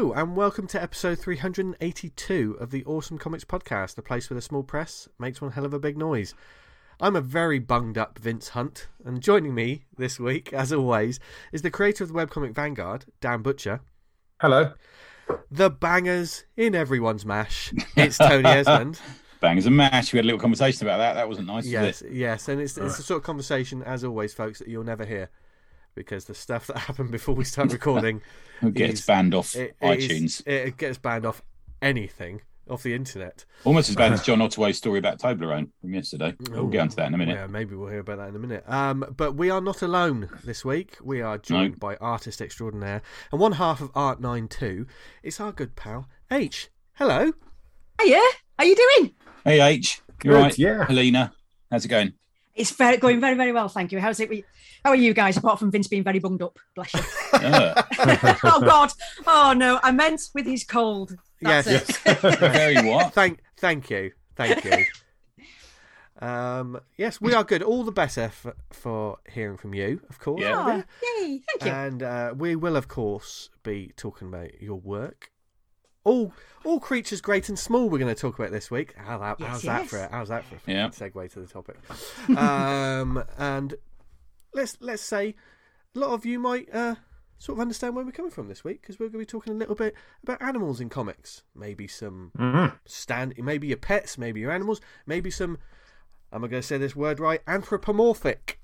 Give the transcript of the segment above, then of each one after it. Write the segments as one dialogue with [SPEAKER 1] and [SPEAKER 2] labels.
[SPEAKER 1] Hello, and welcome to episode 382 of the Awesome Comics Podcast, the place where the small press makes one hell of a big noise. I'm a very bunged up Vince Hunt, and joining me this week, as always, is the creator of the webcomic Vanguard, Dan Butcher.
[SPEAKER 2] Hello.
[SPEAKER 1] The bangers in everyone's mash. It's Tony Esmond.
[SPEAKER 3] Bangers and mash. We had a little conversation about that. That wasn't nice. was
[SPEAKER 1] yes,
[SPEAKER 3] it?
[SPEAKER 1] yes, and it's, it's the sort of conversation, as always, folks, that you'll never hear because the stuff that happened before we start recording
[SPEAKER 3] Who gets
[SPEAKER 1] is-
[SPEAKER 3] banned off
[SPEAKER 1] it- it is-
[SPEAKER 3] iTunes?
[SPEAKER 1] it gets banned off anything off the internet.
[SPEAKER 3] Almost as bad as John Ottaway's story about Toblerone from yesterday. We'll get onto that in a minute.
[SPEAKER 1] Yeah, maybe we'll hear about that in a minute. Um, but we are not alone this week. We are joined
[SPEAKER 3] No.
[SPEAKER 1] by artist extraordinaire and one half of Art Nine 92. It's our good pal H. Hello.
[SPEAKER 4] Hiya, how you doing?
[SPEAKER 3] Hey H,
[SPEAKER 2] You're
[SPEAKER 3] right?
[SPEAKER 2] yeah.
[SPEAKER 3] Helena, how's it going?
[SPEAKER 4] It's very, going very, very well, thank you. How's it? with- How are you guys? Apart from Vince being very bunged up, bless you.
[SPEAKER 3] Uh,
[SPEAKER 4] oh God! Oh no, I meant with his cold. That's
[SPEAKER 1] Yes.
[SPEAKER 4] it.
[SPEAKER 3] very what?
[SPEAKER 1] Thank, thank you, thank you. um, yes, we are good. All the better for, for hearing from you, of course.
[SPEAKER 3] Yeah.
[SPEAKER 4] Oh, yay! Thank you.
[SPEAKER 1] And uh, we will, of course, be talking about your work. All, all creatures great and small. We're going to talk about this week. How that,
[SPEAKER 4] Yes,
[SPEAKER 1] how's that
[SPEAKER 4] yes.
[SPEAKER 1] for? How's that for? a
[SPEAKER 3] Yeah.
[SPEAKER 1] Segue to the topic. um, and let's let's say a lot of you might uh, sort of understand where we're coming from this week because we're going to be talking a little bit about animals in comics. Maybe some
[SPEAKER 2] Mhm.
[SPEAKER 1] stand, maybe your pets, maybe your animals, maybe some. Am I going to say this word right? Anthropomorphic.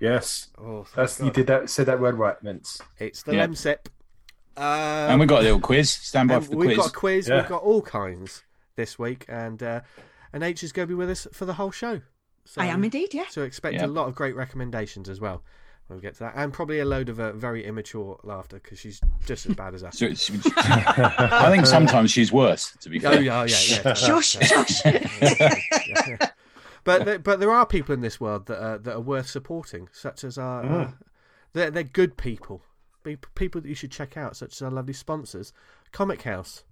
[SPEAKER 2] Yes.
[SPEAKER 1] Oh, thank
[SPEAKER 2] That's you did that said that word right, Vince.
[SPEAKER 1] It's the
[SPEAKER 3] Yeah.
[SPEAKER 1] Lemsip. Um,
[SPEAKER 3] and we got a little quiz. Stand by for the
[SPEAKER 1] we've
[SPEAKER 3] quiz.
[SPEAKER 1] got a quiz.
[SPEAKER 2] Yeah.
[SPEAKER 1] We've got all kinds this week, and uh, and H is going to be with us for the whole show. So,
[SPEAKER 4] I am indeed. Yeah.
[SPEAKER 1] So expect
[SPEAKER 3] Yeah.
[SPEAKER 1] a lot of great recommendations as well when we get to that, and probably a load of uh, very immature laughter because she's just as bad as us.
[SPEAKER 3] I think sometimes she's worse, to be fair.
[SPEAKER 1] Oh
[SPEAKER 3] fair.
[SPEAKER 1] yeah, yeah, yeah.
[SPEAKER 4] Shush, shush.
[SPEAKER 1] Yeah. But there, but there are people in this world that are, that are worth supporting, such as our uh, they're they're good people, Be- people that you should check out, such as our lovely sponsors, Comichaus.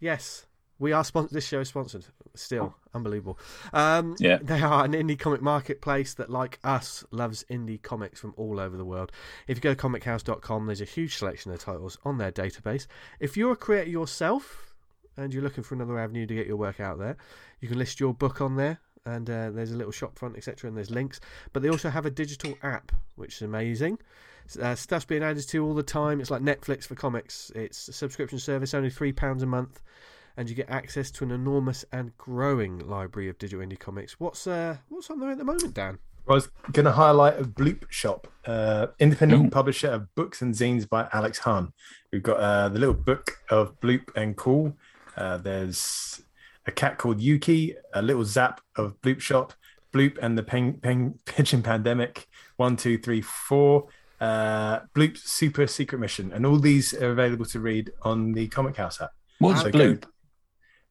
[SPEAKER 1] Yes, we are sponsored. This show is sponsored. Still unbelievable. Um,
[SPEAKER 3] Yeah.
[SPEAKER 1] they are an indie comic marketplace that, like us, loves indie comics from all over the world. If you go to comichaus.com, there's a huge selection of titles on their database. If you're a creator yourself and you're looking for another avenue to get your work out there, you can list your book on there. And uh, there's a little shop front, etc., and there's links. But they also have a digital app, which is amazing. Uh, stuff's being added to all the time. It's like Netflix for comics. It's a subscription service, only three pounds a month, and you get access to an enormous and growing library of digital indie comics. What's uh, what's on there at the moment, Dan?
[SPEAKER 2] I was going to highlight a Bloop Shop, uh, independent
[SPEAKER 3] Ooh.
[SPEAKER 2] publisher of books and zines by Alex Hahn. We've got uh, the little book of Bloop and Cool. Uh, there's a cat called Yuki, a little zap of Bloop Shop, Bloop and the Peng, Peng, Pigeon Pandemic, one, two, three, four. Uh, Bloop Super Secret Mission, and all these are available to read on the Comichaus app.
[SPEAKER 3] What's
[SPEAKER 2] So
[SPEAKER 3] blue?
[SPEAKER 2] go-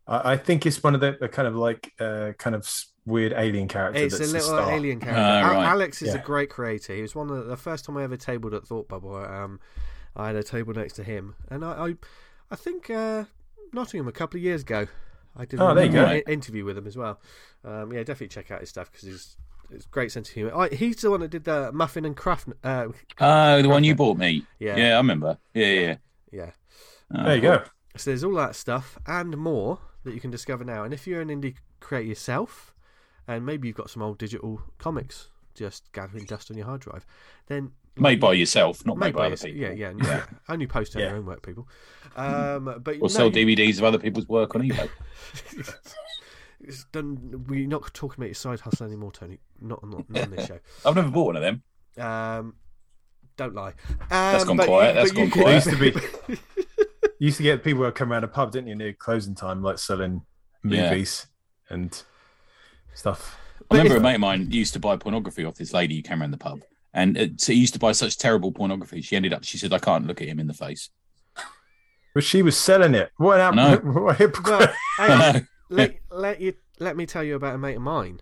[SPEAKER 2] I, I think it's one of the, the kind of like uh, kind of weird alien character.
[SPEAKER 1] It's a
[SPEAKER 2] that's the
[SPEAKER 1] little
[SPEAKER 2] star.
[SPEAKER 1] alien character.
[SPEAKER 3] Ah,
[SPEAKER 1] Al-
[SPEAKER 3] right.
[SPEAKER 1] Alex is a great creator. He was one of the, the first time I ever tabled at Thought Bubble. Um, I had a table next to him, and I, I, I think uh, Nottingham a couple of years ago. I did
[SPEAKER 2] Oh,
[SPEAKER 1] an
[SPEAKER 2] there you go.
[SPEAKER 1] i- interview with him as well. Um, yeah, definitely check out his stuff because he's. It's great sense of humour. I, he's the one that did the muffin and craft. Uh,
[SPEAKER 3] Oh, the one you bought me.
[SPEAKER 1] Yeah.
[SPEAKER 3] Yeah, I remember. Yeah, yeah.
[SPEAKER 1] yeah,
[SPEAKER 3] Oh,
[SPEAKER 2] There you
[SPEAKER 3] cool.
[SPEAKER 2] go.
[SPEAKER 1] So there's all that stuff and more that you can discover now. And if you're an indie creator yourself, and maybe you've got some old digital comics just gathering dust on your hard drive, then
[SPEAKER 3] Made by yourself, not made,
[SPEAKER 1] made
[SPEAKER 3] by
[SPEAKER 1] by
[SPEAKER 3] other people.
[SPEAKER 1] Yeah, yeah, yeah. Only post on
[SPEAKER 2] Yeah.
[SPEAKER 1] your own work, people. Um, but
[SPEAKER 3] Or
[SPEAKER 1] no,
[SPEAKER 3] sell
[SPEAKER 1] you-
[SPEAKER 3] DVDs of other people's work on eBay.
[SPEAKER 1] it's done. We're not talking about your side hustle anymore, Tony. Not, not, not on this show.
[SPEAKER 3] I've never bought one of them.
[SPEAKER 1] Um, don't lie. Um,
[SPEAKER 3] That's gone
[SPEAKER 1] but
[SPEAKER 3] quiet,
[SPEAKER 1] You,
[SPEAKER 3] that's
[SPEAKER 1] but
[SPEAKER 3] gone
[SPEAKER 1] can-
[SPEAKER 2] It used to be. You used to get people who come around a pub, didn't you, near closing time, like selling
[SPEAKER 3] Yeah.
[SPEAKER 2] movies and stuff.
[SPEAKER 3] I remember
[SPEAKER 1] if-
[SPEAKER 3] a mate of mine used to buy pornography off this lady who came around the pub. And it, so he used to buy such terrible pornography. She ended up, she said, I can't look at him in the face.
[SPEAKER 2] But she was selling it. What an
[SPEAKER 3] I know.
[SPEAKER 2] what a hypocrite.
[SPEAKER 1] Well, hang on. Let, let you let me tell you about a mate of mine.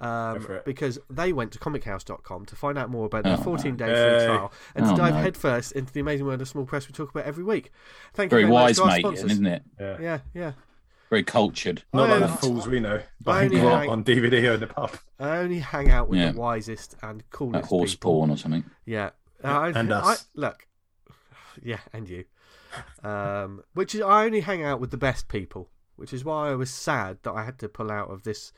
[SPEAKER 1] Um, because they went to comichaus.com to find out more about their
[SPEAKER 3] Oh,
[SPEAKER 1] 14 day
[SPEAKER 2] no.
[SPEAKER 1] free
[SPEAKER 2] Hey.
[SPEAKER 1] trial and to
[SPEAKER 3] Oh,
[SPEAKER 1] dive
[SPEAKER 3] no.
[SPEAKER 1] headfirst into the amazing world of small press we talk about every week. Thank
[SPEAKER 3] Very
[SPEAKER 1] you very
[SPEAKER 3] wise,
[SPEAKER 1] much to our
[SPEAKER 3] mate,
[SPEAKER 1] sponsors.
[SPEAKER 3] isn't it?
[SPEAKER 2] Yeah.
[SPEAKER 1] Yeah, yeah.
[SPEAKER 3] Very cultured.
[SPEAKER 2] Not
[SPEAKER 1] I
[SPEAKER 2] like the fools we know
[SPEAKER 1] I
[SPEAKER 2] buying
[SPEAKER 1] only
[SPEAKER 2] rot
[SPEAKER 1] hang-
[SPEAKER 2] on DVD or in the pub.
[SPEAKER 1] I only hang out with
[SPEAKER 3] Yeah.
[SPEAKER 1] the wisest and
[SPEAKER 3] Like
[SPEAKER 1] coolest
[SPEAKER 3] horse
[SPEAKER 1] people.
[SPEAKER 3] porn or something.
[SPEAKER 1] Yeah. Uh,
[SPEAKER 2] And
[SPEAKER 1] I-
[SPEAKER 2] us.
[SPEAKER 1] look. Yeah, and you. um, which is I only hang out with the best people, which is why I was sad that I had to pull out of this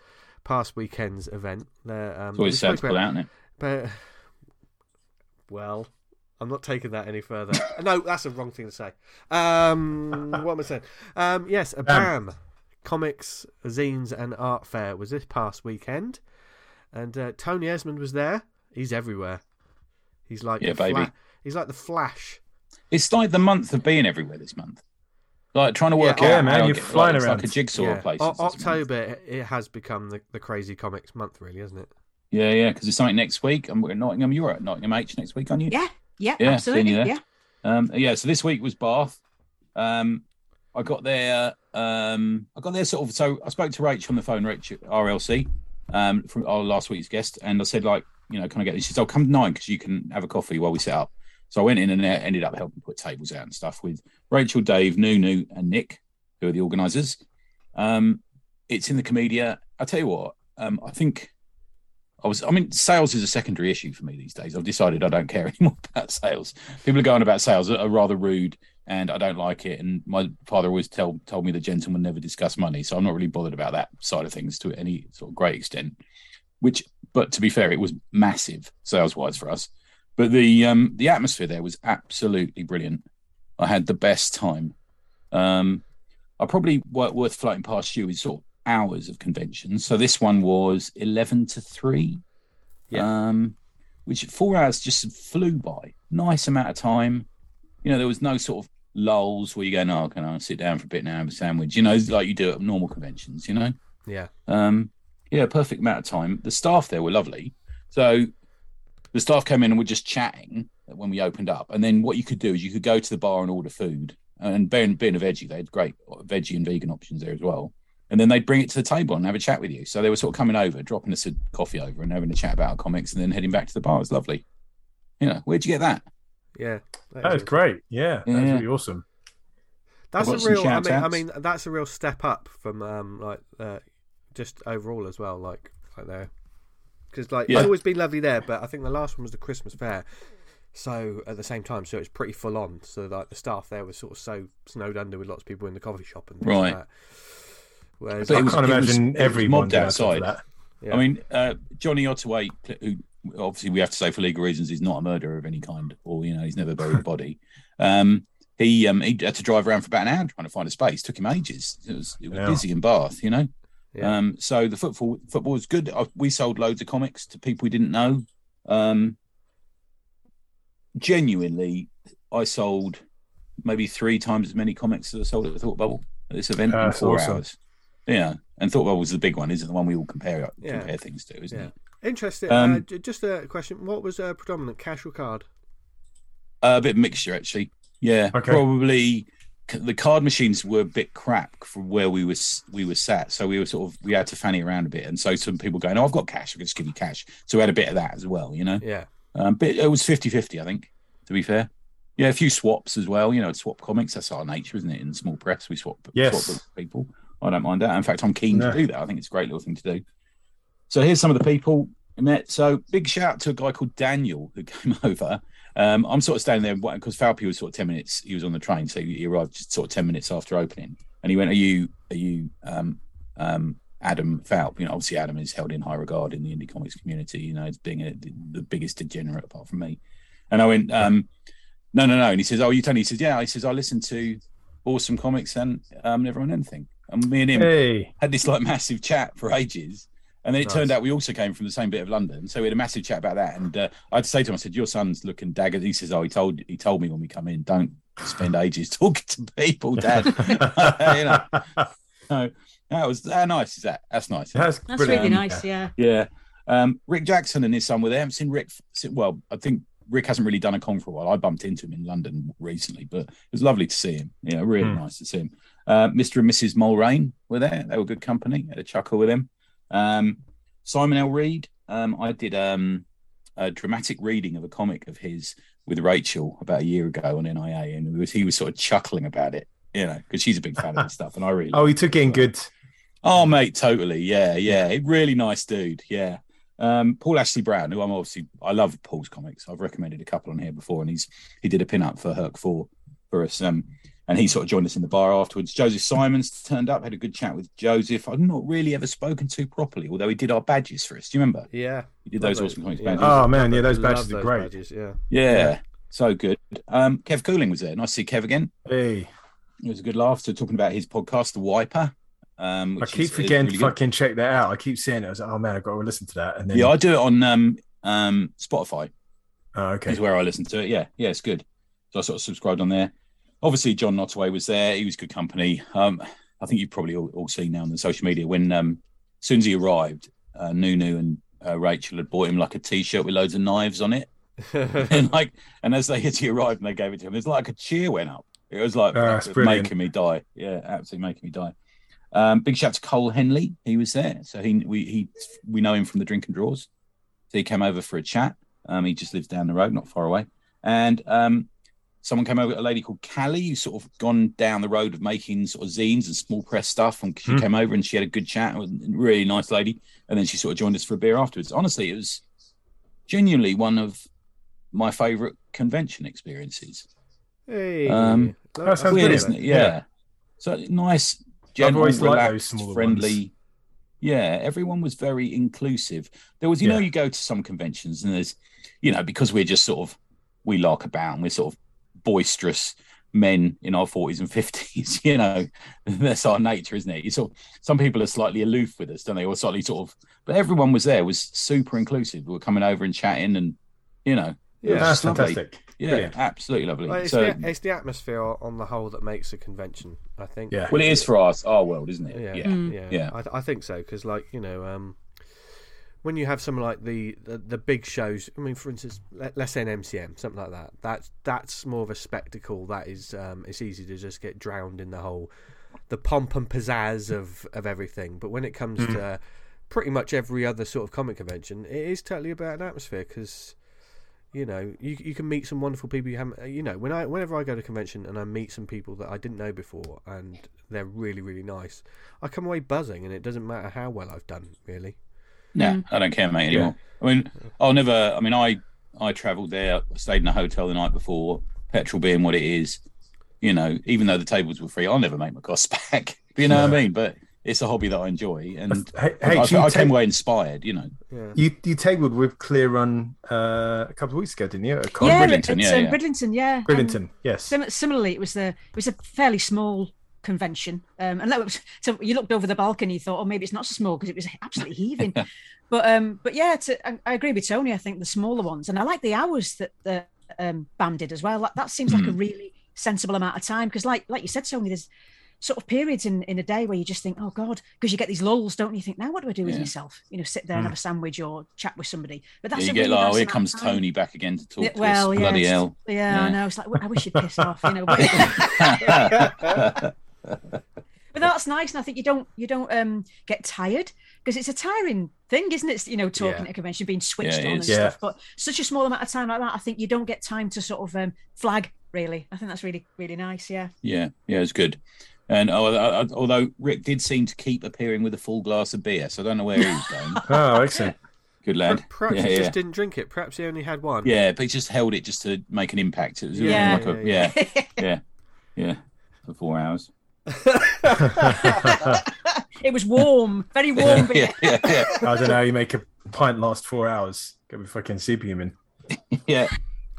[SPEAKER 1] past weekend's event. There, um,
[SPEAKER 3] It's always sad to pull out, isn't it?
[SPEAKER 1] But well, I'm not taking that any further. no, that's a wrong thing to say. Um, what am I saying? Um, yes, a BAM comics, zines, and art fair was this past weekend, and uh, Tony Esmond was there. He's everywhere. He's like
[SPEAKER 3] Yeah,
[SPEAKER 1] the Fla-
[SPEAKER 3] baby.
[SPEAKER 1] he's like the Flash.
[SPEAKER 3] It's like the month of being everywhere this month. Like trying to work
[SPEAKER 1] Yeah,
[SPEAKER 3] out.
[SPEAKER 2] yeah, man, you're
[SPEAKER 3] get-
[SPEAKER 2] flying
[SPEAKER 3] like, it's
[SPEAKER 2] around.
[SPEAKER 3] like a jigsaw
[SPEAKER 1] Yeah.
[SPEAKER 3] of places.
[SPEAKER 1] O- October it- it has become the, the crazy comics month, really, hasn't it?
[SPEAKER 3] Yeah, yeah, because it's something next week. I'm at Nottingham. You're at Nottingham H next week, aren't you?
[SPEAKER 4] Yeah, yeah,
[SPEAKER 3] Yeah,
[SPEAKER 4] absolutely.
[SPEAKER 3] you there.
[SPEAKER 4] Yeah.
[SPEAKER 3] Um, yeah, so this week was Bath. Um, I got there. Um, I got there sort of. So I spoke to Rach on the phone, Rach RLC, um, from our last week's guest, and I said like, you know, can I get this? She said, "I'll come to nine because you can have a coffee while we set up." So I went in and ended up helping put tables out and stuff with Rachel, Dave, Nunu, and Nick, who are the organisers. Um, it's in the Comedia. I tell you what, um, I think I was. I mean, sales is a secondary issue for me these days. I've decided I don't care anymore about sales. People are going about sales are, rather rude, and I don't like it. And my father always tell, told me the gentleman never discuss money, so I'm not really bothered about that side of things to any sort of great extent. Which, but to be fair, it was massive sales wise for us. But the um, the atmosphere there was absolutely brilliant. I had the best time. Um, I probably wor- worth floating past you is sort of hours of conventions. So this one was eleven to three.
[SPEAKER 1] Yeah.
[SPEAKER 3] Um, which four hours just flew by. Nice amount of time. You know, there was no sort of lulls where you go, no, can I sit down for a bit now and have a sandwich? You know, like you do at normal conventions, you know?
[SPEAKER 1] Yeah.
[SPEAKER 3] Um, yeah, perfect amount of time. The staff there were lovely. So the staff came in and were just chatting when we opened up. And then what you could do is you could go to the bar and order food. And being, being a veggie, they had great veggie and vegan options there as well. And then they'd bring it to the table and have a chat with you. So they were sort of coming over, dropping us a coffee over and having a chat about our comics and then heading back to the bar. It was lovely. You know, where'd you get that?
[SPEAKER 1] Yeah.
[SPEAKER 2] That was great. Yeah, that was really awesome.
[SPEAKER 1] That's a real. I mean, I mean, that's a real step up from um, like uh, just overall as well. Like, like there, because like
[SPEAKER 3] Yeah.
[SPEAKER 1] it's always been lovely there. But I think the last one was the Christmas fair. So at the same time, so it's pretty full on. So like the staff there was sort of so snowed under with lots of people in the coffee shop and things
[SPEAKER 3] Right.
[SPEAKER 1] like. Whereas,
[SPEAKER 3] But
[SPEAKER 2] I
[SPEAKER 3] was-
[SPEAKER 2] can't imagine
[SPEAKER 3] it was
[SPEAKER 2] everyone
[SPEAKER 3] mobbed outside.
[SPEAKER 2] that.
[SPEAKER 1] yeah.
[SPEAKER 3] I mean, uh, Johnny Ottaway, who obviously we have to say for legal reasons, he's not a murderer of any kind, or you know, he's never buried a body. Um, he um, he had to drive around for about an hour trying to find a space. Took him ages. It was it was
[SPEAKER 2] Yeah.
[SPEAKER 3] busy in Bath, you know.
[SPEAKER 1] Yeah.
[SPEAKER 3] Um, so the football football was good. Uh, We sold loads of comics to people we didn't know. Um, genuinely, I sold maybe three times as many comics as I sold at the Thought Bubble at this event in
[SPEAKER 2] That's
[SPEAKER 3] four
[SPEAKER 2] awesome.
[SPEAKER 3] hours. Yeah, and Thought Bubble was the big one, isn't it? the one we all compare
[SPEAKER 1] Yeah.
[SPEAKER 3] compare things to, isn't
[SPEAKER 1] Yeah.
[SPEAKER 3] it?
[SPEAKER 1] Interesting.
[SPEAKER 3] Um,
[SPEAKER 1] uh, just a question: What was uh, predominant, cash or card?
[SPEAKER 3] Uh, a bit of mixture, actually. Yeah,
[SPEAKER 2] Okay.
[SPEAKER 3] probably the card machines were a bit crap from where we was we were sat, so we were sort of we had to fanny around a bit, and so some people going, "Oh, I've got cash, I can just give you cash." So we had a bit of that as well, you know.
[SPEAKER 1] Yeah.
[SPEAKER 3] Um, but it was 50-50, I think. To be fair, yeah, a few swaps as well. You know, swap comics. That's our nature, isn't it? In small press, we swap
[SPEAKER 2] Yes.
[SPEAKER 3] swap with people. I don't mind that. In fact, I'm keen
[SPEAKER 2] No.
[SPEAKER 3] to do that. I think it's a great little thing to do. So here's some of the people I met. So big shout out to a guy called Daniel who came over. Um, I'm sort of standing there because Falpy was sort of ten minutes. He was on the train, so he arrived just sort of ten minutes after opening, and he went, "Are you, are you, um, um, Adam Falp? You know, obviously Adam is held in high regard in the indie comics community. You know, as being a, the biggest degenerate apart from me." And I went, um, "No, no, no." And he says, "Oh, you Tony?" He says, "Yeah." He says, "I listen to awesome comics and um, never on anything." And me and him
[SPEAKER 2] Hey,
[SPEAKER 3] had this like massive chat for ages. And then it
[SPEAKER 1] Nice.
[SPEAKER 3] turned out we also came from the same bit of London, so we had a massive chat about that. And uh, I had to say to him, I said, "Your son's looking dagger." He says, "Oh, he told he told me when we come in, don't spend ages talking to people, Dad." you know, no, that was how nice is that? That's nice.
[SPEAKER 2] that's,
[SPEAKER 4] That's
[SPEAKER 2] brilliant.
[SPEAKER 4] really nice. Yeah.
[SPEAKER 3] Yeah. Um, Rick Jackson and his son were there. I haven't seen Rick. Well, I think Rick hasn't really done a con for a while. I bumped into him in London recently, but it was lovely to see him. Yeah, really
[SPEAKER 2] Hmm.
[SPEAKER 3] nice to see him. Uh, Mr. and Mrs. Mulrain were there. They were good company. Had a chuckle with them. Um, Simon L. Reed. Um, I did um, a dramatic reading of a comic of his with Rachel about a year ago on NIA, and was, he was sort of chuckling about it, you know, because she's a big fan of his stuff, and I really.
[SPEAKER 2] Oh, he took it in good.
[SPEAKER 3] Oh, mate, totally. Yeah, yeah. Really nice dude. Yeah. Um, Paul Ashley Brown, who I'm obviously, I love Paul's comics. I've recommended a couple on here before, and he's he did a pin up for Herc Four for us. Um, and he sort of joined us in the bar afterwards. Joseph Simons turned up, had a good chat with Joseph. I've not really ever spoken to properly, although he did our badges for us. Do you remember?
[SPEAKER 1] Yeah.
[SPEAKER 3] He did those
[SPEAKER 1] Love
[SPEAKER 3] awesome
[SPEAKER 1] those.
[SPEAKER 3] comics
[SPEAKER 1] Yeah.
[SPEAKER 3] badges.
[SPEAKER 2] Oh man, yeah, those
[SPEAKER 1] Love
[SPEAKER 2] badges are great.
[SPEAKER 1] badges, yeah.
[SPEAKER 3] Yeah, so good. Um, Kev Cooling was there. Nice to see Kev again.
[SPEAKER 2] Hey,
[SPEAKER 3] It was a good laugh. So talking about his podcast, The Wiper. Um,
[SPEAKER 2] I
[SPEAKER 3] which
[SPEAKER 2] keep
[SPEAKER 3] is- is
[SPEAKER 2] forgetting
[SPEAKER 3] really
[SPEAKER 2] to fucking check that out. I keep seeing it. I was like, oh man, I've got to listen to that. And then,
[SPEAKER 3] Yeah, I do it on um, um, Spotify.
[SPEAKER 2] oh, okay.
[SPEAKER 3] Is where I listen to it. Yeah, yeah, it's good. So I sort of subscribed on there. Obviously, John Ottaway was there. He was good company. Um, I think you've probably all, all seen now on the social media when um, as soon as he arrived, uh, Nunu and uh, Rachel had bought him like a T-shirt with loads of knives on it, and like, and as they as he arrived and they gave it to him, there's like a cheer went up. It was like
[SPEAKER 2] Oh,
[SPEAKER 3] absolutely
[SPEAKER 2] brilliant.
[SPEAKER 3] making me die. Yeah, absolutely making me die. Um, big shout out to Cole Henley. He was there, so he we he we know him from the Drink and Draws. So he came over for a chat. Um, he just lives down the road, not far away. And um, someone came over, a lady called Callie, who's sort of gone down the road of making sort of zines and small press stuff. And she
[SPEAKER 2] Hmm.
[SPEAKER 3] came over and she had a good chat. It was a really nice lady. And then she sort of joined us for a beer afterwards. Honestly, it was genuinely one of my favorite convention experiences.
[SPEAKER 1] hey.
[SPEAKER 3] Um,
[SPEAKER 2] That sounds
[SPEAKER 3] Weird, isn't it? Yeah.
[SPEAKER 2] Yeah.
[SPEAKER 3] So nice, gentle,
[SPEAKER 2] always liked those
[SPEAKER 3] relaxed, friendly.
[SPEAKER 2] ones.
[SPEAKER 3] Yeah, everyone was very inclusive. There was, you know, you go to some conventions and there's, you know, because we're just sort of, we lark about and we're sort of boisterous men in our 40s and 50s, you know, that's our nature, isn't it? You sort of, some people are slightly aloof with us, don't they? Or slightly sort of, but everyone was there, was super inclusive. We were coming over and chatting and, you know,
[SPEAKER 1] Yeah.
[SPEAKER 2] That's
[SPEAKER 3] just lovely.
[SPEAKER 2] fantastic.
[SPEAKER 3] Yeah,
[SPEAKER 2] Brilliant.
[SPEAKER 3] absolutely lovely.
[SPEAKER 1] Well, it's,
[SPEAKER 3] so,
[SPEAKER 1] the, it's the atmosphere on the whole that makes a convention, I think.
[SPEAKER 2] Yeah.
[SPEAKER 3] well, it is for us, our world, isn't it?
[SPEAKER 1] Yeah,
[SPEAKER 3] yeah.
[SPEAKER 4] Mm.
[SPEAKER 1] yeah,
[SPEAKER 3] Yeah.
[SPEAKER 1] I, I think so because, like, you know, um, when you have something like the, the the big shows, I mean, for instance, let, let's say an MCM, something like that. That's that's more of a spectacle. That is, um, it's easy to just get drowned in the whole, the pomp and pizzazz of of everything. But when it comes
[SPEAKER 3] Mm.
[SPEAKER 1] to pretty much every other sort of comic convention, it is totally about an atmosphere because. You know, you you can meet some wonderful people you haven't. You know, when I whenever I go to a convention and I meet some people that I didn't know before, and they're really really nice, I come away buzzing, and it doesn't matter how well I've done, really.
[SPEAKER 3] No, I don't care, mate, anymore. I mean, I'll never. I mean, I I travelled there, stayed in a hotel the night before. Petrol being what it is, you know, even though the tables were free, I'll never make my costs back. Do you know what I mean? But it's a hobby that I enjoy, and
[SPEAKER 2] Hey,
[SPEAKER 3] I,
[SPEAKER 2] hey,
[SPEAKER 3] I,
[SPEAKER 2] you,
[SPEAKER 3] I
[SPEAKER 2] ta-
[SPEAKER 3] came away inspired. You know,
[SPEAKER 1] Yeah.
[SPEAKER 2] you you tabled with Clear Run uh, a couple of weeks ago, didn't you? At
[SPEAKER 4] yeah,
[SPEAKER 3] Bridlington,
[SPEAKER 4] it's,
[SPEAKER 3] yeah,
[SPEAKER 4] um,
[SPEAKER 3] yeah.
[SPEAKER 4] Bridlington. Um,
[SPEAKER 2] yes.
[SPEAKER 4] sim- similarly, it was the it was a fairly small convention, um, and that was so you looked over the balcony, you thought, oh, maybe it's not so small because it was absolutely heaving. but um, but yeah, to, I, I agree with Tony. I think the smaller ones, and I like the hours that the um, BAM did as well. That, that seems like a really sensible amount of time because, like like you said, Tony, there's sort of periods in, in a day where you just think, oh God, because you get these lulls, don't you? Think now, what do I do with
[SPEAKER 3] Yeah.
[SPEAKER 4] myself? You know, sit there and have a sandwich or chat with somebody. But that's
[SPEAKER 3] yeah, you get
[SPEAKER 4] really
[SPEAKER 3] like,
[SPEAKER 4] nice
[SPEAKER 3] oh, here comes
[SPEAKER 4] time.
[SPEAKER 3] Tony back again to talk
[SPEAKER 4] Yeah,
[SPEAKER 3] to
[SPEAKER 4] well,
[SPEAKER 3] us.
[SPEAKER 4] yeah,
[SPEAKER 3] Bloody hell!
[SPEAKER 4] Yeah,
[SPEAKER 3] Yeah.
[SPEAKER 4] I know. It's like I wish you'd piss off, you know. But, but that's nice, and I think you don't you don't um get tired because it's a tiring thing, isn't it? You know, talking
[SPEAKER 1] Yeah.
[SPEAKER 4] at a convention, being switched
[SPEAKER 3] Yeah,
[SPEAKER 4] on and.
[SPEAKER 2] Yeah.
[SPEAKER 4] stuff. But such a small amount of time like that, I think you don't get time to sort of um, flag. Really, I think that's really really nice. Yeah.
[SPEAKER 3] Yeah, yeah, it's good. And oh, I, I, although Rick did seem to keep appearing with a full glass of beer, so I don't know where he was going.
[SPEAKER 2] Oh, excellent.
[SPEAKER 3] Good lad.
[SPEAKER 1] Perhaps
[SPEAKER 3] yeah,
[SPEAKER 1] he
[SPEAKER 3] yeah.
[SPEAKER 1] just didn't drink it. Perhaps he only had one.
[SPEAKER 3] Yeah, but he just held it just to make an impact. It was
[SPEAKER 4] Yeah.
[SPEAKER 3] like a,
[SPEAKER 1] Yeah,
[SPEAKER 3] yeah, yeah, yeah, for four hours.
[SPEAKER 4] It was warm, very warm. beer.
[SPEAKER 3] yeah, yeah, yeah,
[SPEAKER 2] I don't know how you make a pint last four hours. Go be fucking superhuman.
[SPEAKER 3] yeah.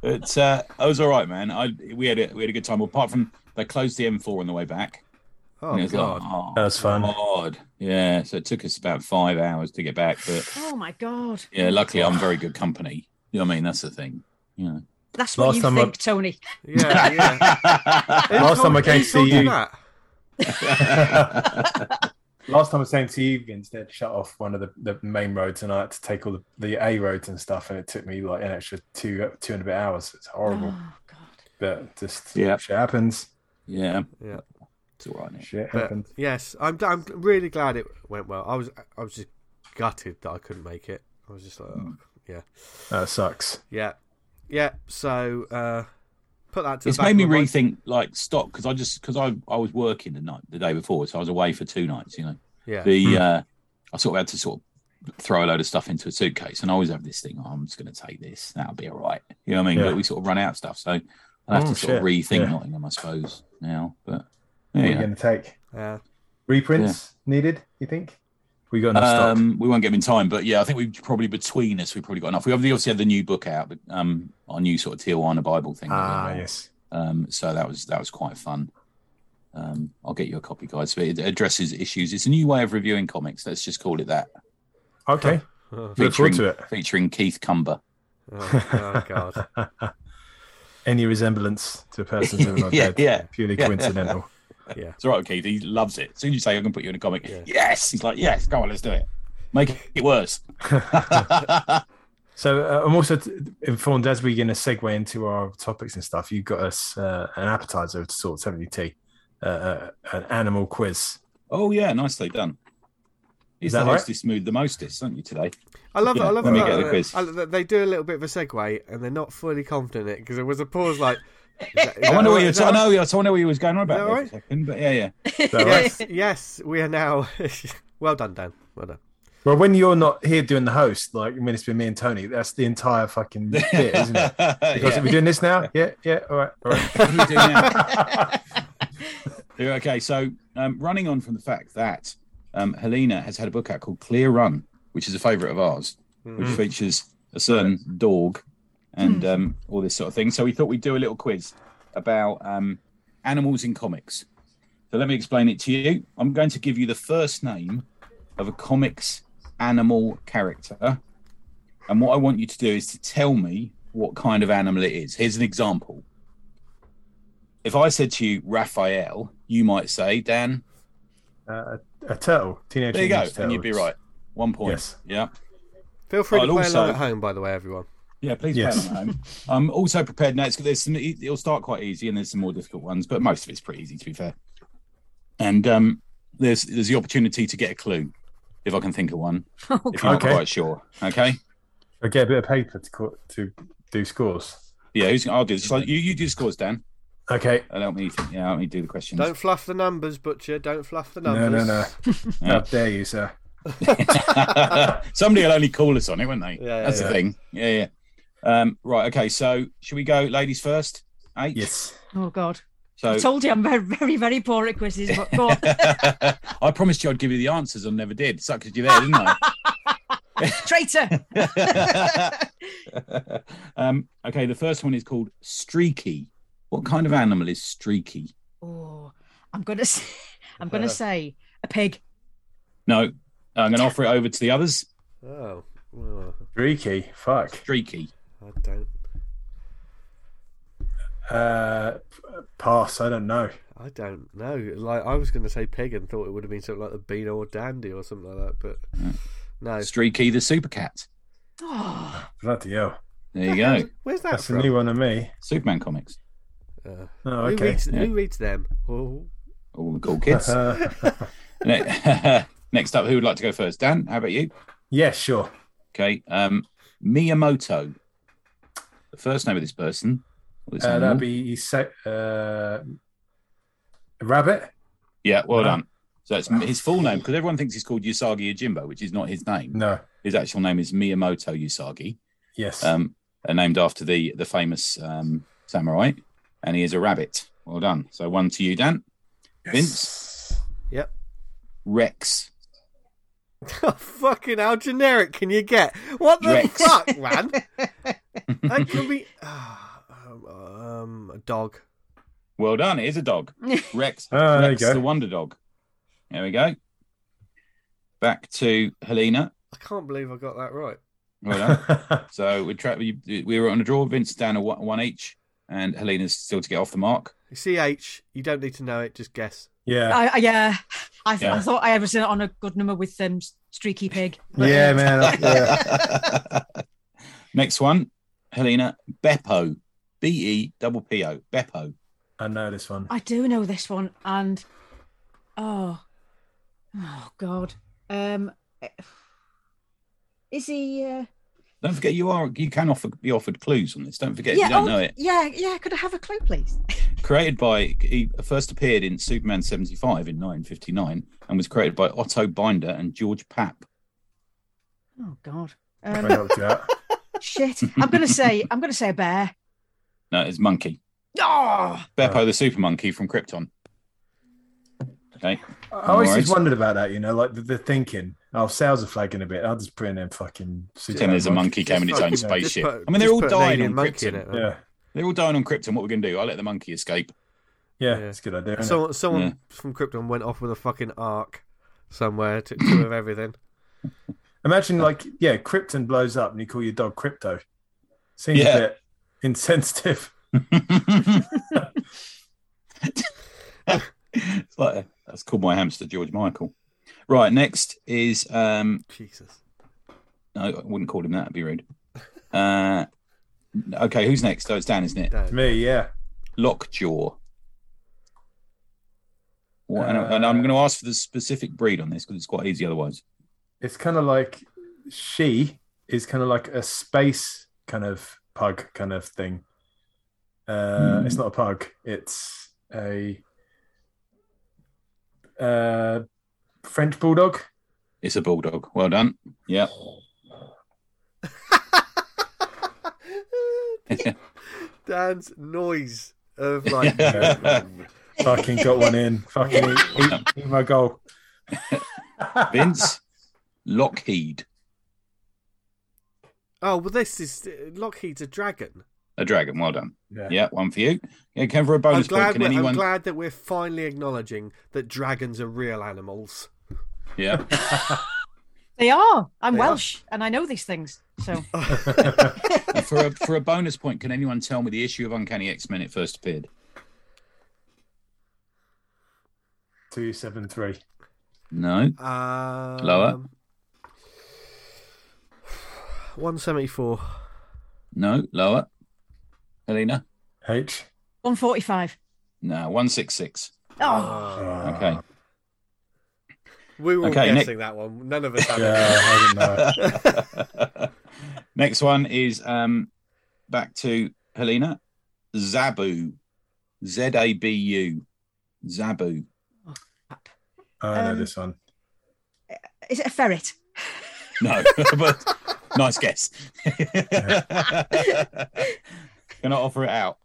[SPEAKER 3] But uh, I was all right, man. I we had a, we had a good time. Apart from they closed the M4 on the way back.
[SPEAKER 1] Oh
[SPEAKER 3] was
[SPEAKER 1] God.
[SPEAKER 3] Like, oh,
[SPEAKER 2] That was fun.
[SPEAKER 3] God. Yeah, so it took us about five hours to get back. But
[SPEAKER 4] Oh my god,
[SPEAKER 3] yeah, luckily I'm very good company. You know what I mean? That's the thing. You know.
[SPEAKER 4] that's what
[SPEAKER 2] Last
[SPEAKER 4] you
[SPEAKER 2] time I-
[SPEAKER 4] think, Tony.
[SPEAKER 1] Yeah, yeah.
[SPEAKER 2] Last time I came to see you-
[SPEAKER 1] that?
[SPEAKER 2] Last time I was saying to you, Vince, they'd shut off one of the, the main roads, and I had to take all the, the A roads and stuff, and it took me like an extra two two and a bit hours. It's horrible,
[SPEAKER 4] Oh god.
[SPEAKER 2] but just
[SPEAKER 3] Yeah.
[SPEAKER 2] shit happens.
[SPEAKER 3] yeah,
[SPEAKER 1] Yeah.
[SPEAKER 3] it's all right. Nick.
[SPEAKER 2] Shit
[SPEAKER 1] But
[SPEAKER 2] happens.
[SPEAKER 1] yes, I'm. I'm really glad it went well. I was. I was just gutted that I couldn't make it. I was just like, oh, yeah,
[SPEAKER 2] That sucks.
[SPEAKER 1] yeah, yeah. So uh, put that to.
[SPEAKER 3] It's
[SPEAKER 1] the back
[SPEAKER 3] made me
[SPEAKER 1] of my mind.
[SPEAKER 3] rethink like stock because I just because I I was working the night the day before, so I was away for two nights. You know,
[SPEAKER 1] Yeah,
[SPEAKER 3] the uh, I sort of had to sort of throw a load of stuff into a suitcase, and I always have this thing. Oh, I'm just going to take this. That'll be all right. You know what I mean?
[SPEAKER 2] Yeah.
[SPEAKER 3] But we sort of run out of stuff, so I'll have
[SPEAKER 2] Oh,
[SPEAKER 3] to sort of rethink
[SPEAKER 2] Yeah.
[SPEAKER 3] Nottingham, I suppose, now. But
[SPEAKER 2] What are you
[SPEAKER 3] yeah,
[SPEAKER 2] going to take?
[SPEAKER 1] Yeah.
[SPEAKER 2] Reprints needed, you think? We got enough stock.
[SPEAKER 3] um, we won't get them in time, but yeah, I think we probably between us, We've probably got enough. We obviously obviously had the new book out, but um, our new sort of Tijuana Bible thing.
[SPEAKER 2] Ah, yes.
[SPEAKER 3] Um, so that was that was quite fun. Um, I'll get you a copy, guys. But it addresses issues. It's a new way of reviewing comics. Let's just call it that.
[SPEAKER 2] Okay.
[SPEAKER 1] Oh,
[SPEAKER 2] Look forward to it.
[SPEAKER 3] Featuring Keith Cumber.
[SPEAKER 1] oh, oh, God.
[SPEAKER 2] Any resemblance to a person living or
[SPEAKER 3] Yeah, yeah.
[SPEAKER 2] Purely
[SPEAKER 3] Yeah.
[SPEAKER 2] coincidental.
[SPEAKER 1] Yeah.
[SPEAKER 3] It's all right, Keith. He loves it. As soon as you say, I'm going to put you in a comic,
[SPEAKER 1] Yeah.
[SPEAKER 3] yes. He's like, yes, go on, let's do it. Make it worse.
[SPEAKER 2] So uh, I'm also t- informed as we're going to segue into our topics and stuff. You've got us uh, an appetizer of sorts, haven't you, T? Uh, uh, an animal quiz.
[SPEAKER 3] oh, yeah, nicely done. He's
[SPEAKER 2] Is
[SPEAKER 3] the
[SPEAKER 2] that right?
[SPEAKER 3] hostess mood the mostest, aren't you, today?
[SPEAKER 1] I love it. I love
[SPEAKER 3] let
[SPEAKER 1] it.
[SPEAKER 3] me
[SPEAKER 1] that-
[SPEAKER 3] get the quiz.
[SPEAKER 1] I- they do a little bit of a segue and they're not fully confident in it because there was a pause like. Is that- is
[SPEAKER 3] I wonder
[SPEAKER 1] all
[SPEAKER 3] what you
[SPEAKER 1] Is
[SPEAKER 3] I
[SPEAKER 1] that
[SPEAKER 3] know, I wonder what you was going on about
[SPEAKER 1] that
[SPEAKER 3] there
[SPEAKER 1] all
[SPEAKER 3] for a second, but yeah, yeah.
[SPEAKER 2] Is that right?
[SPEAKER 1] Yes, yes, we are now. well done, Dan. Well done.
[SPEAKER 2] Well, when you're not here doing the host, like when it's been me and Tony, that's the entire fucking bit, isn't it? Because
[SPEAKER 3] Yeah.
[SPEAKER 2] are we doing this now? Yeah, yeah, all right, all right.
[SPEAKER 3] What are we doing now? Yeah, okay, so um, running on from the fact that um, Helena has had a book out called Clear Run, which is a favourite of ours, which features a certain dog and um, all this sort of thing. So we thought we'd do a little quiz about um, animals in comics. So let me explain it to you. I'm going to give you the first name of a comics animal character. And what I want you to do is to tell me what kind of animal it is. Here's an example. If I said to you Raphael, you might say, Dan,
[SPEAKER 2] Uh, a turtle, teenage.
[SPEAKER 3] there you go,
[SPEAKER 2] Mutant
[SPEAKER 3] and you'd be right. One point.
[SPEAKER 2] Yes.
[SPEAKER 3] Yeah.
[SPEAKER 1] Feel free to
[SPEAKER 3] I'll
[SPEAKER 1] play
[SPEAKER 3] also-
[SPEAKER 1] along at home, by the way, everyone.
[SPEAKER 3] Yeah, please
[SPEAKER 2] Yes.
[SPEAKER 3] play along at home. I'm also prepared now. It's, there's some, it'll start quite easy, and there's some more difficult ones, but most of it's pretty easy, to be fair. And um, there's there's the opportunity to get a clue, if I can think of one,
[SPEAKER 4] Oh,
[SPEAKER 3] if you're not quite sure. Okay.
[SPEAKER 2] I get a bit of paper to co- to do scores.
[SPEAKER 3] Yeah, who's, I'll do this. So you you do scores, Dan.
[SPEAKER 2] Okay.
[SPEAKER 3] And help me. Think, yeah, help me do the questions.
[SPEAKER 1] Don't fluff the numbers, Butcher. Don't fluff the numbers.
[SPEAKER 2] No, no, no. How dare you, sir?
[SPEAKER 3] Somebody will only call us on it, won't they?
[SPEAKER 1] Yeah, yeah,
[SPEAKER 3] That's
[SPEAKER 2] yeah.
[SPEAKER 3] the thing. Yeah, yeah. Um, right. Okay. So should we go, ladies first? Eight.
[SPEAKER 2] Yes.
[SPEAKER 4] oh God.
[SPEAKER 3] So
[SPEAKER 4] I told you I'm very, very, very poor at quizzes, but go on.
[SPEAKER 3] I promised you I'd give you the answers. I never did. Sucked you there, didn't I?
[SPEAKER 4] Traitor.
[SPEAKER 3] um, okay, the first one is called Streaky. What kind of animal is Streaky?
[SPEAKER 4] Oh, I'm gonna say, I'm gonna say a pig.
[SPEAKER 3] No, I'm going to offer it over to the others.
[SPEAKER 1] Oh, well,
[SPEAKER 2] Streaky. Fuck.
[SPEAKER 3] Streaky.
[SPEAKER 1] I don't.
[SPEAKER 2] Uh, pass. I don't know.
[SPEAKER 1] I don't know. Like I was going to say pig and thought it would have been something like the Beano or Dandy or something like that, but no.
[SPEAKER 3] Streaky the super cat.
[SPEAKER 4] Oh,
[SPEAKER 2] Bloody hell.
[SPEAKER 3] There you go.
[SPEAKER 1] Where's that
[SPEAKER 2] That's a new one on me.
[SPEAKER 3] Superman comics.
[SPEAKER 1] Uh,
[SPEAKER 2] Oh,
[SPEAKER 1] who, reads,
[SPEAKER 3] Yeah.
[SPEAKER 1] who reads them? Oh,
[SPEAKER 3] All the cool kids.
[SPEAKER 2] Uh,
[SPEAKER 3] Next up, who would like to go first? Dan, how about you?
[SPEAKER 2] yeah, sure.
[SPEAKER 3] Okay. Um, Miyamoto. The first name of this person.
[SPEAKER 2] Uh, that'd be se- uh, rabbit.
[SPEAKER 3] Yeah, well
[SPEAKER 2] No.
[SPEAKER 3] done. So it's his full name because everyone thinks he's called Usagi Yojimbo, which is not his name.
[SPEAKER 2] No.
[SPEAKER 3] His actual name is Miyamoto Usagi,
[SPEAKER 2] Yes.
[SPEAKER 3] um, named after the the famous um, samurai, and he is a rabbit. Well done. So one to you, Dan. Vince,
[SPEAKER 1] yep.
[SPEAKER 3] Rex.
[SPEAKER 1] Oh, fucking how generic can you get? What the
[SPEAKER 3] Rex.
[SPEAKER 1] fuck, man? that could be um, um, a dog.
[SPEAKER 3] Well done. It is a dog. Rex.
[SPEAKER 2] There you
[SPEAKER 3] Rex
[SPEAKER 2] go.
[SPEAKER 3] the Wonder Dog. There we go. Back to Helena.
[SPEAKER 1] I can't believe I got that right.
[SPEAKER 3] Well done. so we tra- we, we were on a draw. Vince down a one, one each, and Helena's still to get off the mark.
[SPEAKER 1] CH, you don't need to know it, just guess.
[SPEAKER 2] Yeah.
[SPEAKER 4] I, I, yeah. I, th-
[SPEAKER 3] Yeah.
[SPEAKER 4] I thought I ever seen it on a good number with um, Streaky Pig. But,
[SPEAKER 2] Yeah,
[SPEAKER 4] uh,
[SPEAKER 2] man. that- yeah.
[SPEAKER 3] Next one, Helena Beppo, B E double P O, Beppo.
[SPEAKER 2] I know this one.
[SPEAKER 4] I do know this one, and oh, oh God, um, is he? Uh,
[SPEAKER 3] Don't forget you are you can offer be offered clues on this. Don't forget
[SPEAKER 4] yeah,
[SPEAKER 3] you don't
[SPEAKER 4] oh,
[SPEAKER 3] know it.
[SPEAKER 4] yeah, yeah. Could I have a clue, please?
[SPEAKER 3] Created by he first appeared in Superman seventy five in 1959 and was created by Otto Binder and George Papp.
[SPEAKER 4] Oh God,
[SPEAKER 2] I
[SPEAKER 4] um,
[SPEAKER 2] helped you out.
[SPEAKER 4] shit. I'm gonna say, I'm gonna say a bear.
[SPEAKER 3] No, it's Monkey.
[SPEAKER 4] Oh,
[SPEAKER 3] Beppo the super monkey from Krypton. Okay.
[SPEAKER 2] I always
[SPEAKER 3] Alright.
[SPEAKER 2] just wondered about that, you know, like the, the thinking. Oh, sales are flagging a bit. I'll just put in them fucking.
[SPEAKER 3] Pretend there's a monkey came in its own
[SPEAKER 1] Just put-
[SPEAKER 3] spaceship. I mean, they're all dying on Krypton.
[SPEAKER 1] it.
[SPEAKER 2] Yeah,
[SPEAKER 3] They're all dying on Krypton. What are we going to do? I'll let the monkey escape.
[SPEAKER 2] yeah,
[SPEAKER 1] Yeah.
[SPEAKER 2] it's a good idea. isn't it?
[SPEAKER 1] Someone, someone
[SPEAKER 3] Yeah.
[SPEAKER 1] from Krypton went off with a fucking arc somewhere to to of everything.
[SPEAKER 2] Imagine, like, yeah, Krypton blows up and you call your dog Krypto. Seems
[SPEAKER 3] Yeah.
[SPEAKER 2] a bit insensitive.
[SPEAKER 3] it's like that's called my hamster, George Michael. Right, next is um
[SPEAKER 1] Jesus.
[SPEAKER 3] no, I wouldn't call him that, it'd be rude. Uh okay, who's next? Oh, it's Dan, isn't it?
[SPEAKER 1] Dan.
[SPEAKER 2] Me, yeah.
[SPEAKER 3] Lockjaw. What, and, I- and I'm going to ask for the specific breed on this because it's quite easy otherwise.
[SPEAKER 2] It's kind of like she is kind of like a space kind of pug kind of thing. Uh, It's not a pug. It's a uh, French bulldog.
[SPEAKER 3] It's a bulldog. Well done. Yeah.
[SPEAKER 1] Dan's noise of like.
[SPEAKER 2] Fucking got one in. Fucking eat, eat, eat my goal.
[SPEAKER 3] Vince Lockheed,
[SPEAKER 1] oh well, this is Lockheed's a dragon.
[SPEAKER 3] A dragon. Well done.
[SPEAKER 2] Yeah.
[SPEAKER 3] Yeah, one for you. Yeah, can for a
[SPEAKER 1] I'm
[SPEAKER 3] bonus point. Can
[SPEAKER 1] we're, I'm glad that we're finally acknowledging that dragons are real animals.
[SPEAKER 3] Yeah.
[SPEAKER 4] they are. I'm
[SPEAKER 1] They are.
[SPEAKER 4] Welsh and I know these things. So
[SPEAKER 3] for a for a bonus point, can anyone tell me the issue of Uncanny X Men it first appeared?
[SPEAKER 2] Two seven three.
[SPEAKER 3] No.
[SPEAKER 1] Um,
[SPEAKER 3] Lower.
[SPEAKER 1] 174.
[SPEAKER 3] No. Lower. Helena.
[SPEAKER 2] H.
[SPEAKER 4] 145.
[SPEAKER 3] No. One six six.
[SPEAKER 4] Oh,
[SPEAKER 3] Okay.
[SPEAKER 1] We were all
[SPEAKER 3] Okay, Nick-
[SPEAKER 1] guessing that one. None of us had
[SPEAKER 2] Yeah, I didn't know.
[SPEAKER 3] Next one is um back to Helena. Zabu. Z A B U. Zabu.
[SPEAKER 2] Oh, I know
[SPEAKER 4] Um,
[SPEAKER 2] this one.
[SPEAKER 4] is it a ferret?
[SPEAKER 3] No, but nice guess. Can I offer it out?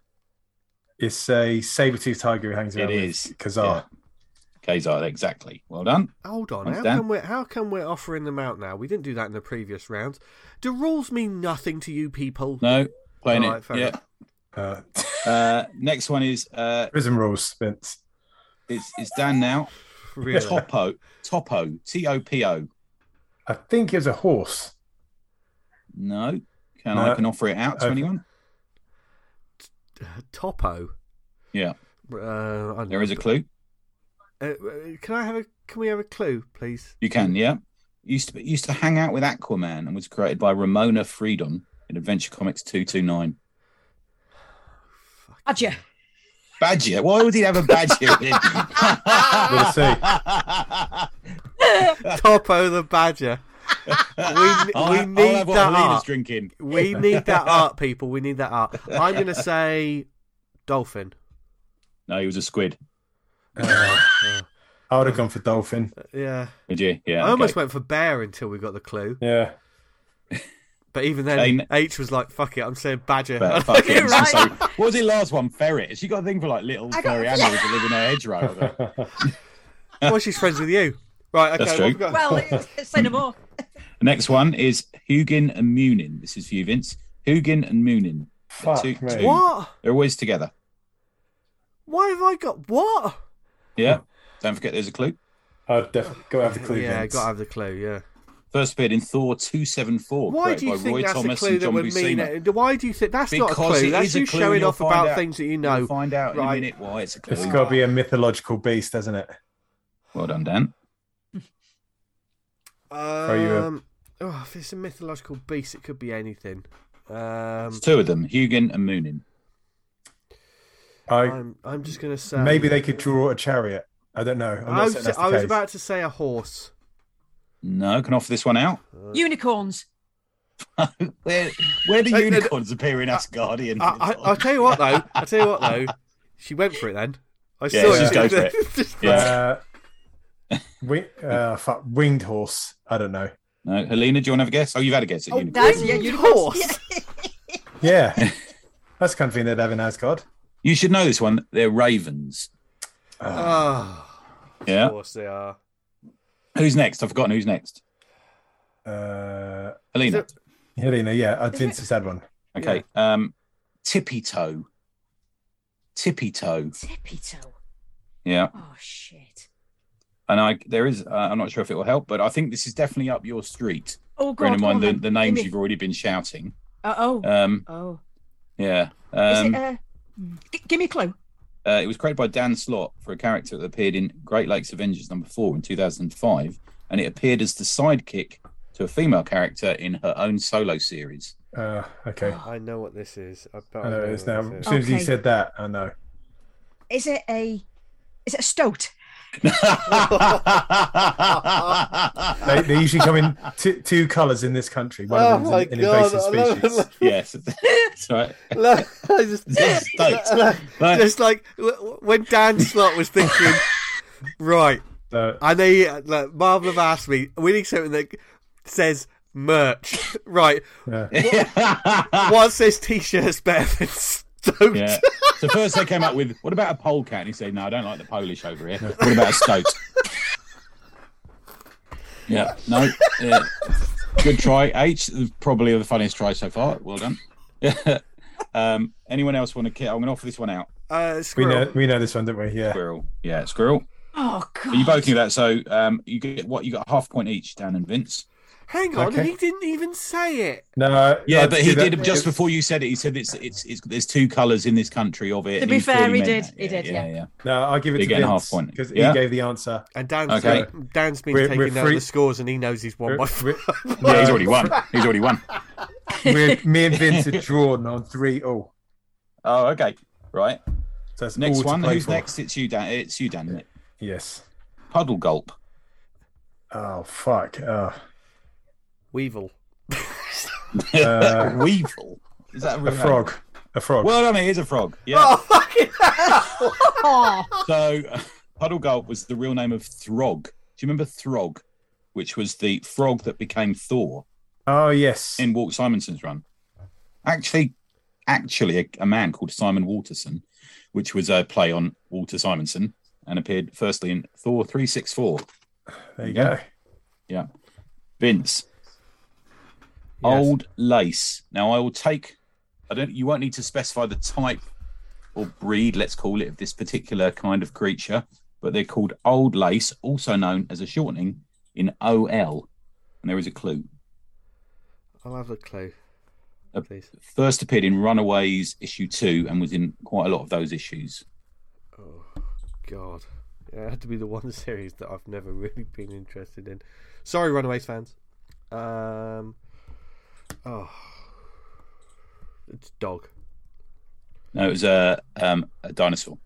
[SPEAKER 2] It's a saber-toothed tiger who hangs
[SPEAKER 3] It
[SPEAKER 2] around
[SPEAKER 3] is.
[SPEAKER 2] with Kazar.
[SPEAKER 3] Kazar, exactly. Well done.
[SPEAKER 1] Hold on.
[SPEAKER 3] Thanks,
[SPEAKER 1] How
[SPEAKER 3] Dan.
[SPEAKER 1] come, we're, how come we're offering them out now? We didn't do that in the previous rounds. Do rules mean nothing to you people?
[SPEAKER 3] No, playing
[SPEAKER 1] All right,
[SPEAKER 3] it.
[SPEAKER 1] fair
[SPEAKER 3] Yeah.
[SPEAKER 2] Uh,
[SPEAKER 3] Uh, next one is uh,
[SPEAKER 2] prison rules, Spence.
[SPEAKER 3] it's, it's Dan now.
[SPEAKER 1] Really?
[SPEAKER 3] Topo, Topo, T O P O.
[SPEAKER 2] I think it's a horse.
[SPEAKER 3] No, can
[SPEAKER 2] No.
[SPEAKER 3] I can offer it out to
[SPEAKER 2] Okay.
[SPEAKER 3] anyone?
[SPEAKER 1] Topo.
[SPEAKER 3] Yeah,
[SPEAKER 1] Uh, I
[SPEAKER 3] there is a clue.
[SPEAKER 1] Uh, uh, can I have a? Can we have a clue, please?
[SPEAKER 3] You can. Yeah, used to used to hang out with Aquaman and was created by Ramona Fradon in Adventure Comics two two nine.
[SPEAKER 4] Badger.
[SPEAKER 3] Badger. Why would he have a badger? in?
[SPEAKER 2] With
[SPEAKER 1] Topo the badger. We,
[SPEAKER 3] I'll,
[SPEAKER 1] we
[SPEAKER 3] I'll
[SPEAKER 1] need
[SPEAKER 3] have what
[SPEAKER 1] that
[SPEAKER 3] Helena's
[SPEAKER 1] art.
[SPEAKER 3] drinking.
[SPEAKER 1] We need that art, people. We need that art. I'm going to say dolphin.
[SPEAKER 3] No, he was a squid.
[SPEAKER 2] Uh, I would have gone for dolphin.
[SPEAKER 1] Yeah.
[SPEAKER 3] Did you? Yeah.
[SPEAKER 1] I almost went for bear until we got the clue.
[SPEAKER 2] Yeah.
[SPEAKER 1] But even then,
[SPEAKER 3] Okay,
[SPEAKER 1] H was like, fuck it, I'm saying badger.
[SPEAKER 3] But fuck it,
[SPEAKER 1] right.
[SPEAKER 3] so. What was it last one? Ferret. She got a thing for like little
[SPEAKER 4] I
[SPEAKER 3] furry animals that live in her hedgerow.
[SPEAKER 1] Well, she's friends with you. Right, okay.
[SPEAKER 3] That's
[SPEAKER 1] what
[SPEAKER 3] true.
[SPEAKER 1] have we got?
[SPEAKER 4] Well, it's- say no more.
[SPEAKER 3] The next one is Hugin and Munin. This is for you, Vince. Hugin and Munin.
[SPEAKER 2] Fuck
[SPEAKER 3] Two-
[SPEAKER 2] me.
[SPEAKER 3] two.
[SPEAKER 1] what?
[SPEAKER 3] They're always together.
[SPEAKER 1] Why have I got what?
[SPEAKER 3] Yeah. Don't forget there's a clue.
[SPEAKER 2] Oh, I'd definitely go have the clue.
[SPEAKER 1] yeah,
[SPEAKER 2] Vince.
[SPEAKER 1] got to have the clue, yeah.
[SPEAKER 3] First appeared in Thor 274.
[SPEAKER 1] Why do you
[SPEAKER 3] by
[SPEAKER 1] think
[SPEAKER 3] Roy
[SPEAKER 1] that's
[SPEAKER 3] Thomas
[SPEAKER 1] a clue
[SPEAKER 3] and
[SPEAKER 1] that
[SPEAKER 3] John
[SPEAKER 1] would mean
[SPEAKER 3] Buscema.
[SPEAKER 1] it? Why do you think that's not a
[SPEAKER 3] Because
[SPEAKER 1] clue?
[SPEAKER 3] it
[SPEAKER 1] That's
[SPEAKER 3] is a
[SPEAKER 1] you
[SPEAKER 3] clue,
[SPEAKER 1] showing
[SPEAKER 3] you'll
[SPEAKER 1] off
[SPEAKER 3] find
[SPEAKER 1] about
[SPEAKER 3] out-
[SPEAKER 1] things that you
[SPEAKER 3] You'll
[SPEAKER 1] know.
[SPEAKER 3] find out in
[SPEAKER 1] Right.
[SPEAKER 3] a minute why it's a clue.
[SPEAKER 2] It's got to be a mythological beast, hasn't it?
[SPEAKER 3] Well done, Dan.
[SPEAKER 2] You,
[SPEAKER 1] Um, oh, if it's a mythological beast, it could be anything. Um,
[SPEAKER 3] It's two of them, Hugin and Munin.
[SPEAKER 2] I
[SPEAKER 1] I'm, I'm just going to say.
[SPEAKER 2] maybe they could draw a chariot. I don't know. I'm not
[SPEAKER 1] I was,
[SPEAKER 2] saying that's the
[SPEAKER 1] I was
[SPEAKER 2] case.
[SPEAKER 1] about to say a horse.
[SPEAKER 3] No, can I offer this one out.
[SPEAKER 4] Unicorns.
[SPEAKER 3] Where where do
[SPEAKER 1] Uh, uh,
[SPEAKER 3] unicorns appear in Asgardian?
[SPEAKER 1] I, I, I'll tell you what though. I'll tell you what though. She went for it then. I
[SPEAKER 3] Yeah,
[SPEAKER 1] saw
[SPEAKER 3] just
[SPEAKER 1] it.
[SPEAKER 3] go for it.
[SPEAKER 1] Just-
[SPEAKER 3] Yeah.
[SPEAKER 2] Uh, wi- uh, fuck, winged horse. I don't know.
[SPEAKER 3] No, Helena, do you want to have a guess? Oh, you've had a guess at
[SPEAKER 1] Oh,
[SPEAKER 3] unicorns.
[SPEAKER 4] That's yeah,
[SPEAKER 1] Winged
[SPEAKER 4] unicorns.
[SPEAKER 1] horse?
[SPEAKER 4] Yeah.
[SPEAKER 2] Yeah, that's the kind of thing they'd have in Asgard.
[SPEAKER 3] You should know this one. They're ravens.
[SPEAKER 1] Oh,
[SPEAKER 3] Yeah.
[SPEAKER 1] of course they are.
[SPEAKER 3] Who's next? I've forgotten who's next.
[SPEAKER 2] Uh,
[SPEAKER 3] Helena.
[SPEAKER 1] Is
[SPEAKER 2] Helena, yeah, uh, Vince has had one.
[SPEAKER 3] Okay. Um, tippy toe. Tippy toe.
[SPEAKER 4] Tippy toe.
[SPEAKER 3] Yeah.
[SPEAKER 4] Oh shit.
[SPEAKER 3] And I there is. Uh, I'm not sure if it will help, but I think this is definitely up your street.
[SPEAKER 4] Oh
[SPEAKER 3] Bearing
[SPEAKER 4] god.
[SPEAKER 3] in mind the, the names
[SPEAKER 4] Give
[SPEAKER 3] you've already been shouting.
[SPEAKER 4] Uh, oh.
[SPEAKER 3] Um,
[SPEAKER 4] oh.
[SPEAKER 3] yeah.
[SPEAKER 4] Is
[SPEAKER 3] Um,
[SPEAKER 4] it? Uh. G- give me a clue.
[SPEAKER 3] Uh, it was created by Dan Slott for a character that appeared in Great Lakes Avengers number four in 2005, and it appeared as the sidekick to a female character in her own solo series.
[SPEAKER 2] Uh, okay.
[SPEAKER 1] I know what this is. I, bet
[SPEAKER 2] I know
[SPEAKER 1] know
[SPEAKER 2] it is now. As
[SPEAKER 1] is.
[SPEAKER 2] soon as you said that, I know.
[SPEAKER 4] Is it a? Is it a stoat?
[SPEAKER 2] They, they usually come in t- two colours in this country. One
[SPEAKER 1] Oh
[SPEAKER 2] of
[SPEAKER 1] my
[SPEAKER 2] them's an, an
[SPEAKER 1] god!
[SPEAKER 2] invasive
[SPEAKER 1] I love
[SPEAKER 2] species.
[SPEAKER 3] yes, that's right.
[SPEAKER 1] Look, I just,
[SPEAKER 3] It's stoked.
[SPEAKER 1] like, just like w- w- when Dan Slott was thinking, right,
[SPEAKER 2] So,
[SPEAKER 1] I know you, like, Marvel have asked me, we need something that says merch. right,
[SPEAKER 2] yeah.
[SPEAKER 1] what says t shirts better than Stoked?
[SPEAKER 3] Yeah. So first they came up with, what about a polecat? And he said, no, I don't like the Polish over here. What about a stoat? yeah. No. Yeah. Good try, H. Probably the funniest try so far. Well done. um, anyone else want to? Ki- I'm going to offer this one out.
[SPEAKER 1] Uh,
[SPEAKER 2] we know we know this one, don't we? Yeah.
[SPEAKER 3] Squirrel. Yeah, squirrel.
[SPEAKER 4] Oh god.
[SPEAKER 3] But you both knew that, so um, you get what you got a half point each, Dan and Vince.
[SPEAKER 1] Hang on,
[SPEAKER 2] Okay.
[SPEAKER 1] he didn't even say it.
[SPEAKER 2] No.
[SPEAKER 3] Yeah,
[SPEAKER 2] I'd
[SPEAKER 3] but
[SPEAKER 2] do
[SPEAKER 3] he
[SPEAKER 2] that-
[SPEAKER 3] did just before you said it. He said it's it's, it's there's two colours in this country of it.
[SPEAKER 4] To be fair, he did.
[SPEAKER 3] that.
[SPEAKER 4] He did,
[SPEAKER 3] Yeah,
[SPEAKER 4] yeah.
[SPEAKER 3] yeah.
[SPEAKER 2] No, I'll give it
[SPEAKER 3] You're
[SPEAKER 2] to
[SPEAKER 3] getting
[SPEAKER 2] Vince
[SPEAKER 3] half point.
[SPEAKER 2] because
[SPEAKER 3] Yeah?
[SPEAKER 2] he gave the answer.
[SPEAKER 1] And Dan's,
[SPEAKER 3] Okay.
[SPEAKER 1] uh, Dan's been
[SPEAKER 2] We're-
[SPEAKER 1] taking
[SPEAKER 2] we're
[SPEAKER 1] note
[SPEAKER 2] free-
[SPEAKER 1] the scores and he knows he's won by
[SPEAKER 2] We're-
[SPEAKER 3] Yeah, he's already won. He's already won.
[SPEAKER 2] we're- me and Vince are drawn on three all.
[SPEAKER 3] Oh, okay. Right.
[SPEAKER 2] So that's
[SPEAKER 3] Next one. Who's
[SPEAKER 2] for.
[SPEAKER 3] next? It's you, Dan. It's you, Dan. it?
[SPEAKER 2] Yes.
[SPEAKER 3] Puddle gulp.
[SPEAKER 2] Oh fuck. Oh.
[SPEAKER 1] Weevil.
[SPEAKER 2] Uh,
[SPEAKER 3] Weevil. Is that a,
[SPEAKER 2] a frog. A frog.
[SPEAKER 3] Well, I mean, it is a frog. Yeah.
[SPEAKER 1] Oh, fucking hell!
[SPEAKER 3] So, Puddle Gulp was the real name of Throg. Do you remember Throg, which was the frog that became Thor
[SPEAKER 2] Oh yes.
[SPEAKER 3] in Walt Simonson's run? Actually, actually, a, a man called Simon Walterson, which was a play on Walter Simonson, and appeared firstly in Thor three six four.
[SPEAKER 2] there you go.
[SPEAKER 3] Yeah, Vince.
[SPEAKER 1] Yes.
[SPEAKER 3] Old lace. Now I will take. I don't. You won't need to specify the type or breed, let's call it, of this particular kind of creature, but they're called old lace, also known as a shortening in OL. And there is a clue.
[SPEAKER 1] I'll have a clue.
[SPEAKER 3] Uh,
[SPEAKER 1] Please.
[SPEAKER 3] First appeared in Runaways issue two and was in quite a lot of those issues.
[SPEAKER 1] Oh, God. Yeah, it had to be the one series that I've never really been interested in. Sorry, Runaways fans. Um. Oh. It's dog.
[SPEAKER 3] No, it was a um, a dinosaur.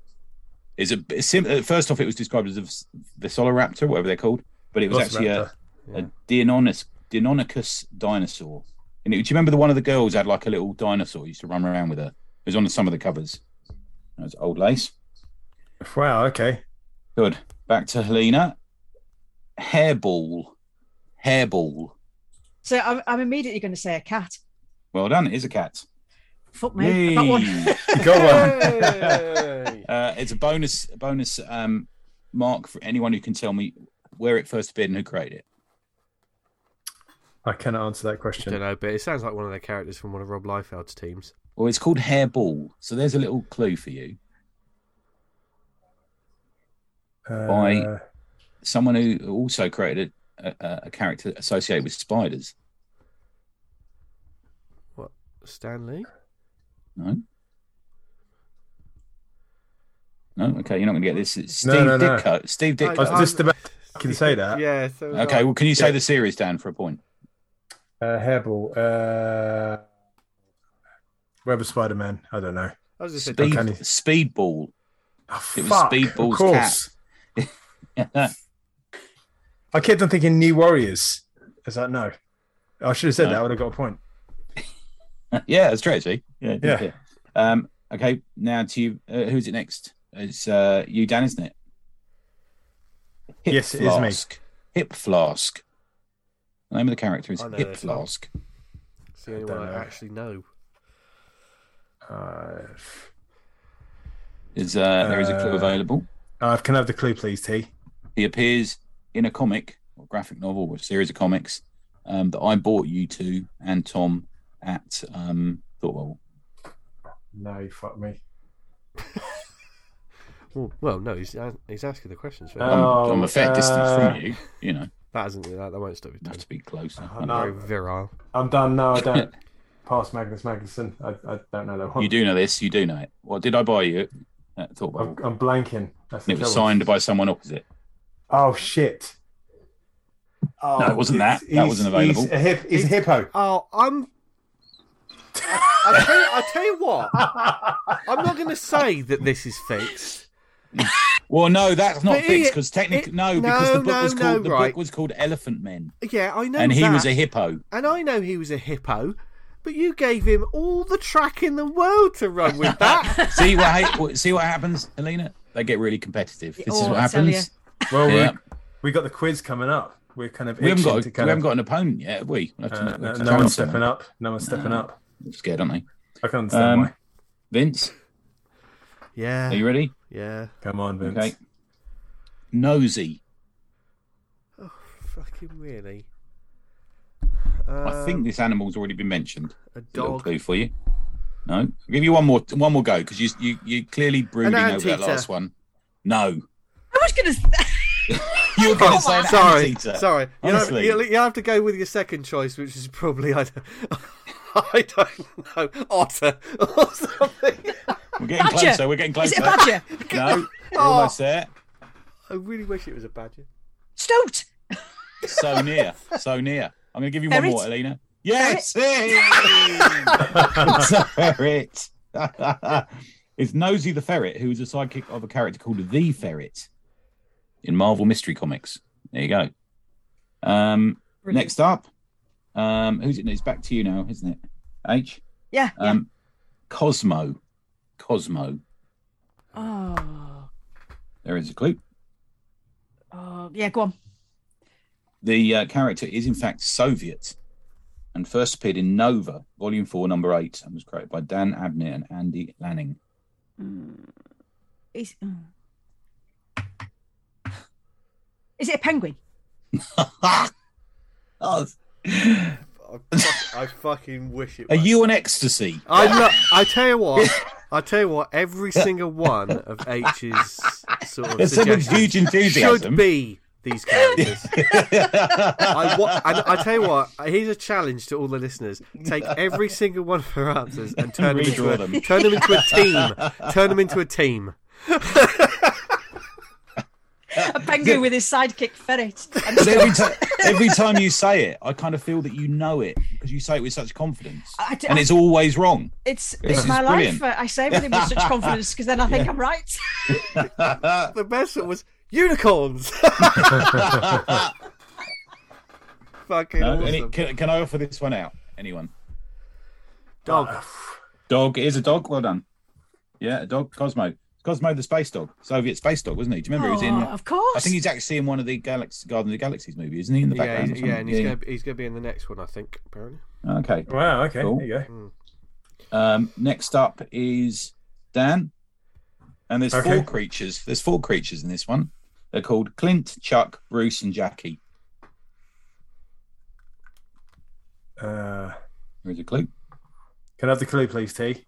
[SPEAKER 3] Is a bit sim- first off, it was described as a vis- Vesoloraptor, whatever they're called, but it was actually a,
[SPEAKER 2] Velociraptor.
[SPEAKER 3] a Deinonychus, Deinonychus dinosaur. And it, do you remember the one of the girls had like a little dinosaur used to run around with her? It was on some of the covers. That was old lace.
[SPEAKER 2] Wow. Okay.
[SPEAKER 3] Good. Back to Helena. Hairball. Hairball.
[SPEAKER 4] So I'm, I'm immediately going to say a cat.
[SPEAKER 3] Well done. It is a cat.
[SPEAKER 4] Fuck me. I got one.
[SPEAKER 3] Yay.
[SPEAKER 2] Got
[SPEAKER 3] Uh, it's a bonus bonus um, mark for anyone who can tell me where it first appeared and who created it.
[SPEAKER 2] I cannot answer that
[SPEAKER 1] I don't
[SPEAKER 2] question.
[SPEAKER 1] know, but it sounds like one of the characters from one of Rob Liefeld's teams.
[SPEAKER 3] Well, it's called Hairball. So there's a little clue for you.
[SPEAKER 2] Uh, By
[SPEAKER 3] Someone who also created a, a, a character associated with spiders.
[SPEAKER 1] What Stanley?
[SPEAKER 3] No. No. Okay, you're not going to get this. It's Steve
[SPEAKER 2] No, no, no.
[SPEAKER 3] Ditko. Steve
[SPEAKER 1] I-
[SPEAKER 2] I was just about to say that.
[SPEAKER 1] Yeah. So
[SPEAKER 3] Okay.
[SPEAKER 1] I.
[SPEAKER 3] Well, can you say
[SPEAKER 2] Yeah.
[SPEAKER 3] the series, Dan, for a point?
[SPEAKER 2] Uh, hairball. Uh, Web of Spider Man. I don't know.
[SPEAKER 1] I was just saying.
[SPEAKER 3] Speed, Speedball.
[SPEAKER 2] Oh,
[SPEAKER 3] It was
[SPEAKER 2] fuck,
[SPEAKER 3] Speedball's
[SPEAKER 2] of course. I kept on thinking New Warriors. I was like, no. I should have said
[SPEAKER 3] No.
[SPEAKER 2] that. I would have got a point.
[SPEAKER 3] yeah, that's true. Actually. Yeah.
[SPEAKER 2] Yeah.
[SPEAKER 3] Um. Okay. Now to you. Uh, who's it next? It's uh, you, Dan, isn't it? Hip
[SPEAKER 2] Yes, it is me.
[SPEAKER 3] flask. Hip flask. The name of the character is Hip
[SPEAKER 1] this one.
[SPEAKER 3] Flask.
[SPEAKER 1] It's the only
[SPEAKER 2] I
[SPEAKER 1] one I
[SPEAKER 2] know.
[SPEAKER 1] actually know.
[SPEAKER 2] Uh,
[SPEAKER 3] Is uh, there is a clue
[SPEAKER 2] Uh,
[SPEAKER 3] available?
[SPEAKER 2] Uh, can I have the clue, please, T?
[SPEAKER 3] He appears in a comic or graphic novel or series of comics um, that I bought you two and Tom at um, Thought Bubble.
[SPEAKER 2] No, you fuck me.
[SPEAKER 1] Well, well, no, he's he's asking the questions. For
[SPEAKER 3] I'm,
[SPEAKER 2] Oh,
[SPEAKER 3] I'm a fair distance
[SPEAKER 2] uh,
[SPEAKER 3] from you. You know,
[SPEAKER 1] that isn't that, that won't stop you.
[SPEAKER 3] you have to be close.
[SPEAKER 2] Oh,
[SPEAKER 1] I'm
[SPEAKER 2] no.
[SPEAKER 1] very virile.
[SPEAKER 2] I'm done. No, I don't. Pass Magnus Magnusson. I, I don't know that one.
[SPEAKER 3] You do know this. You do know it. What did I buy you at Thought
[SPEAKER 2] I'm, I'm blanking. That's
[SPEAKER 3] it was
[SPEAKER 2] trouble.
[SPEAKER 3] signed by someone opposite.
[SPEAKER 2] Oh shit. Oh,
[SPEAKER 3] No, it wasn't oh, that.
[SPEAKER 2] he's-
[SPEAKER 3] That wasn't available.
[SPEAKER 2] He's a, hip, he's a hippo.
[SPEAKER 1] Oh, I'm. I tell you, I tell you what. I'm not going to say that this is fixed.
[SPEAKER 3] Well, no, that's not
[SPEAKER 1] But
[SPEAKER 3] fixed because technically,
[SPEAKER 1] it-
[SPEAKER 3] no, because
[SPEAKER 1] no,
[SPEAKER 3] the book
[SPEAKER 1] no,
[SPEAKER 3] was
[SPEAKER 1] no,
[SPEAKER 3] called the
[SPEAKER 1] right.
[SPEAKER 3] book was called Elephantmen,
[SPEAKER 1] Yeah, I know
[SPEAKER 3] and he
[SPEAKER 1] that,
[SPEAKER 3] was a hippo.
[SPEAKER 1] and I know he was a hippo, but you gave him all the track in the world to run with that.
[SPEAKER 3] see what ha- see what happens, Helena? They get really competitive. This is
[SPEAKER 4] Oh,
[SPEAKER 3] what
[SPEAKER 4] I tell
[SPEAKER 3] happens.
[SPEAKER 2] Well,
[SPEAKER 3] Yeah.
[SPEAKER 2] we, we got the quiz coming up. We're kind of
[SPEAKER 3] We haven't got a,
[SPEAKER 2] to
[SPEAKER 3] we
[SPEAKER 2] kind
[SPEAKER 3] haven't
[SPEAKER 2] of.
[SPEAKER 3] got an opponent yet, have we? We'll have to
[SPEAKER 2] uh, no,
[SPEAKER 3] have
[SPEAKER 2] no one's stepping up. No one's stepping
[SPEAKER 3] No.
[SPEAKER 2] up.
[SPEAKER 3] They're Scared, aren't they?
[SPEAKER 2] I can't understand
[SPEAKER 3] Um,
[SPEAKER 2] why.
[SPEAKER 3] Vince,
[SPEAKER 1] Yeah,
[SPEAKER 3] are you ready?
[SPEAKER 1] yeah.
[SPEAKER 2] Come on, Vince.
[SPEAKER 3] Okay. Nosy.
[SPEAKER 1] Oh, fucking really.
[SPEAKER 3] I think
[SPEAKER 1] Um,
[SPEAKER 3] this animal's already been mentioned.
[SPEAKER 1] a
[SPEAKER 3] A little
[SPEAKER 1] dog.
[SPEAKER 3] clue for you. No, I'll give you one more one more go because you you you clearly brooding over that last one. No,
[SPEAKER 4] I was going to.
[SPEAKER 3] You were going
[SPEAKER 4] Oh,
[SPEAKER 3] to say an
[SPEAKER 1] Sorry, sorry. You have, you, you have to go with your second choice, which is probably I don't, I don't know otter or something.
[SPEAKER 3] We're getting
[SPEAKER 4] Badger.
[SPEAKER 3] closer. We're getting closer.
[SPEAKER 4] Is
[SPEAKER 3] closer.
[SPEAKER 4] it a badger?
[SPEAKER 3] No, we're
[SPEAKER 1] Oh.
[SPEAKER 3] almost there.
[SPEAKER 1] I really wish it was a badger.
[SPEAKER 4] Stoat.
[SPEAKER 3] So near, so near. I'm going to give you
[SPEAKER 4] Ferret?
[SPEAKER 3] one more, Helena. Yes, it's a ferret. it's Nosy the ferret, who is a sidekick of a character called the Ferret in Marvel Mystery Comics. There you go. Um, next up, um, who's it? It's back to you now, isn't it? H.
[SPEAKER 4] Yeah. yeah.
[SPEAKER 3] Um, Cosmo. Cosmo.
[SPEAKER 4] oh.
[SPEAKER 3] There is a clue.
[SPEAKER 4] Oh. Yeah. Go on.
[SPEAKER 3] The uh, character is in fact Soviet and first appeared in Nova, Volume 4, Number 8, and was created by Dan Abnett and Andy Lanning.
[SPEAKER 4] Is, mm. Is it a penguin?
[SPEAKER 3] oh,
[SPEAKER 1] I, fucking wish it.
[SPEAKER 3] are
[SPEAKER 1] Was.
[SPEAKER 3] you on ecstasy?
[SPEAKER 1] I lo- I tell you what. I tell you what. Every single one of H's sort of
[SPEAKER 3] There's some
[SPEAKER 1] suggestions
[SPEAKER 3] huge enthusiasm.
[SPEAKER 1] should be these characters. I, wa- and I tell you what. Here's a challenge to all the listeners: take every single one of her answers and turn them into a,
[SPEAKER 3] them.
[SPEAKER 1] turn them into a team. Turn them into a team.
[SPEAKER 4] A penguin with his sidekick ferret.
[SPEAKER 3] But every,
[SPEAKER 4] Stoat.
[SPEAKER 3] ti- every time you say it, I kind of feel that you know it because you say it with such confidence.
[SPEAKER 4] I d-
[SPEAKER 3] and it's always wrong.
[SPEAKER 4] It's
[SPEAKER 3] This
[SPEAKER 4] it's my
[SPEAKER 3] brilliant.
[SPEAKER 4] life. I say everything with such confidence because then I think I'm right.
[SPEAKER 1] The best one was unicorns. Fucking
[SPEAKER 3] No?
[SPEAKER 1] awesome.
[SPEAKER 3] Any- can, can I offer this one out? Anyone?
[SPEAKER 1] Dog.
[SPEAKER 3] Dog. It is a dog. Well done. Yeah, a dog. Cosmo. Cosmo the space dog. Soviet space dog, wasn't he? Do you remember? he was
[SPEAKER 4] Oh,
[SPEAKER 3] in.
[SPEAKER 4] of course.
[SPEAKER 3] I think he's actually in one of the Galaxy Guardians of the Galaxies movie, isn't he? In the
[SPEAKER 1] Yeah,
[SPEAKER 3] background.
[SPEAKER 1] he's, yeah, and he's
[SPEAKER 3] Yeah,
[SPEAKER 1] gonna he's gonna be in the next one, I think. Apparently.
[SPEAKER 3] Okay.
[SPEAKER 2] Wow. Okay.
[SPEAKER 3] Cool.
[SPEAKER 2] There you go.
[SPEAKER 3] Um, next up is Dan, and there's
[SPEAKER 2] Okay.
[SPEAKER 3] four creatures. There's four creatures in this one. They're called Clint, Chuck, Bruce, and Jackie.
[SPEAKER 2] Uh,
[SPEAKER 3] Here's a clue.
[SPEAKER 2] can I have the clue, please, T?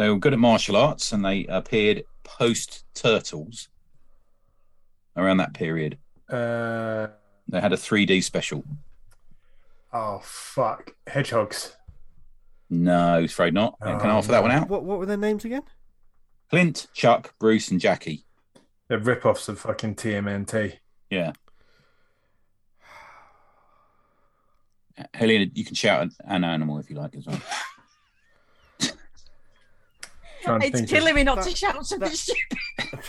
[SPEAKER 3] They were good at martial arts, and they appeared post Turtles. Around that period,
[SPEAKER 2] Uh,
[SPEAKER 3] they had a 3D special.
[SPEAKER 2] oh fuck, hedgehogs.
[SPEAKER 3] No, afraid not. Can I
[SPEAKER 2] Oh,
[SPEAKER 3] offer that one out?
[SPEAKER 1] What what were their names again?
[SPEAKER 3] Clint, Chuck, Bruce, and Jackie.
[SPEAKER 2] They're rip-offs of fucking TMNT.
[SPEAKER 3] Yeah. Helena, you can shout an, an animal if you like as well.
[SPEAKER 2] Trying to
[SPEAKER 4] it's
[SPEAKER 2] think of-
[SPEAKER 4] killing me not to shout something
[SPEAKER 1] that-
[SPEAKER 4] stupid.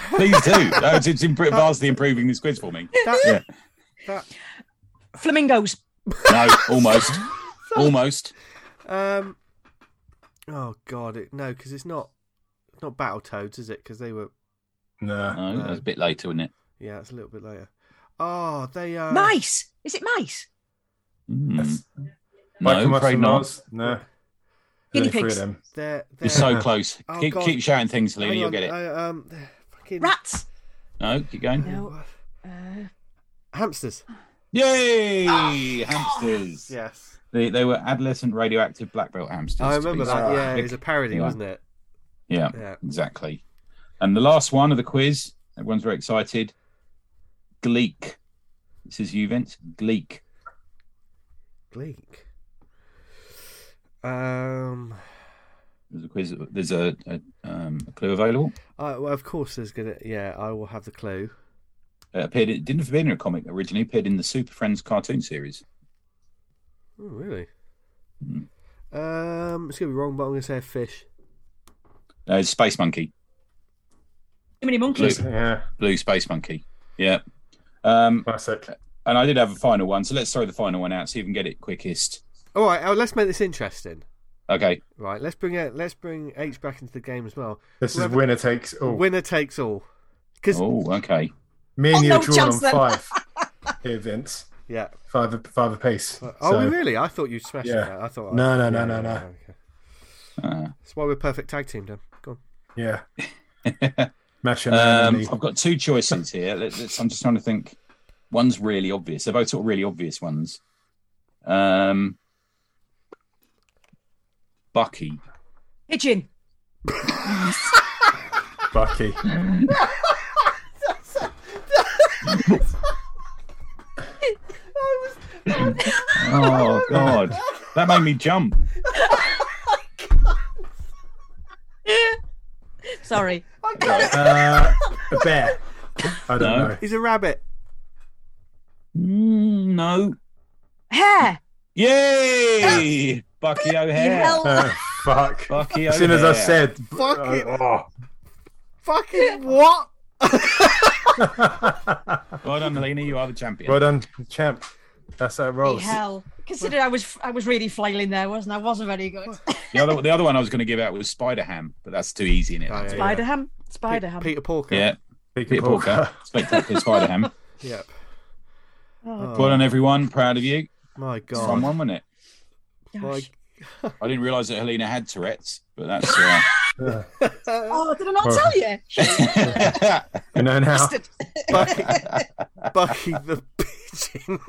[SPEAKER 3] Please do. No, it's, it's impro- vastly improving this quiz for me.
[SPEAKER 1] That,
[SPEAKER 3] Yeah.
[SPEAKER 1] that
[SPEAKER 4] Flamingos.
[SPEAKER 3] No, almost. almost.
[SPEAKER 1] um. Oh god, it, no, because it's not. It's not Battletoads, is it? Because they were.
[SPEAKER 2] No.
[SPEAKER 3] No, that was a bit later, wasn't it?
[SPEAKER 1] Yeah, it's a little bit later. Oh, they are.
[SPEAKER 4] mice. Is it mice?
[SPEAKER 3] Mm.
[SPEAKER 2] That's-
[SPEAKER 3] No,
[SPEAKER 2] Michael
[SPEAKER 3] afraid not.
[SPEAKER 2] No. There's
[SPEAKER 4] Guinea
[SPEAKER 2] only
[SPEAKER 4] pigs.
[SPEAKER 2] them.
[SPEAKER 1] They're, they're
[SPEAKER 3] You're so close.
[SPEAKER 1] Oh,
[SPEAKER 3] keep,
[SPEAKER 1] God.
[SPEAKER 3] keep shouting things, Helena.
[SPEAKER 1] hang
[SPEAKER 3] You'll get it.
[SPEAKER 1] I, um, they're fucking
[SPEAKER 4] Rats.
[SPEAKER 3] No, keep going.
[SPEAKER 4] No. Uh,
[SPEAKER 1] hamsters.
[SPEAKER 3] Yay! Hamsters.
[SPEAKER 1] Yes,
[SPEAKER 3] They, they were adolescent radioactive black belt hamsters.
[SPEAKER 1] I remember that. Yeah, it was a parody,
[SPEAKER 3] Yeah.
[SPEAKER 1] wasn't it?
[SPEAKER 3] Yeah,
[SPEAKER 1] Yeah.
[SPEAKER 3] exactly. And the last one of the quiz, everyone's very excited. Gleek. This is you, Vince. Gleek.
[SPEAKER 1] Gleek. Um,
[SPEAKER 3] There's a quiz. There's a, a, um, a clue available.
[SPEAKER 1] I, well, of course, there's gonna. Yeah, I will have the clue.
[SPEAKER 3] Uh, appeared. It didn't appear in a comic originally. Appeared in the Super Friends cartoon series.
[SPEAKER 1] Oh, really?
[SPEAKER 3] Hmm.
[SPEAKER 1] Um, it's gonna be wrong, but I'm gonna say a fish.
[SPEAKER 3] Uh, it's Space Monkey.
[SPEAKER 4] too many monkeys.
[SPEAKER 2] Yeah,
[SPEAKER 3] Blue Space Monkey. Yeah. Um,
[SPEAKER 2] classic.
[SPEAKER 3] and I did have a final one, so let's throw the final one out. See if we can get it quickest.
[SPEAKER 1] All right, oh, let's make this interesting.
[SPEAKER 3] Okay.
[SPEAKER 1] Right, let's bring it. Let's bring H back into the game as well.
[SPEAKER 2] This is winner takes all.
[SPEAKER 1] Winner takes all. Because
[SPEAKER 3] Oh, okay.
[SPEAKER 2] Me and
[SPEAKER 4] Oh,
[SPEAKER 2] you
[SPEAKER 4] no
[SPEAKER 2] are drawn on five. Here, Vince.
[SPEAKER 1] yeah.
[SPEAKER 2] Five, a- five apiece.
[SPEAKER 1] Oh,
[SPEAKER 2] So-
[SPEAKER 1] really? I thought you smashed
[SPEAKER 2] Yeah.
[SPEAKER 1] that. I thought.
[SPEAKER 2] No, no, no,
[SPEAKER 1] yeah,
[SPEAKER 2] no,
[SPEAKER 1] yeah,
[SPEAKER 2] no.
[SPEAKER 1] yeah, okay.
[SPEAKER 3] Uh,
[SPEAKER 1] That's why we're perfect tag team, Dan. Go on.
[SPEAKER 2] Yeah. Match your
[SPEAKER 3] Um. I've got two choices here. Let- let's- I'm just trying to think. One's really obvious. They're both sort of really obvious ones. Um, Bucky.
[SPEAKER 4] Pigeon.
[SPEAKER 2] Bucky.
[SPEAKER 3] Oh God, that made me jump.
[SPEAKER 4] Sorry.
[SPEAKER 2] Uh, a bear. I don't
[SPEAKER 3] No.
[SPEAKER 2] know.
[SPEAKER 1] He's a rabbit.
[SPEAKER 3] Mm, no.
[SPEAKER 4] Hare.
[SPEAKER 3] Yay! Bucky O'Hare.
[SPEAKER 4] hell-
[SPEAKER 2] fuck.
[SPEAKER 3] Bucky
[SPEAKER 2] As soon as I
[SPEAKER 3] O'Hare.
[SPEAKER 2] said,
[SPEAKER 1] Fucking-
[SPEAKER 2] oh.
[SPEAKER 1] Fucking what?
[SPEAKER 3] Well done, Melina. You are the champion.
[SPEAKER 2] well done, champ. That's how it rolls.
[SPEAKER 4] hell. Consider I was I was really flailing there, wasn't I? I wasn't very good.
[SPEAKER 3] The other, the other one I was going to give out was Spider Ham, but that's too easy in it.
[SPEAKER 1] Oh, yeah,
[SPEAKER 4] Spider ham. Spider ham.
[SPEAKER 1] Peter Porker.
[SPEAKER 3] Yeah,
[SPEAKER 2] Peter
[SPEAKER 3] Peter Porker, Spectacular Spider Ham.
[SPEAKER 1] Yep.
[SPEAKER 4] Oh,
[SPEAKER 3] Well done, everyone. Proud of you.
[SPEAKER 1] My God.
[SPEAKER 3] one, wasn't it?
[SPEAKER 1] My...
[SPEAKER 4] gosh.
[SPEAKER 3] I didn't realise that Helena had Tourette's, but that's. Uh...
[SPEAKER 4] Oh, did I not tell you?
[SPEAKER 2] You know now.
[SPEAKER 1] Bucky, Bucky the pigeon.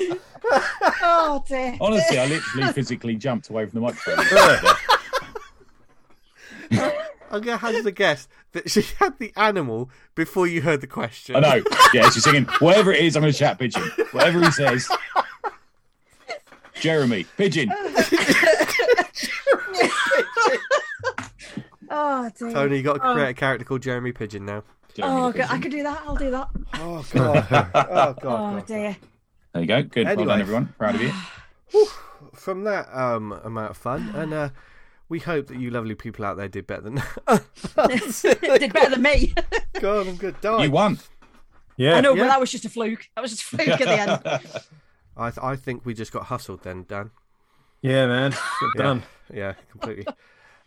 [SPEAKER 4] Oh dear.
[SPEAKER 3] Honestly, I literally physically jumped away from the microphone.
[SPEAKER 1] I'm gonna hazard a guess that she had the animal before you heard the question.
[SPEAKER 3] I know. Yeah, she's singing. Whatever it is, I'm going to chat pigeon. Whatever he says. Jeremy, pigeon.
[SPEAKER 4] Oh dear.
[SPEAKER 1] Tony, you got to
[SPEAKER 4] Oh.
[SPEAKER 1] create a character called Jeremy Pigeon now.
[SPEAKER 3] Jeremy
[SPEAKER 4] Oh, God, I can do that. I'll do that.
[SPEAKER 1] Oh God. oh God.
[SPEAKER 4] Oh
[SPEAKER 1] God.
[SPEAKER 4] dear.
[SPEAKER 3] There you go. Good. Well done, everyone. Proud of you.
[SPEAKER 1] From that um, amount of fun, and uh, we hope that you lovely people out there did better than.
[SPEAKER 4] Did better than me.
[SPEAKER 1] God, I'm good. Die.
[SPEAKER 3] You won.
[SPEAKER 2] Yeah.
[SPEAKER 4] I know,
[SPEAKER 1] Yeah.
[SPEAKER 4] but that was just a fluke. That was just a fluke at the end.
[SPEAKER 1] I th- I think we just got hustled then, Dan.
[SPEAKER 2] Yeah, man. Get
[SPEAKER 1] Yeah.
[SPEAKER 2] done.
[SPEAKER 1] Yeah, completely.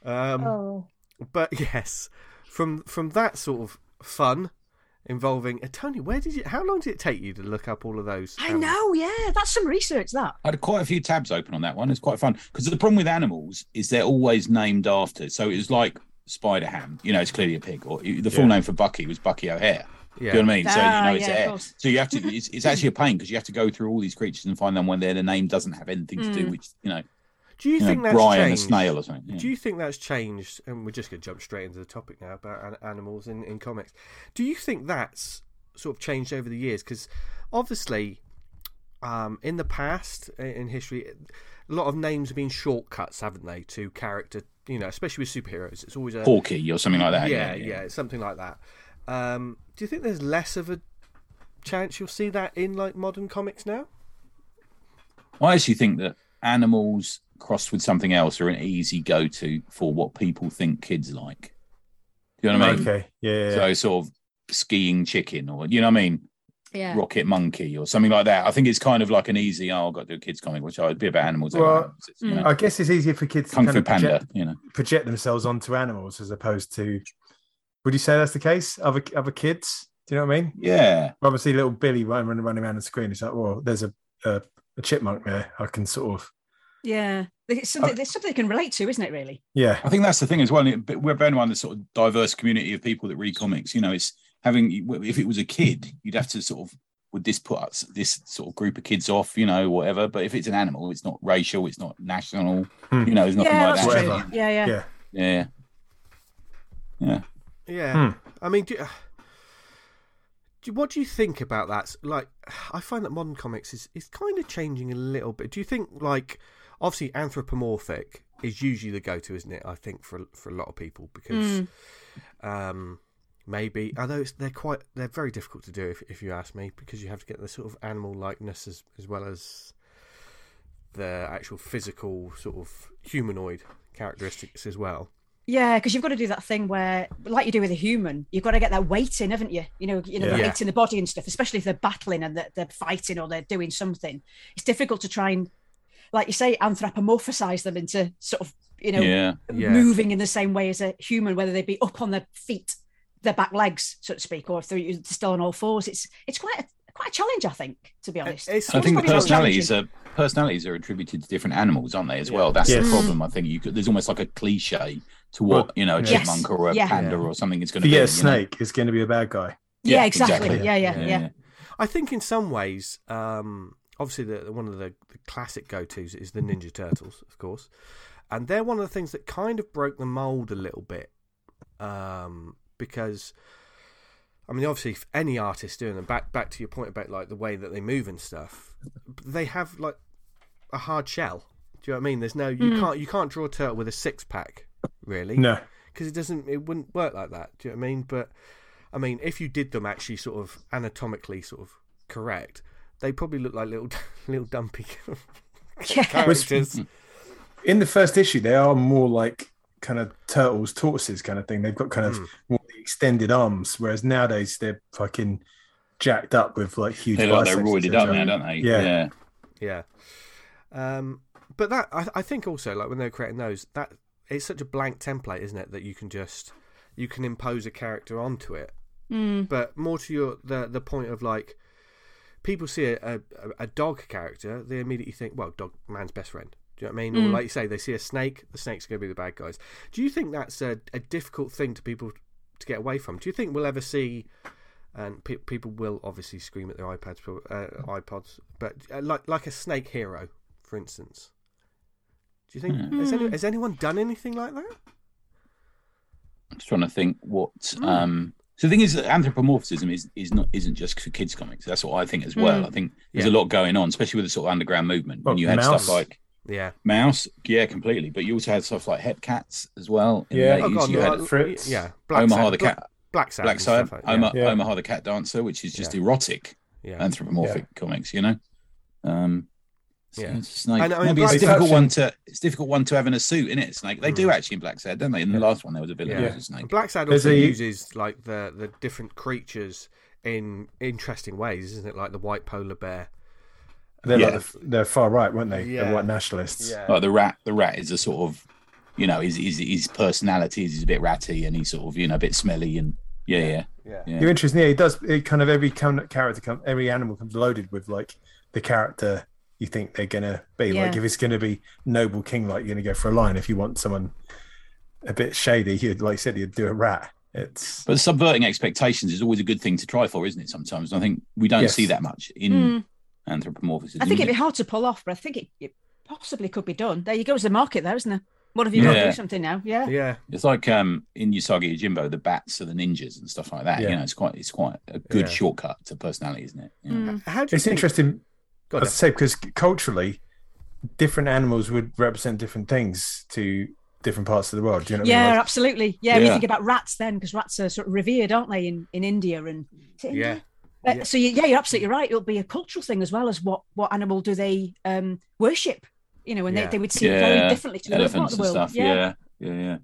[SPEAKER 1] um,
[SPEAKER 4] Oh.
[SPEAKER 1] but yes, from from that sort of fun involving uh, Tony, where did you? How long did it take you to look up all of those?
[SPEAKER 4] I
[SPEAKER 1] animals?
[SPEAKER 4] know, yeah. That's some research, that.
[SPEAKER 3] I had quite a few tabs open on that one. It's quite fun because the problem with animals is they're always named after. So it was like Spider Ham. You know, it's clearly a pig. Or the full
[SPEAKER 2] Yeah.
[SPEAKER 3] name for Bucky was Bucky O'Hare.
[SPEAKER 1] Yeah.
[SPEAKER 3] Do you know what I mean? so you
[SPEAKER 4] Ah,
[SPEAKER 3] know it's
[SPEAKER 4] yeah, of
[SPEAKER 3] a hare.
[SPEAKER 4] course.
[SPEAKER 3] So you have to. It's, it's actually a pain because you have to go through all these creatures and find them when their the name doesn't have anything to do
[SPEAKER 4] Mm.
[SPEAKER 3] with you know,
[SPEAKER 1] Do you
[SPEAKER 3] you
[SPEAKER 1] think
[SPEAKER 3] know
[SPEAKER 1] that's
[SPEAKER 3] Brian
[SPEAKER 1] changed?
[SPEAKER 3] snail or something. yeah.
[SPEAKER 1] Do you think that's changed? And we're just going to jump straight into the topic now about animals in, in comics. Do you think that's sort of changed over the years? Because obviously, um, in the past, in history, a lot of names have been shortcuts, haven't they, to character? You know, especially with superheroes, it's always a
[SPEAKER 3] Porky or something like that?
[SPEAKER 1] yeah, yeah, it's something like that. Um, do you think there's less of a chance you'll see that in like modern comics now?
[SPEAKER 3] I actually think that animals crossed with something else are an easy go-to for what people think kids like. Do you know what I mean?
[SPEAKER 2] Okay. Yeah. yeah, yeah.
[SPEAKER 3] So sort of skiing chicken, or you know what I mean,
[SPEAKER 4] Yeah.
[SPEAKER 3] rocket monkey, or something like that. I think it's kind of like an easy. Oh, I've got to do a kids comic, which I would be about animals.
[SPEAKER 2] Well,
[SPEAKER 3] anyway. It's, you know,
[SPEAKER 2] I guess it's easier for kids to
[SPEAKER 3] Kung
[SPEAKER 2] kind
[SPEAKER 3] Fu
[SPEAKER 2] of
[SPEAKER 3] Panda.
[SPEAKER 2] project,
[SPEAKER 3] You know,
[SPEAKER 2] project themselves onto animals as opposed to. Would you say that's the case? Other other kids? Do you know what I mean?
[SPEAKER 3] yeah,
[SPEAKER 2] Obviously, little Billy running running around the screen. It's like, well, there's a, a a chipmunk there. I can sort of
[SPEAKER 4] Yeah, it's something, it's something they can relate to, isn't it? Really?
[SPEAKER 2] yeah.
[SPEAKER 3] I think that's the thing as well. We're bearing in mind the sort of diverse community of people that read comics. You know, it's having if it was a kid, you'd have to sort of would this put us this sort of group of kids off, you know, whatever. But if it's an animal, it's not racial, it's not national,
[SPEAKER 2] Hmm.
[SPEAKER 3] you know, it's nothing
[SPEAKER 4] yeah,
[SPEAKER 3] like that.
[SPEAKER 4] true.
[SPEAKER 2] Whatever.
[SPEAKER 4] Yeah, yeah.
[SPEAKER 2] Yeah.
[SPEAKER 3] Yeah, yeah.
[SPEAKER 1] Yeah. I mean, do, do, what do you think about that? Like, I find that modern comics is, is kind of changing a little bit. Do you think, like, obviously anthropomorphic is usually the go to, isn't it? I think for for a lot of people because um, maybe although it's, they're quite they're very difficult to do if if you ask me because you have to get the sort of animal likeness as as well as the actual physical sort of humanoid characteristics as well.
[SPEAKER 4] Yeah, because you've got to do that thing where, like you do with a human, you've got to get that weight in, haven't you? You know, you know, the weight in the body and stuff. Especially if they're battling and they're, they're fighting or they're doing something. It's difficult to try and, like you say, anthropomorphize them into sort of, you know,
[SPEAKER 3] yeah.
[SPEAKER 1] Yeah.
[SPEAKER 4] moving in the same way as a human, whether they be up on their feet, their back legs, so to speak, or if they're still on all fours. It's it's quite a, quite a challenge, I think, to be honest.
[SPEAKER 1] It's
[SPEAKER 3] I think the personalities are personalities are attributed to different animals, aren't they? As well, that's
[SPEAKER 2] Yes.
[SPEAKER 3] the problem. I think you could, there's almost like a cliche to what
[SPEAKER 2] Well,
[SPEAKER 3] you know a
[SPEAKER 2] yes.
[SPEAKER 3] chipmunk or a
[SPEAKER 4] Yeah.
[SPEAKER 3] panda
[SPEAKER 1] Yeah.
[SPEAKER 3] or something is going to be.
[SPEAKER 2] get a
[SPEAKER 3] you know?
[SPEAKER 2] snake, it's going to be a bad guy.
[SPEAKER 4] yeah,
[SPEAKER 3] Yeah,
[SPEAKER 4] exactly.
[SPEAKER 3] exactly.
[SPEAKER 4] Yeah, yeah, yeah.
[SPEAKER 1] I think in some ways, um, obviously, the, one of the, the classic go tos is the Ninja Turtles, of course, and they're one of the things that kind of broke the mold a little bit, um, because. I mean, obviously, if any artist doing them, back back to your point about like the way that they move and stuff, they have like a hard shell. Do you know what I mean? There's no you can't you can't draw a turtle with a six pack, really
[SPEAKER 2] No.
[SPEAKER 1] because it doesn't it wouldn't work like that do you know what i mean but i mean if you did them actually sort of anatomically sort of correct they probably look like little little dumpy
[SPEAKER 4] Yeah.
[SPEAKER 1] characters
[SPEAKER 2] In the first issue, they are more like kind of turtles, tortoises kind of thing. They've got kind of
[SPEAKER 1] Hmm.
[SPEAKER 2] more extended arms, whereas nowadays they're fucking jacked up with like huge.
[SPEAKER 3] They look like they're roided up now, don't they?
[SPEAKER 2] Yeah.
[SPEAKER 1] yeah um but that I, I think also like when they're creating those that it's such a blank template isn't it that you can just you can impose a character onto it
[SPEAKER 4] Mm.
[SPEAKER 1] but more to your the the point of like people see a, a, a dog character they immediately think well dog man's best friend do you know what I mean? Or
[SPEAKER 4] Mm.
[SPEAKER 1] like you say, they see a snake, the snake's going to be the bad guys. Do you think that's a, a difficult thing to people to get away from? Do you think we'll ever see, and pe- people will obviously scream at their iPads, uh, iPods, but uh, like like a snake hero, for instance? Do you think has, any, has anyone done anything like that?
[SPEAKER 3] I'm just trying to think what.
[SPEAKER 4] Hmm.
[SPEAKER 3] Um, so the thing is that anthropomorphism is, is not isn't just for kids comics. That's what I think as well.
[SPEAKER 4] Mm.
[SPEAKER 3] I think there's
[SPEAKER 1] Yeah.
[SPEAKER 3] a lot going on, especially with the sort of underground movement. When
[SPEAKER 2] Well,
[SPEAKER 3] you had
[SPEAKER 2] Mouse.
[SPEAKER 3] stuff like
[SPEAKER 1] Yeah.
[SPEAKER 3] Mouse, yeah, completely. But you also had stuff like Hepcats as well.
[SPEAKER 2] Yeah.
[SPEAKER 3] the
[SPEAKER 1] Oh
[SPEAKER 3] 80s.
[SPEAKER 1] god,
[SPEAKER 3] you
[SPEAKER 1] no,
[SPEAKER 3] had
[SPEAKER 2] Fritz.
[SPEAKER 1] Yeah.
[SPEAKER 3] Omaha
[SPEAKER 1] Sad-
[SPEAKER 3] the
[SPEAKER 1] Black-
[SPEAKER 3] cat,
[SPEAKER 1] Blacksad,
[SPEAKER 3] Black
[SPEAKER 1] and
[SPEAKER 3] Side,
[SPEAKER 1] stuff like-
[SPEAKER 3] Omaha,
[SPEAKER 2] Yeah.
[SPEAKER 3] Omaha the cat dancer, which is just
[SPEAKER 1] Yeah.
[SPEAKER 3] erotic
[SPEAKER 1] Yeah.
[SPEAKER 3] anthropomorphic comics. You know. Um, so
[SPEAKER 1] Yeah.
[SPEAKER 3] it's a.
[SPEAKER 1] And, I mean,
[SPEAKER 3] Maybe it's a difficult
[SPEAKER 2] Faction-
[SPEAKER 3] one to it's a difficult one to have in a suit, in it? Snake. They do mm. actually in Blacksad, don't they? In the last one, there was a villain.
[SPEAKER 1] Yeah.
[SPEAKER 3] was a snake.
[SPEAKER 2] Blacksad
[SPEAKER 1] also
[SPEAKER 2] a-
[SPEAKER 1] uses like the the different creatures in interesting ways, isn't it? Like the white polar bear.
[SPEAKER 2] They're
[SPEAKER 3] Yeah.
[SPEAKER 2] like the, they're far right, weren't they?
[SPEAKER 1] Yeah.
[SPEAKER 2] They're white nationalists. Yeah.
[SPEAKER 3] Like the rat, the rat is a sort of, you know, his his, his personality is he's a bit ratty and he's sort of, you know, a bit smelly and yeah, yeah,
[SPEAKER 1] Yeah.
[SPEAKER 3] yeah.
[SPEAKER 2] You're interesting. Yeah, he does. It kind of every kind character, come, every animal comes loaded with like the character you think they're gonna be. Like if it's gonna be noble king, like you're gonna go for a lion. If you want someone a bit shady, you'd like you said, you'd do a rat. It's
[SPEAKER 3] But subverting expectations is always a good thing to try for, isn't it? Sometimes And I think we don't
[SPEAKER 2] Yes.
[SPEAKER 3] see that much in
[SPEAKER 4] Mm.
[SPEAKER 3] anthropomorphism.
[SPEAKER 4] I think it'd be hard to pull off, but I think it, it possibly could be done. There you go, there's the market there, isn't there? What have you got to do something now? Yeah.
[SPEAKER 1] Yeah.
[SPEAKER 3] It's like um in Usagi Yojimbo, the bats are the ninjas and stuff like that.
[SPEAKER 2] Yeah.
[SPEAKER 3] You know, it's quite it's quite a good
[SPEAKER 1] Yeah.
[SPEAKER 3] shortcut to personality, isn't it? You know?
[SPEAKER 4] Mm.
[SPEAKER 1] How do you
[SPEAKER 2] it's
[SPEAKER 1] think...
[SPEAKER 2] interesting.
[SPEAKER 1] Go on,
[SPEAKER 2] I say, because culturally, different animals would represent different things to different parts of the world. Do you know what I
[SPEAKER 4] Yeah,
[SPEAKER 2] mean? Like,
[SPEAKER 4] absolutely. Yeah, when you think about rats then, because rats are sort of revered, aren't they, in, in India and is it
[SPEAKER 1] Yeah.
[SPEAKER 4] India? Uh, So you, yeah, you're absolutely right. It'll be a cultural thing as well as what what animal do they um, worship? You know, and
[SPEAKER 1] Yeah.
[SPEAKER 4] they, they would see it very differently to another part
[SPEAKER 3] elephants
[SPEAKER 4] of the world.
[SPEAKER 3] stuff. Yeah, yeah, yeah.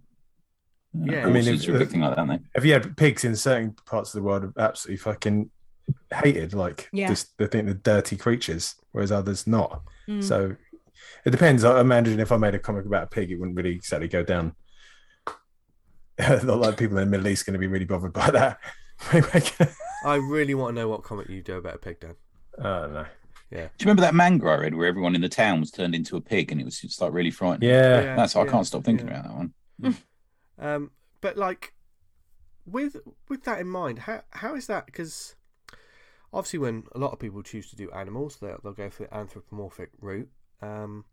[SPEAKER 1] Yeah.
[SPEAKER 3] I
[SPEAKER 1] I
[SPEAKER 3] mean,
[SPEAKER 2] mean,
[SPEAKER 3] it's
[SPEAKER 2] if-
[SPEAKER 3] a big thing like that,
[SPEAKER 2] have you had pigs in certain parts of the world absolutely fucking hated? Like,
[SPEAKER 4] Yeah.
[SPEAKER 2] just they think they're dirty creatures, whereas others not.
[SPEAKER 4] Mm.
[SPEAKER 2] So it depends. I imagine if I made a comic about a pig, it wouldn't really exactly go down. Not like people in the Middle East going to be really bothered by that.
[SPEAKER 1] I really want to know what comic you do about a pig, Dan.
[SPEAKER 2] I don't.
[SPEAKER 1] Yeah.
[SPEAKER 3] Do you remember that manga I read where everyone in the town was turned into a pig and it was just like really frightening?
[SPEAKER 2] Yeah.
[SPEAKER 3] That's I
[SPEAKER 1] yeah,
[SPEAKER 3] can't stop thinking
[SPEAKER 1] yeah.
[SPEAKER 3] about that one.
[SPEAKER 1] Um, but like with with that in mind, how how is that? Because obviously, when a lot of people choose to do animals, they'll, they'll go for the anthropomorphic route. Um,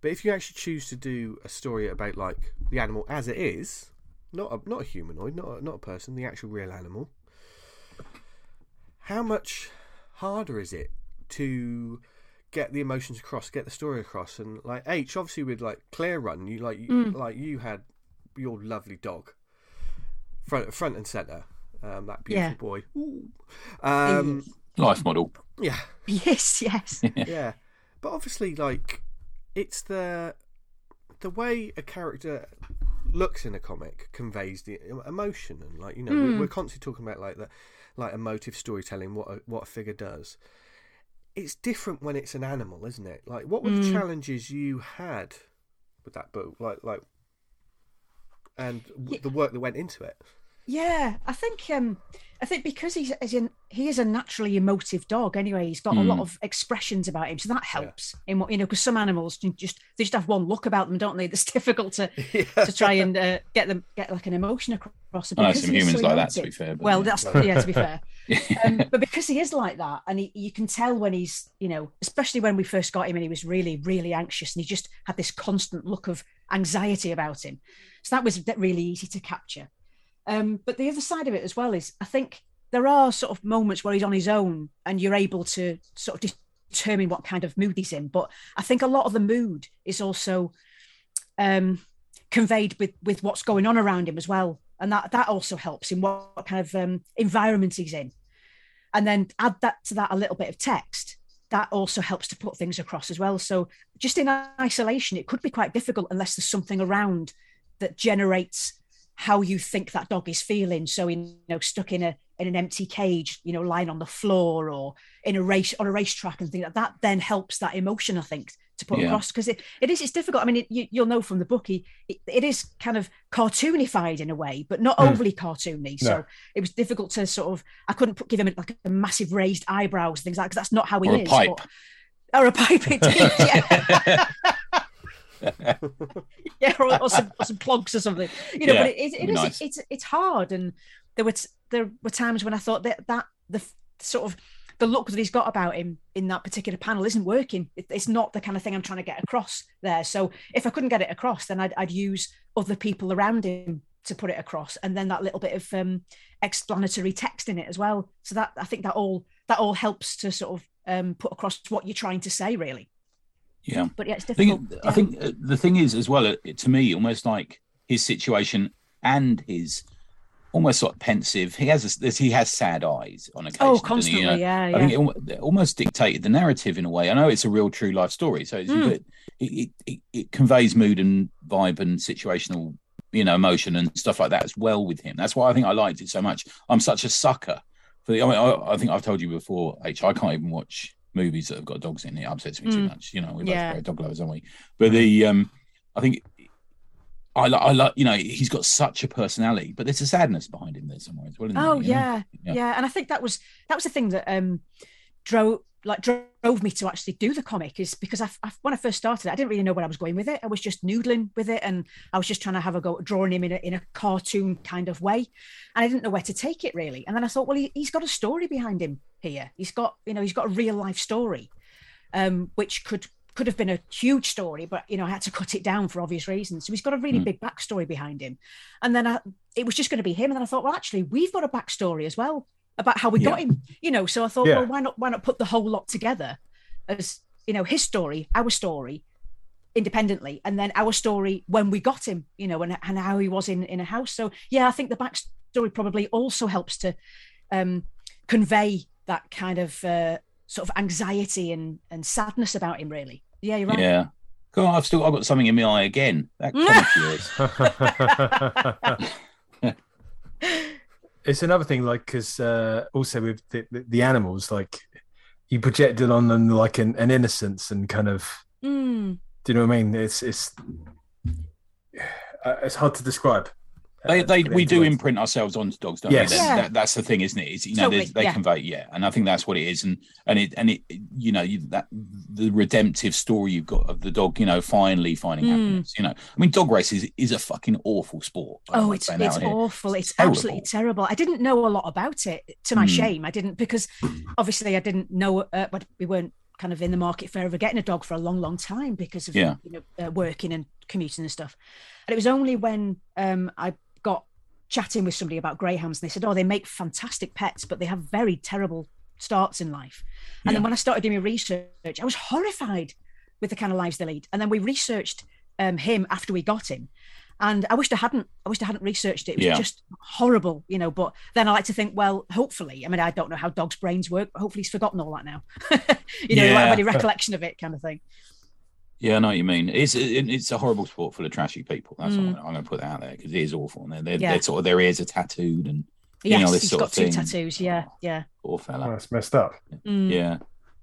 [SPEAKER 1] but if you actually choose to do a story about like the animal as it is, not a not a humanoid, not a, not a person, the actual real animal, how much harder is it to get the emotions across, get the story across, and like H, obviously with like Clear Run, you like you,
[SPEAKER 4] Mm.
[SPEAKER 1] like you had your lovely dog front front and center, um, that beautiful
[SPEAKER 4] Yeah.
[SPEAKER 1] boy. Um,
[SPEAKER 3] Life model.
[SPEAKER 1] yeah,
[SPEAKER 4] Yes, yes.
[SPEAKER 1] yeah, but obviously, like it's the the way a character looks in a comic conveys the emotion, and like you know, we're,
[SPEAKER 4] Mm.
[SPEAKER 1] we're constantly talking about like that like emotive storytelling, what a, what a figure does. It's different when it's an animal, isn't it? Like, what were the
[SPEAKER 4] Mm.
[SPEAKER 1] challenges you had with that book? Like, like, and
[SPEAKER 4] Yeah.
[SPEAKER 1] the work that went into it.
[SPEAKER 4] Yeah, I think um, I think because he's as in he is a naturally emotive dog anyway. He's got a lot
[SPEAKER 3] Mm.
[SPEAKER 4] of expressions about him, so that helps. In what you know, because some animals just they just have one look about them, don't they? That's difficult to to try and uh, get them get like an emotion across.
[SPEAKER 3] I know some humans
[SPEAKER 4] so
[SPEAKER 3] like that, to be fair.
[SPEAKER 4] Well,
[SPEAKER 3] yeah.
[SPEAKER 4] that's yeah. To be fair, um, but because he is like that, and he, you can tell when he's, you know, especially when we first got him and he was really, really anxious, and he just had this constant look of anxiety about him. So that was really easy to capture. Um, but the other side of it as well is, I think there are sort of moments where he's on his own, and you're able to sort of determine what kind of mood he's in. But I think a lot of the mood is also um, conveyed with with what's going on around him as well, and that that also helps in what, what kind of um, environment he's in. And then add that to that a little bit of text that also helps to put things across as well. So just in isolation it could be quite difficult unless there's something around that generates how you think that dog is feeling so in, you know stuck in a in an empty cage you know lying on the floor or in a race on a racetrack and things like that then helps that emotion i think to put
[SPEAKER 3] Yeah.
[SPEAKER 4] across because it, it is it's difficult i mean it, you, you'll know from the book he, it, it is kind of cartoonified in a way but not
[SPEAKER 2] Hmm.
[SPEAKER 4] overly cartoony so it was difficult to sort of I couldn't put, give him like a massive raised eyebrows things like that because that's not how he
[SPEAKER 3] Or a
[SPEAKER 4] is.
[SPEAKER 3] pipe.
[SPEAKER 4] but- or a pipe, indeed, yeah, yeah, or, or some, or some clogs or something. You know,
[SPEAKER 3] Yeah,
[SPEAKER 4] but it, it, it is
[SPEAKER 3] nice.
[SPEAKER 4] it's it's hard, and there were t- there were times when I thought that that the sort of the look that he's got about him in that particular panel isn't working. It, it's not the kind of thing I'm trying to get across there. So if I couldn't get it across, then I'd, I'd use other people around him to put it across, and then that little bit of um, explanatory text in it as well. So that I think that all that all helps to sort of um, put across what you're trying to say, really.
[SPEAKER 3] Yeah.
[SPEAKER 4] But yeah, it's
[SPEAKER 3] I
[SPEAKER 4] difficult.
[SPEAKER 3] think, I think uh, the thing is as well, it, to me, almost like his situation and his almost sort of pensive. He has a, he has sad eyes on occasion.
[SPEAKER 4] oh, constantly,
[SPEAKER 3] You know,
[SPEAKER 4] yeah,
[SPEAKER 3] I think it, almost dictated the narrative in a way. I know it's a real true life story, so it's,
[SPEAKER 4] Mm.
[SPEAKER 3] it, it, it, it conveys mood and vibe and situational, you know, emotion and stuff like that as well with him. That's why I think I liked it so much. I'm such a sucker for the. I mean, I, I think I've told you before, H. I can't even watch movies that have got dogs in it. It upsets me too
[SPEAKER 4] Mm.
[SPEAKER 3] much. You know, we're both
[SPEAKER 4] Yeah.
[SPEAKER 3] great dog lovers, aren't we? But the um, I think. I like, I like, you know, he's got such a personality, but there's a sadness behind him there somewhere as well. isn't there,
[SPEAKER 4] Oh
[SPEAKER 3] you
[SPEAKER 4] yeah,
[SPEAKER 3] Yeah.
[SPEAKER 4] yeah, and I think that was that was the thing that um drove like drove me to actually do the comic is because I, I when I first started, I didn't really know where I was going with it. I was just noodling with it, and I was just trying to have a go at drawing him in a in a cartoon kind of way, and I didn't know where to take it really. And then I thought, well, he, he's got a story behind him here. He's got you know he's got a real life story, um, which could could have been a huge story, but you know I had to cut it down for obvious reasons. So he's got a really
[SPEAKER 3] Mm.
[SPEAKER 4] big backstory behind him, and then I, it was just going to be him. And then I thought, well, actually, we've got a backstory as well about how we got him. You know, so I thought,
[SPEAKER 2] Yeah.
[SPEAKER 4] well, why not why not put the whole lot together as you know his story, our story, independently, and then our story when we got him. You know, and and how he was in in a house. So yeah, I think the backstory probably also helps to um, convey that kind of uh, sort of anxiety and and sadness about him. Really, yeah, you're right.
[SPEAKER 3] Yeah. God, I've still I've got something in my eye again. That comic of yours.
[SPEAKER 2] it's another thing, like because uh, also with the, the, animals, like you projected on them like an, an innocence and kind of.
[SPEAKER 4] Mm,
[SPEAKER 2] Do you know what I mean? It's it's uh, it's hard to describe.
[SPEAKER 3] They,
[SPEAKER 2] uh,
[SPEAKER 3] they, we do
[SPEAKER 2] words.
[SPEAKER 3] imprint ourselves onto dogs, don't
[SPEAKER 2] Yes.
[SPEAKER 3] we?
[SPEAKER 4] Yeah.
[SPEAKER 3] that- that's the thing, isn't it? Is you know they,
[SPEAKER 4] Totally,
[SPEAKER 3] they
[SPEAKER 4] yeah.
[SPEAKER 3] convey, yeah, and I think that's what it is, and and it and it, you know, you, that the redemptive story you've got of the dog, you know, finally finding
[SPEAKER 4] Mm.
[SPEAKER 3] happiness. You know, I mean, dog races is a fucking awful sport.
[SPEAKER 4] Oh, it's it's awful. It's
[SPEAKER 3] Terrible.
[SPEAKER 4] absolutely terrible. I didn't know a lot about it. To my
[SPEAKER 3] Hmm.
[SPEAKER 4] shame, I didn't because obviously I didn't know. Uh, but we weren't kind of in the market for ever getting a dog for a long, long time because of
[SPEAKER 3] Yeah.
[SPEAKER 4] you know uh, working and commuting and stuff. And it was only when um, I got chatting with somebody about greyhounds, and they said, "Oh, they make fantastic pets, but they have very terrible starts in life." And
[SPEAKER 3] Yeah.
[SPEAKER 4] then when I started doing research, I was horrified with the kind of lives they lead. And then we researched um, him after we got him, and I wished I hadn't. I wished I hadn't researched it. It was
[SPEAKER 3] Yeah.
[SPEAKER 4] just horrible, you know. But then I like to think, well, hopefully, I mean, I don't know how dogs' brains work, but hopefully he's forgotten all that now. you know, won't have any recollection of it, kind of thing.
[SPEAKER 3] Yeah, I know what you mean. It's it, it's a horrible sport full of trashy people. That's
[SPEAKER 4] Mm.
[SPEAKER 3] what I'm, I'm going to put that out there because it is awful. And they're, they're,
[SPEAKER 4] Yeah.
[SPEAKER 3] they're sort of their ears are tattooed and you
[SPEAKER 4] Yes,
[SPEAKER 3] know this
[SPEAKER 4] he's
[SPEAKER 3] sort
[SPEAKER 4] got
[SPEAKER 3] of
[SPEAKER 4] two
[SPEAKER 3] thing.
[SPEAKER 4] tattoos. Yeah, yeah.
[SPEAKER 3] Poor fella.
[SPEAKER 2] Oh, that's messed up.
[SPEAKER 4] Mm.
[SPEAKER 3] Yeah.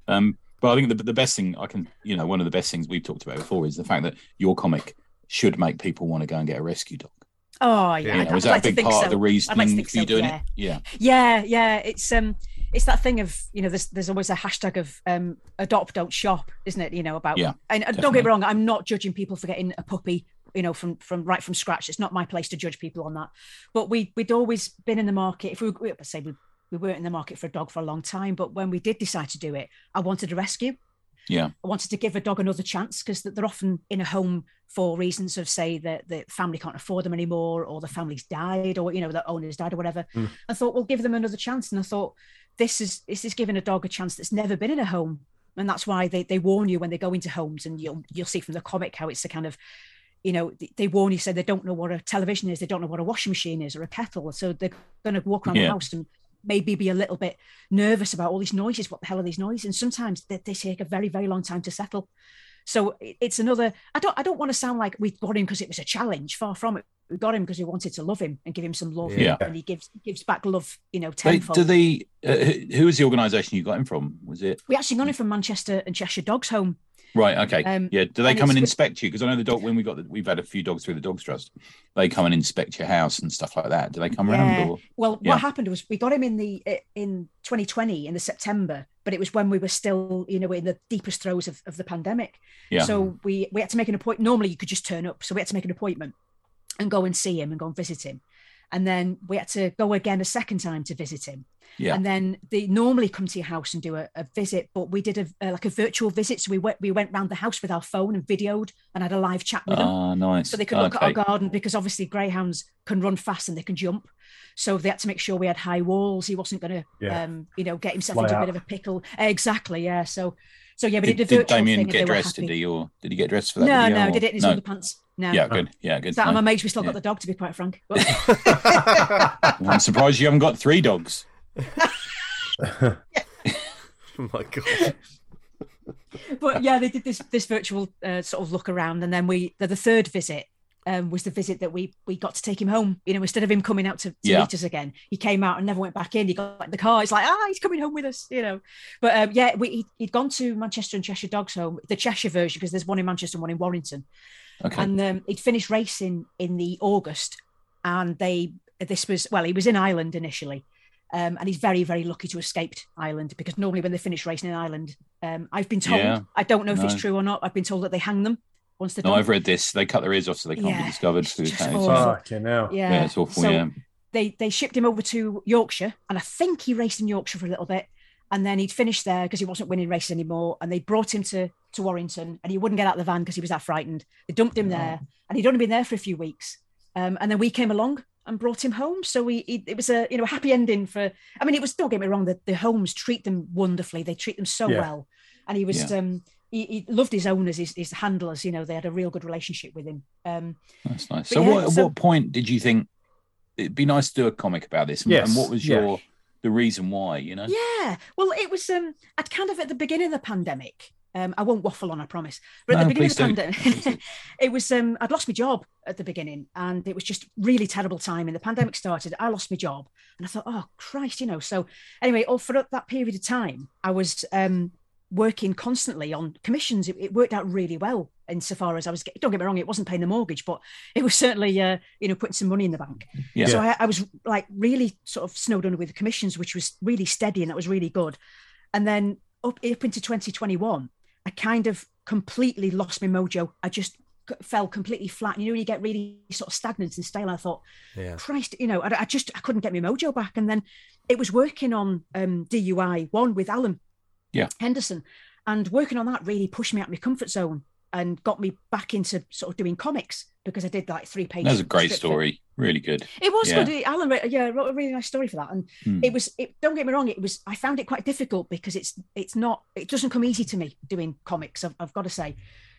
[SPEAKER 3] Um, but I think the, the best thing I can, you know, one of the best things we've talked about before is the fact that your comic should make people want to go and get a rescue dog.
[SPEAKER 4] Oh, yeah.
[SPEAKER 1] You
[SPEAKER 3] You
[SPEAKER 4] I'd,
[SPEAKER 3] know, is
[SPEAKER 4] I'd
[SPEAKER 3] that
[SPEAKER 4] like
[SPEAKER 3] a big
[SPEAKER 4] to
[SPEAKER 3] part
[SPEAKER 4] so.
[SPEAKER 3] of the reasoning
[SPEAKER 4] like
[SPEAKER 3] for you
[SPEAKER 4] so,
[SPEAKER 3] doing
[SPEAKER 4] yeah.
[SPEAKER 3] it? Yeah.
[SPEAKER 4] Yeah, yeah. It's um, it's that thing of you know, there's there's always a hashtag of um, adopt, don't shop, isn't it? You know about
[SPEAKER 3] Yeah,
[SPEAKER 4] And uh, don't get me wrong, I'm not judging people for getting a puppy, you know, from from right from scratch. It's not my place to judge people on that. But we we'd always been in the market. If we, we let's say we we weren't in the market for a dog for a long time, but when we did decide to do it, I wanted a rescue.
[SPEAKER 3] Yeah.
[SPEAKER 4] I wanted to give a dog another chance because they're often in a home for reasons of say that the family can't afford them anymore or the family's died or you know the owner's died or whatever.
[SPEAKER 2] Mm.
[SPEAKER 4] I thought we'll give them another chance, and I thought this is this is giving a dog a chance that's never been in a home, and that's why they they warn you when they go into homes, and you'll you'll see from the comic how it's a kind of you know they- warn you say they don't know what a television is they don't know what a washing machine is or a kettle. So they're going to walk around the house and maybe be a little bit nervous about all these noises. What the hell are these noises? And sometimes they, they take a very very long time to settle so it's another i don't i don't want to sound like we got him because it was a challenge far from it we got him because we wanted to love him and give him some love
[SPEAKER 3] Yeah.
[SPEAKER 4] and he gives gives back love you know tenfold
[SPEAKER 3] do they? Uh, who- who is the organisation you got him from? Was it
[SPEAKER 4] we actually got him from manchester and cheshire dogs home
[SPEAKER 3] right? Okay,
[SPEAKER 4] Um,
[SPEAKER 3] yeah. Do they come and inspect you? Because I know the dog when we got the, we've had a few dogs through the Dogs Trust. They come and inspect your house and stuff like that. Do they come
[SPEAKER 4] Yeah.
[SPEAKER 3] around or?
[SPEAKER 4] Well,
[SPEAKER 3] Yeah.
[SPEAKER 4] what happened was we got him in the in 2020 in the September, but it was when we were still, you know, in the deepest throes of, of the pandemic.
[SPEAKER 3] Yeah.
[SPEAKER 4] So we we had to make an appointment. Normally, you could just turn up, so we had to make an appointment and go and see him and go and visit him, and then we had to go again a second time to visit him.
[SPEAKER 3] Yeah.
[SPEAKER 4] And then they normally come to your house and do a, a visit, but we did a, a like a virtual visit. So we went we went round the house with our phone and videoed and had a live chat with them
[SPEAKER 3] Ah, nice.
[SPEAKER 4] so they could look
[SPEAKER 3] okay.
[SPEAKER 4] at our garden because obviously greyhounds can run fast and they can jump. So they had to make sure we had high walls. He wasn't going to,
[SPEAKER 2] Yeah.
[SPEAKER 4] um, you know, get himself
[SPEAKER 2] Fly
[SPEAKER 4] into a bit of a pickle. Exactly, yeah. So, so yeah, we
[SPEAKER 3] Did,
[SPEAKER 4] did,
[SPEAKER 3] did
[SPEAKER 4] virtual
[SPEAKER 3] Damien
[SPEAKER 4] thing.
[SPEAKER 3] get dressed? Did he, or did he get dressed for that?
[SPEAKER 4] No,
[SPEAKER 3] video,
[SPEAKER 4] no,
[SPEAKER 3] or-
[SPEAKER 4] did it in his
[SPEAKER 3] no.
[SPEAKER 4] underpants. No.
[SPEAKER 3] Yeah, good. Yeah, good.
[SPEAKER 4] So I'm amazed we still
[SPEAKER 3] Yeah.
[SPEAKER 4] got the dog, to be quite frank. But
[SPEAKER 3] I'm surprised you haven't got three dogs.
[SPEAKER 1] Oh my god.
[SPEAKER 4] but yeah, they did this this virtual uh, sort of look around, and then we the, the third visit um, was the visit that we we got to take him home. You know, instead of him coming out to, to
[SPEAKER 3] Yeah.
[SPEAKER 4] meet us again, he came out and never went back in. He got in the car. It's like ah, he's coming home with us. You know, but um, yeah, we he, he'd gone to Manchester and Cheshire Dogs Home, the Cheshire version, because there's one in Manchester and one in Warrington,
[SPEAKER 3] Okay.
[SPEAKER 4] and um, he'd finished racing in the August, and they this was well, he was in Ireland initially. Um, and he's very, very lucky to escaped Ireland because normally when they finish racing in Ireland, um, I've been told,
[SPEAKER 3] Yeah.
[SPEAKER 4] I don't know if it's true or not. I've been told that they hang them once they're
[SPEAKER 3] no,
[SPEAKER 4] done.
[SPEAKER 3] I've read this. They cut their ears off so they can't be discovered.
[SPEAKER 4] it's
[SPEAKER 3] through
[SPEAKER 4] just awful.
[SPEAKER 2] Fucking hell.
[SPEAKER 4] yeah.
[SPEAKER 3] Yeah, it's awful.
[SPEAKER 4] So
[SPEAKER 3] yeah.
[SPEAKER 4] they they shipped him over to Yorkshire, and I think he raced in Yorkshire for a little bit, and then he'd finished there because he wasn't winning races anymore, and they brought him to to Warrington, and he wouldn't get out of the van because he was that frightened. They dumped him there, and he'd only been there for a few weeks, um, and then we came along and brought him home. So we he, it was a you know a happy ending for. I mean, it was don't get me wrong, the, the homes treat them wonderfully. They treat them so
[SPEAKER 2] Yeah.
[SPEAKER 4] well, and he was. um he, he loved his owners, his, his handlers. You know, they had a real good relationship with him. Um,
[SPEAKER 3] That's nice. So,
[SPEAKER 4] yeah,
[SPEAKER 3] what,
[SPEAKER 4] so-
[SPEAKER 3] what point did you think it'd be nice to do a comic about this? And,
[SPEAKER 2] Yes,
[SPEAKER 3] and what was
[SPEAKER 2] yeah.
[SPEAKER 3] your the reason why? You know?
[SPEAKER 4] Yeah. Well, it was um I'd kind of at the beginning of the pandemic. Um, I won't waffle on, I promise. But at
[SPEAKER 3] No,
[SPEAKER 4] the beginning of the pandemic, it was um I'd lost my job at the beginning, and it was just really terrible time. And the pandemic started, I lost my job, and I thought, oh Christ, you know. So anyway, all for that period of time, I was um working constantly on commissions. It, it, worked out really well insofar as I was. Don't get me wrong, it wasn't paying the mortgage, but it was certainly uh, you know putting some money in the bank.
[SPEAKER 3] Yeah.
[SPEAKER 4] So I, I was like really sort of snowed under with the commissions, which was really steady and that was really good. And then up up into 2021, I kind of completely lost my mojo. I just fell completely flat. And you know, you get really sort of stagnant and stale. I thought,
[SPEAKER 1] Yeah.
[SPEAKER 4] Christ, you know, I, I just I couldn't get my mojo back. And then it was working on um, DUI one with Alan
[SPEAKER 3] Yeah.
[SPEAKER 4] Henderson, and working on that really pushed me out of my comfort zone and got me back into sort of doing comics because I did like three pages.
[SPEAKER 3] That's a great story. Really good.
[SPEAKER 4] It was
[SPEAKER 3] Yeah.
[SPEAKER 4] good. Alan, wrote- yeah, wrote a really nice story for that, and
[SPEAKER 3] Hmm.
[SPEAKER 4] it was. It, don't get me wrong. It was. I found it quite difficult because it's. It's not. It doesn't come easy to me doing comics. I've, I've got to say.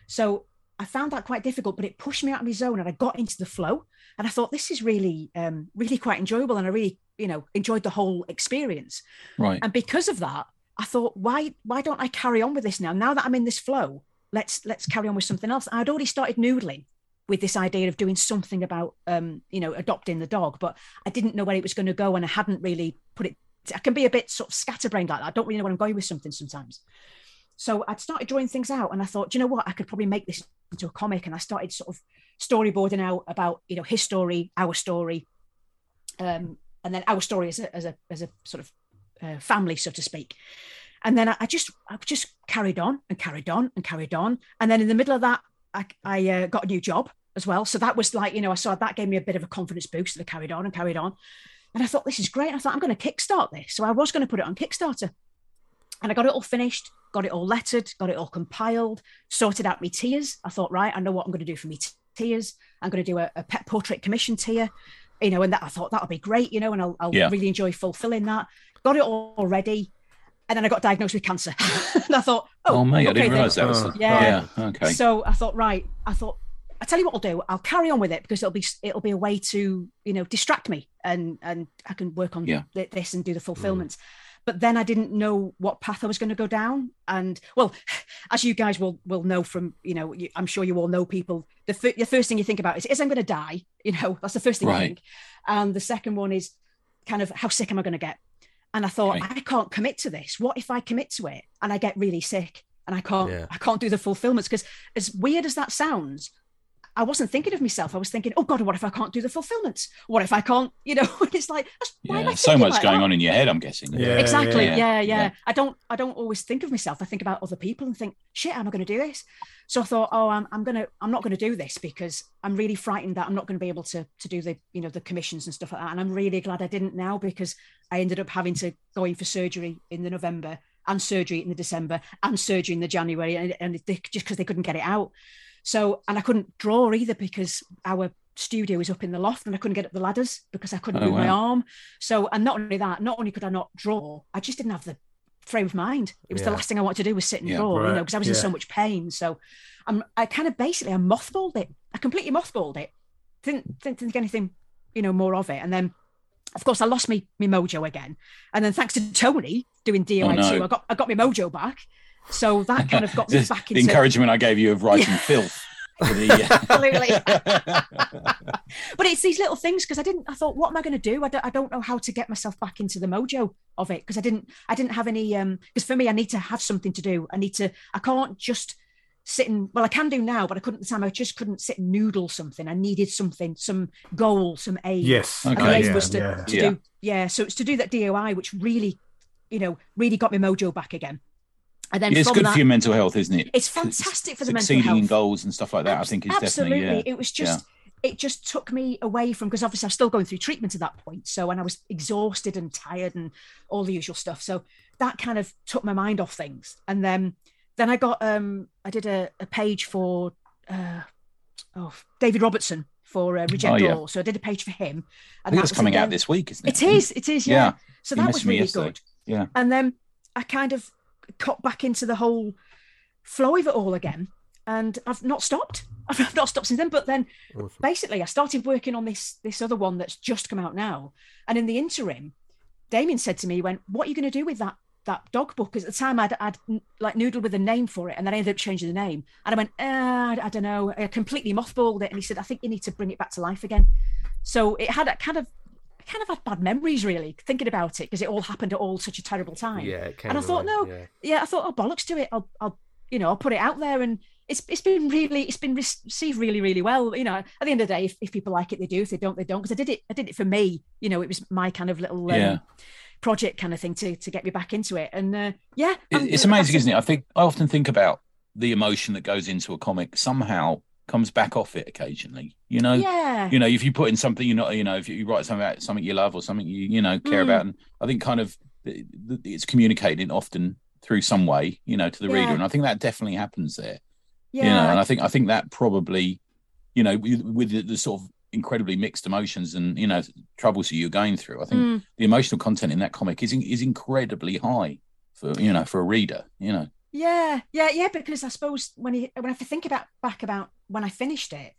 [SPEAKER 4] So I found that quite difficult, but it pushed me out of my zone, and I got into the flow. And I thought this is really, um, really quite enjoyable, and I really, you know, enjoyed the whole experience.
[SPEAKER 3] Right.
[SPEAKER 4] And because of that, I thought, why, why don't I carry on with this now? Now that I'm in this flow, let's let's carry on with something else. I'd already started noodling with this idea of doing something about, um, you know, adopting the dog, but I didn't know where it was going to go, and I hadn't really put it. I can be a bit sort of scatterbrained like that. I don't really know where I'm going with something sometimes. So I'd started drawing things out, and I thought, "Do you know what? I could probably make this into a comic. And I started sort of storyboarding out about, you know, his story, our story, um, and then our story as a as a as a sort of uh, family, so to speak. And then I, I just I just carried on and carried on and carried on. And then in the middle of that, I, I uh, got a new job as well. So that was like, you know, I saw that gave me a bit of a confidence boost. And I carried on and carried on. And I thought, this is great. I thought, I'm going to kickstart this. So I was going to put it on Kickstarter. And I got it all finished, got it all lettered, got it all compiled, sorted out my tiers. I thought, right, I know what I'm going to do for me tiers. I'm going to do a, a pet portrait commission tier, you know, and that I thought that'll be great, you know, and I'll, I'll
[SPEAKER 3] Yeah.
[SPEAKER 4] really enjoy fulfilling that. Got it all ready. And then I got diagnosed with cancer. and I thought, oh,
[SPEAKER 3] Oh, mate, I
[SPEAKER 4] okay
[SPEAKER 3] didn't
[SPEAKER 4] then.
[SPEAKER 3] realise that was.
[SPEAKER 2] Oh,
[SPEAKER 4] Yeah.
[SPEAKER 3] Yeah. Okay.
[SPEAKER 4] So I thought, right, I thought, I tell you what I'll do. I'll carry on with it because it'll be it'll be a way to you know distract me and and I can work on
[SPEAKER 3] Yeah.
[SPEAKER 4] thi- this and do the mm. fulfillment. But then I didn't know what path I was going to go down. And well, as you guys will will know from you know, you, I'm sure you all know people. The, fir- the first thing you think about is, is I'm going to die. You know, that's the first thing
[SPEAKER 3] Right.
[SPEAKER 4] you think. And the second one is kind of how sick am I going to get? And I thought. I can't commit to this. What if I commit to it and I get really sick and I can't
[SPEAKER 1] Yeah.
[SPEAKER 4] I can't do the fulfillments because as weird as that sounds, I wasn't thinking of myself. I was thinking, oh God, what if I can't do the fulfillments? What if I can't, you know, it's like, that's- why am I
[SPEAKER 3] So much
[SPEAKER 4] like
[SPEAKER 3] going
[SPEAKER 4] that?
[SPEAKER 3] on in your head, I'm guessing.
[SPEAKER 2] Yeah.
[SPEAKER 4] Exactly.
[SPEAKER 3] yeah,
[SPEAKER 4] Yeah, yeah,
[SPEAKER 3] yeah.
[SPEAKER 4] I don't, I don't always think of myself. I think about other people and think, shit, am I going to do this? So I thought, oh, I'm, I'm gonna, I'm not going to do this because I'm really frightened that I'm not going to be able to, to do the, you know, the commissions and stuff like that. And I'm really glad I didn't now because I ended up having to go in for surgery in the November and surgery in the December and surgery in the January, and, and they, just because they couldn't get it out. So, and I couldn't draw either because our studio was up in the loft and I couldn't get up the ladders because I couldn't
[SPEAKER 3] Oh,
[SPEAKER 4] move my arm. So, and not only that, not only could I not draw, I just didn't have the frame of mind. It was the last thing I wanted to do was sit and
[SPEAKER 3] Yeah.
[SPEAKER 4] draw, you know, because I was in so much pain. So, I'm, I kind of basically I mothballed it. I completely mothballed it. Didn't, didn't think anything, you know, more of it. And then, of course, I lost me my mojo again. And then thanks to Tony doing DIY
[SPEAKER 3] Oh, no.
[SPEAKER 4] I got I got my mojo back. So that kind of got me
[SPEAKER 3] back
[SPEAKER 4] back
[SPEAKER 3] the encouragement I gave you of writing filth. For
[SPEAKER 4] Absolutely. but it's these little things because I didn't. I thought, what am I going to do? I don't, I don't know how to get myself back into the mojo of it because I didn't. I didn't have any. Um, because for me, I need to have something to do. I need to. I can't just sit and. Well, I can do now, but I couldn't at the time. I just couldn't sit and noodle something. I needed something, some goal, some aim.
[SPEAKER 2] Yes.
[SPEAKER 4] And
[SPEAKER 3] Okay.
[SPEAKER 4] the aim
[SPEAKER 2] yeah,
[SPEAKER 4] was to,
[SPEAKER 2] yeah.
[SPEAKER 4] to
[SPEAKER 3] Yeah.
[SPEAKER 4] do. Yeah. So it's to do that DOI, which really, you know, really got my mojo back again. And then
[SPEAKER 3] it's good
[SPEAKER 4] that,
[SPEAKER 3] for your mental health, isn't it?
[SPEAKER 4] it's fantastic for the mental health.
[SPEAKER 3] in goals and stuff like that. I think is
[SPEAKER 4] absolutely
[SPEAKER 3] definitely yeah.
[SPEAKER 4] it was just it just took me away from because obviously i was still going through treatment at that point so and i was exhausted and tired and all the usual stuff so that kind of took my mind off things and then then i got um i did a, a page for uh oh david robertson for uh, reject
[SPEAKER 3] Oh, yeah.
[SPEAKER 4] all so i did a page for him that
[SPEAKER 3] that's coming out this week, isn't it?
[SPEAKER 4] it is it is yeah,
[SPEAKER 3] Yeah.
[SPEAKER 4] so that was really
[SPEAKER 3] yesterday.
[SPEAKER 4] good
[SPEAKER 3] Yeah.
[SPEAKER 4] and then i kind of got back into the whole flow of it all again. And i've not stopped. I've not stopped since then. But then
[SPEAKER 1] Awesome.
[SPEAKER 4] basically i started working on this this other one that's just come out now. And in the interim damien said to me he went what are you going to do with that that dog book? Because at the time I'd, I'd like noodled with a name for it and then I ended up changing the name. And I went uh, I, I don't know. I completely mothballed it and he said I think you need to bring it back to life again. So it had a kind of I kind of had bad memories really thinking about it because it all happened at all such a terrible time.
[SPEAKER 1] Yeah, it came
[SPEAKER 4] and I thought,
[SPEAKER 1] away,
[SPEAKER 4] no,
[SPEAKER 1] yeah.
[SPEAKER 4] yeah, I thought, oh bollocks to it. I'll, I'll, you know, I'll put it out there, and it's it's been really, it's been received really, really well. You know, at the end of the day, if, if people like it, they do. If they don't, they don't. Because I did it, I did it for me. You know, it was my kind of little um,
[SPEAKER 3] Yeah.
[SPEAKER 4] project kind of thing to to get me back into it. And uh, yeah,
[SPEAKER 3] It-
[SPEAKER 4] I'm-
[SPEAKER 3] it's amazing, isn't it? I think I often think about the emotion that goes into a comic somehow comes back off it occasionally. You know,
[SPEAKER 4] Yeah,
[SPEAKER 3] you know, if you put in something you're not, you know, if you write something about something you love or something you you know care
[SPEAKER 4] Mm.
[SPEAKER 3] about, and I think kind of it's communicated often through some way, you know, to the reader, and I think that definitely happens there.
[SPEAKER 4] yeah,
[SPEAKER 3] You know, and I think I think that probably, you know, with, with the, the sort of incredibly mixed emotions and you know troubles that you're going through, I think
[SPEAKER 4] Mm.
[SPEAKER 3] the emotional content in that comic is is incredibly high for you know for a reader. You know.
[SPEAKER 4] Yeah, yeah, yeah. Because I suppose when you when I think about back about when I finished it,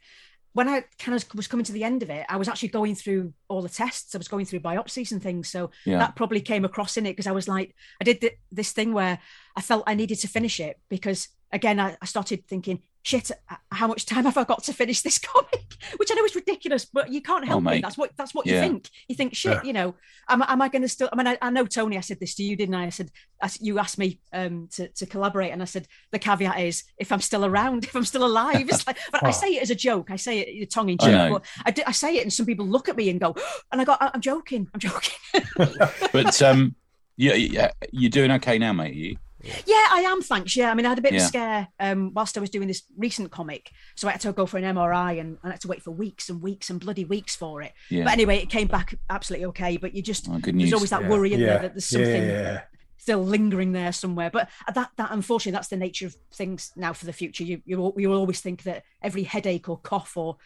[SPEAKER 4] when I kind of was coming to the end of it, I was actually going through all the tests. I was going through biopsies and things. So
[SPEAKER 3] Yeah.
[SPEAKER 4] that probably came across in it because I was like, I did th- this thing where I felt I needed to finish it because again, I, I started thinking, shit, how much time have I got to finish this comic? Which I know is ridiculous, but you can't help
[SPEAKER 3] Oh,
[SPEAKER 4] it. That's what that's what
[SPEAKER 3] Yeah.
[SPEAKER 4] you think. You think, shit,
[SPEAKER 2] Yeah.
[SPEAKER 4] you know, am, am I going to still? I mean, I, I know Tony. I said this to you, didn't I? I said I you asked me um, to to collaborate, and I said the caveat is if I'm still around, if I'm still alive. It's like, but I
[SPEAKER 2] Oh.
[SPEAKER 4] say it as a joke. I say it tongue in cheek.
[SPEAKER 3] know.
[SPEAKER 4] But I, do, I say it, and some people look at me and go, and I go, "I- I'm joking. I'm joking.
[SPEAKER 3] But um, yeah, yeah, you're doing okay now, mate. You?
[SPEAKER 4] Yeah, I am. Thanks. Yeah, I mean, I had a bit of a scare um, whilst I was doing this recent comic, so I had to go for an MRI and, and I had to wait for weeks and weeks and bloody weeks for it.
[SPEAKER 3] Yeah.
[SPEAKER 4] But anyway, it came back absolutely okay. But you just
[SPEAKER 3] Oh,
[SPEAKER 4] there's always that
[SPEAKER 2] Yeah.
[SPEAKER 4] worry in
[SPEAKER 2] yeah.
[SPEAKER 4] there that there's something
[SPEAKER 2] Yeah, yeah,
[SPEAKER 4] still lingering there somewhere. But that that unfortunately that's the nature of things now for the future. You you you will always think that every headache or cough or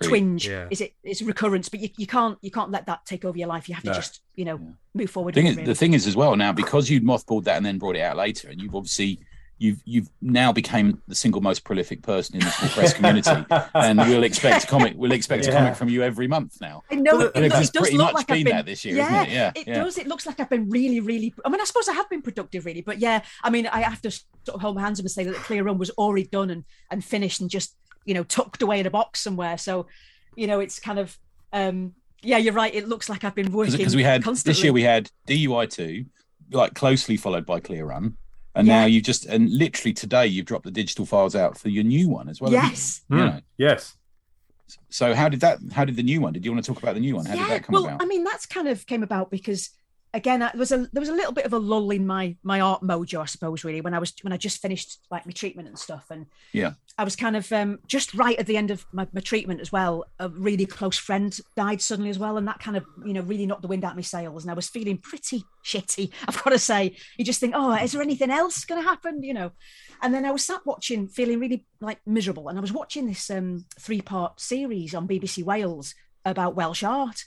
[SPEAKER 4] twinge
[SPEAKER 1] Yeah.
[SPEAKER 4] is it is recurrence, but you, you can't you can't let that take over your life. You have to
[SPEAKER 2] No.
[SPEAKER 4] just you know
[SPEAKER 3] Yeah.
[SPEAKER 4] move forward.
[SPEAKER 3] Thing is,
[SPEAKER 4] it,
[SPEAKER 3] the thing is as well now because you'd mothballed that and then brought it out later, and you've obviously you've you've now became the single most prolific person in the small press community, and we'll expect a comic. We'll expect a comic from you every month now.
[SPEAKER 4] I know it,
[SPEAKER 3] You know,
[SPEAKER 4] does- it does
[SPEAKER 3] pretty
[SPEAKER 4] look
[SPEAKER 3] much
[SPEAKER 4] like
[SPEAKER 3] been
[SPEAKER 4] I've been
[SPEAKER 3] that this year,
[SPEAKER 4] yeah,
[SPEAKER 3] isn't it? Yeah,
[SPEAKER 4] it
[SPEAKER 3] yeah.
[SPEAKER 4] does. It looks like I've been really, really. I mean, I suppose I have been productive, really, but yeah, I mean, I have to sort of hold my hands up and say that the clear run was already done and and finished and just you know tucked away in a box somewhere. So, you know, it's kind of um yeah, you're right. It looks like I've been working
[SPEAKER 3] because we had
[SPEAKER 4] constantly.
[SPEAKER 3] this year we had DUI two, like closely followed by Clear Run, and
[SPEAKER 4] Yeah.
[SPEAKER 3] now you've just and literally today you've dropped the digital files out for your new one as well.
[SPEAKER 4] yes.
[SPEAKER 3] you? You know.
[SPEAKER 2] yes.
[SPEAKER 3] So how did that? How did the new one? Did you want to talk about the new one? How
[SPEAKER 4] yeah,
[SPEAKER 3] did that come
[SPEAKER 4] well,
[SPEAKER 3] about?
[SPEAKER 4] I mean, that's kind of came about because again, I, there was a there was a little bit of a lull in my my art mojo, I suppose, really, when I was when I just finished like my treatment and stuff, and
[SPEAKER 3] Yeah.
[SPEAKER 4] I was kind of um, just right at the end of my, my treatment as well. A really close friend died suddenly as well, and that kind of you know really knocked the wind out of my sails, and I was feeling pretty shitty. I've got to say, you just think, oh, is there anything else going to happen? You know, and then I was sat watching, feeling really like miserable, and I was watching this um, three part series on BBC Wales about Welsh art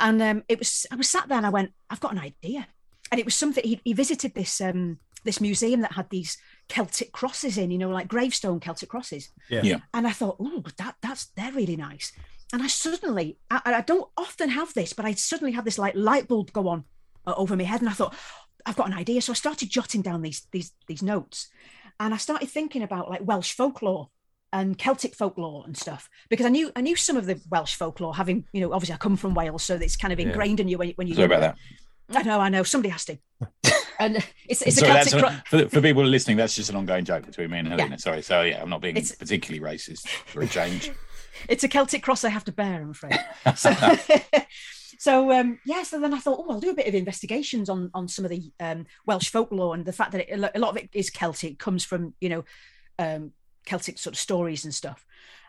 [SPEAKER 4] and um, it was I was sat there and I went, I've got an idea, and it was something he, he visited this um, this museum that had these Celtic crosses in, you know, like gravestone Celtic crosses,
[SPEAKER 2] Yeah.
[SPEAKER 3] Yeah.
[SPEAKER 4] and I thought, oh, that that's they're really nice, and I suddenly I, I don't often have this, but I suddenly had this like light bulb go on uh, over my head, and I thought, I've got an idea, so I started jotting down these these these notes, and I started thinking about like Welsh folklore and Celtic folklore and stuff because I knew I knew some of the Welsh folklore, having you know obviously I come from Wales, so it's kind of
[SPEAKER 1] Yeah.
[SPEAKER 4] ingrained in you when, when you.
[SPEAKER 3] Sorry about that.
[SPEAKER 4] I know, I know. Somebody has to. and it's it's
[SPEAKER 3] Sorry,
[SPEAKER 4] a Celtic.
[SPEAKER 3] a,
[SPEAKER 4] cro-
[SPEAKER 3] for, for people listening. That's just an ongoing joke between me and Helena.
[SPEAKER 4] Yeah.
[SPEAKER 3] Sorry. So yeah, I'm not being
[SPEAKER 4] It's-
[SPEAKER 3] particularly racist for a change.
[SPEAKER 4] it's a Celtic cross I have to bear, I'm afraid. So, so um, yeah, so then I thought, oh, I'll do a bit of investigations on on some of the um, Welsh folklore and the fact that it, a a lot of it is Celtic, comes from you know um, Celtic sort of stories and stuff.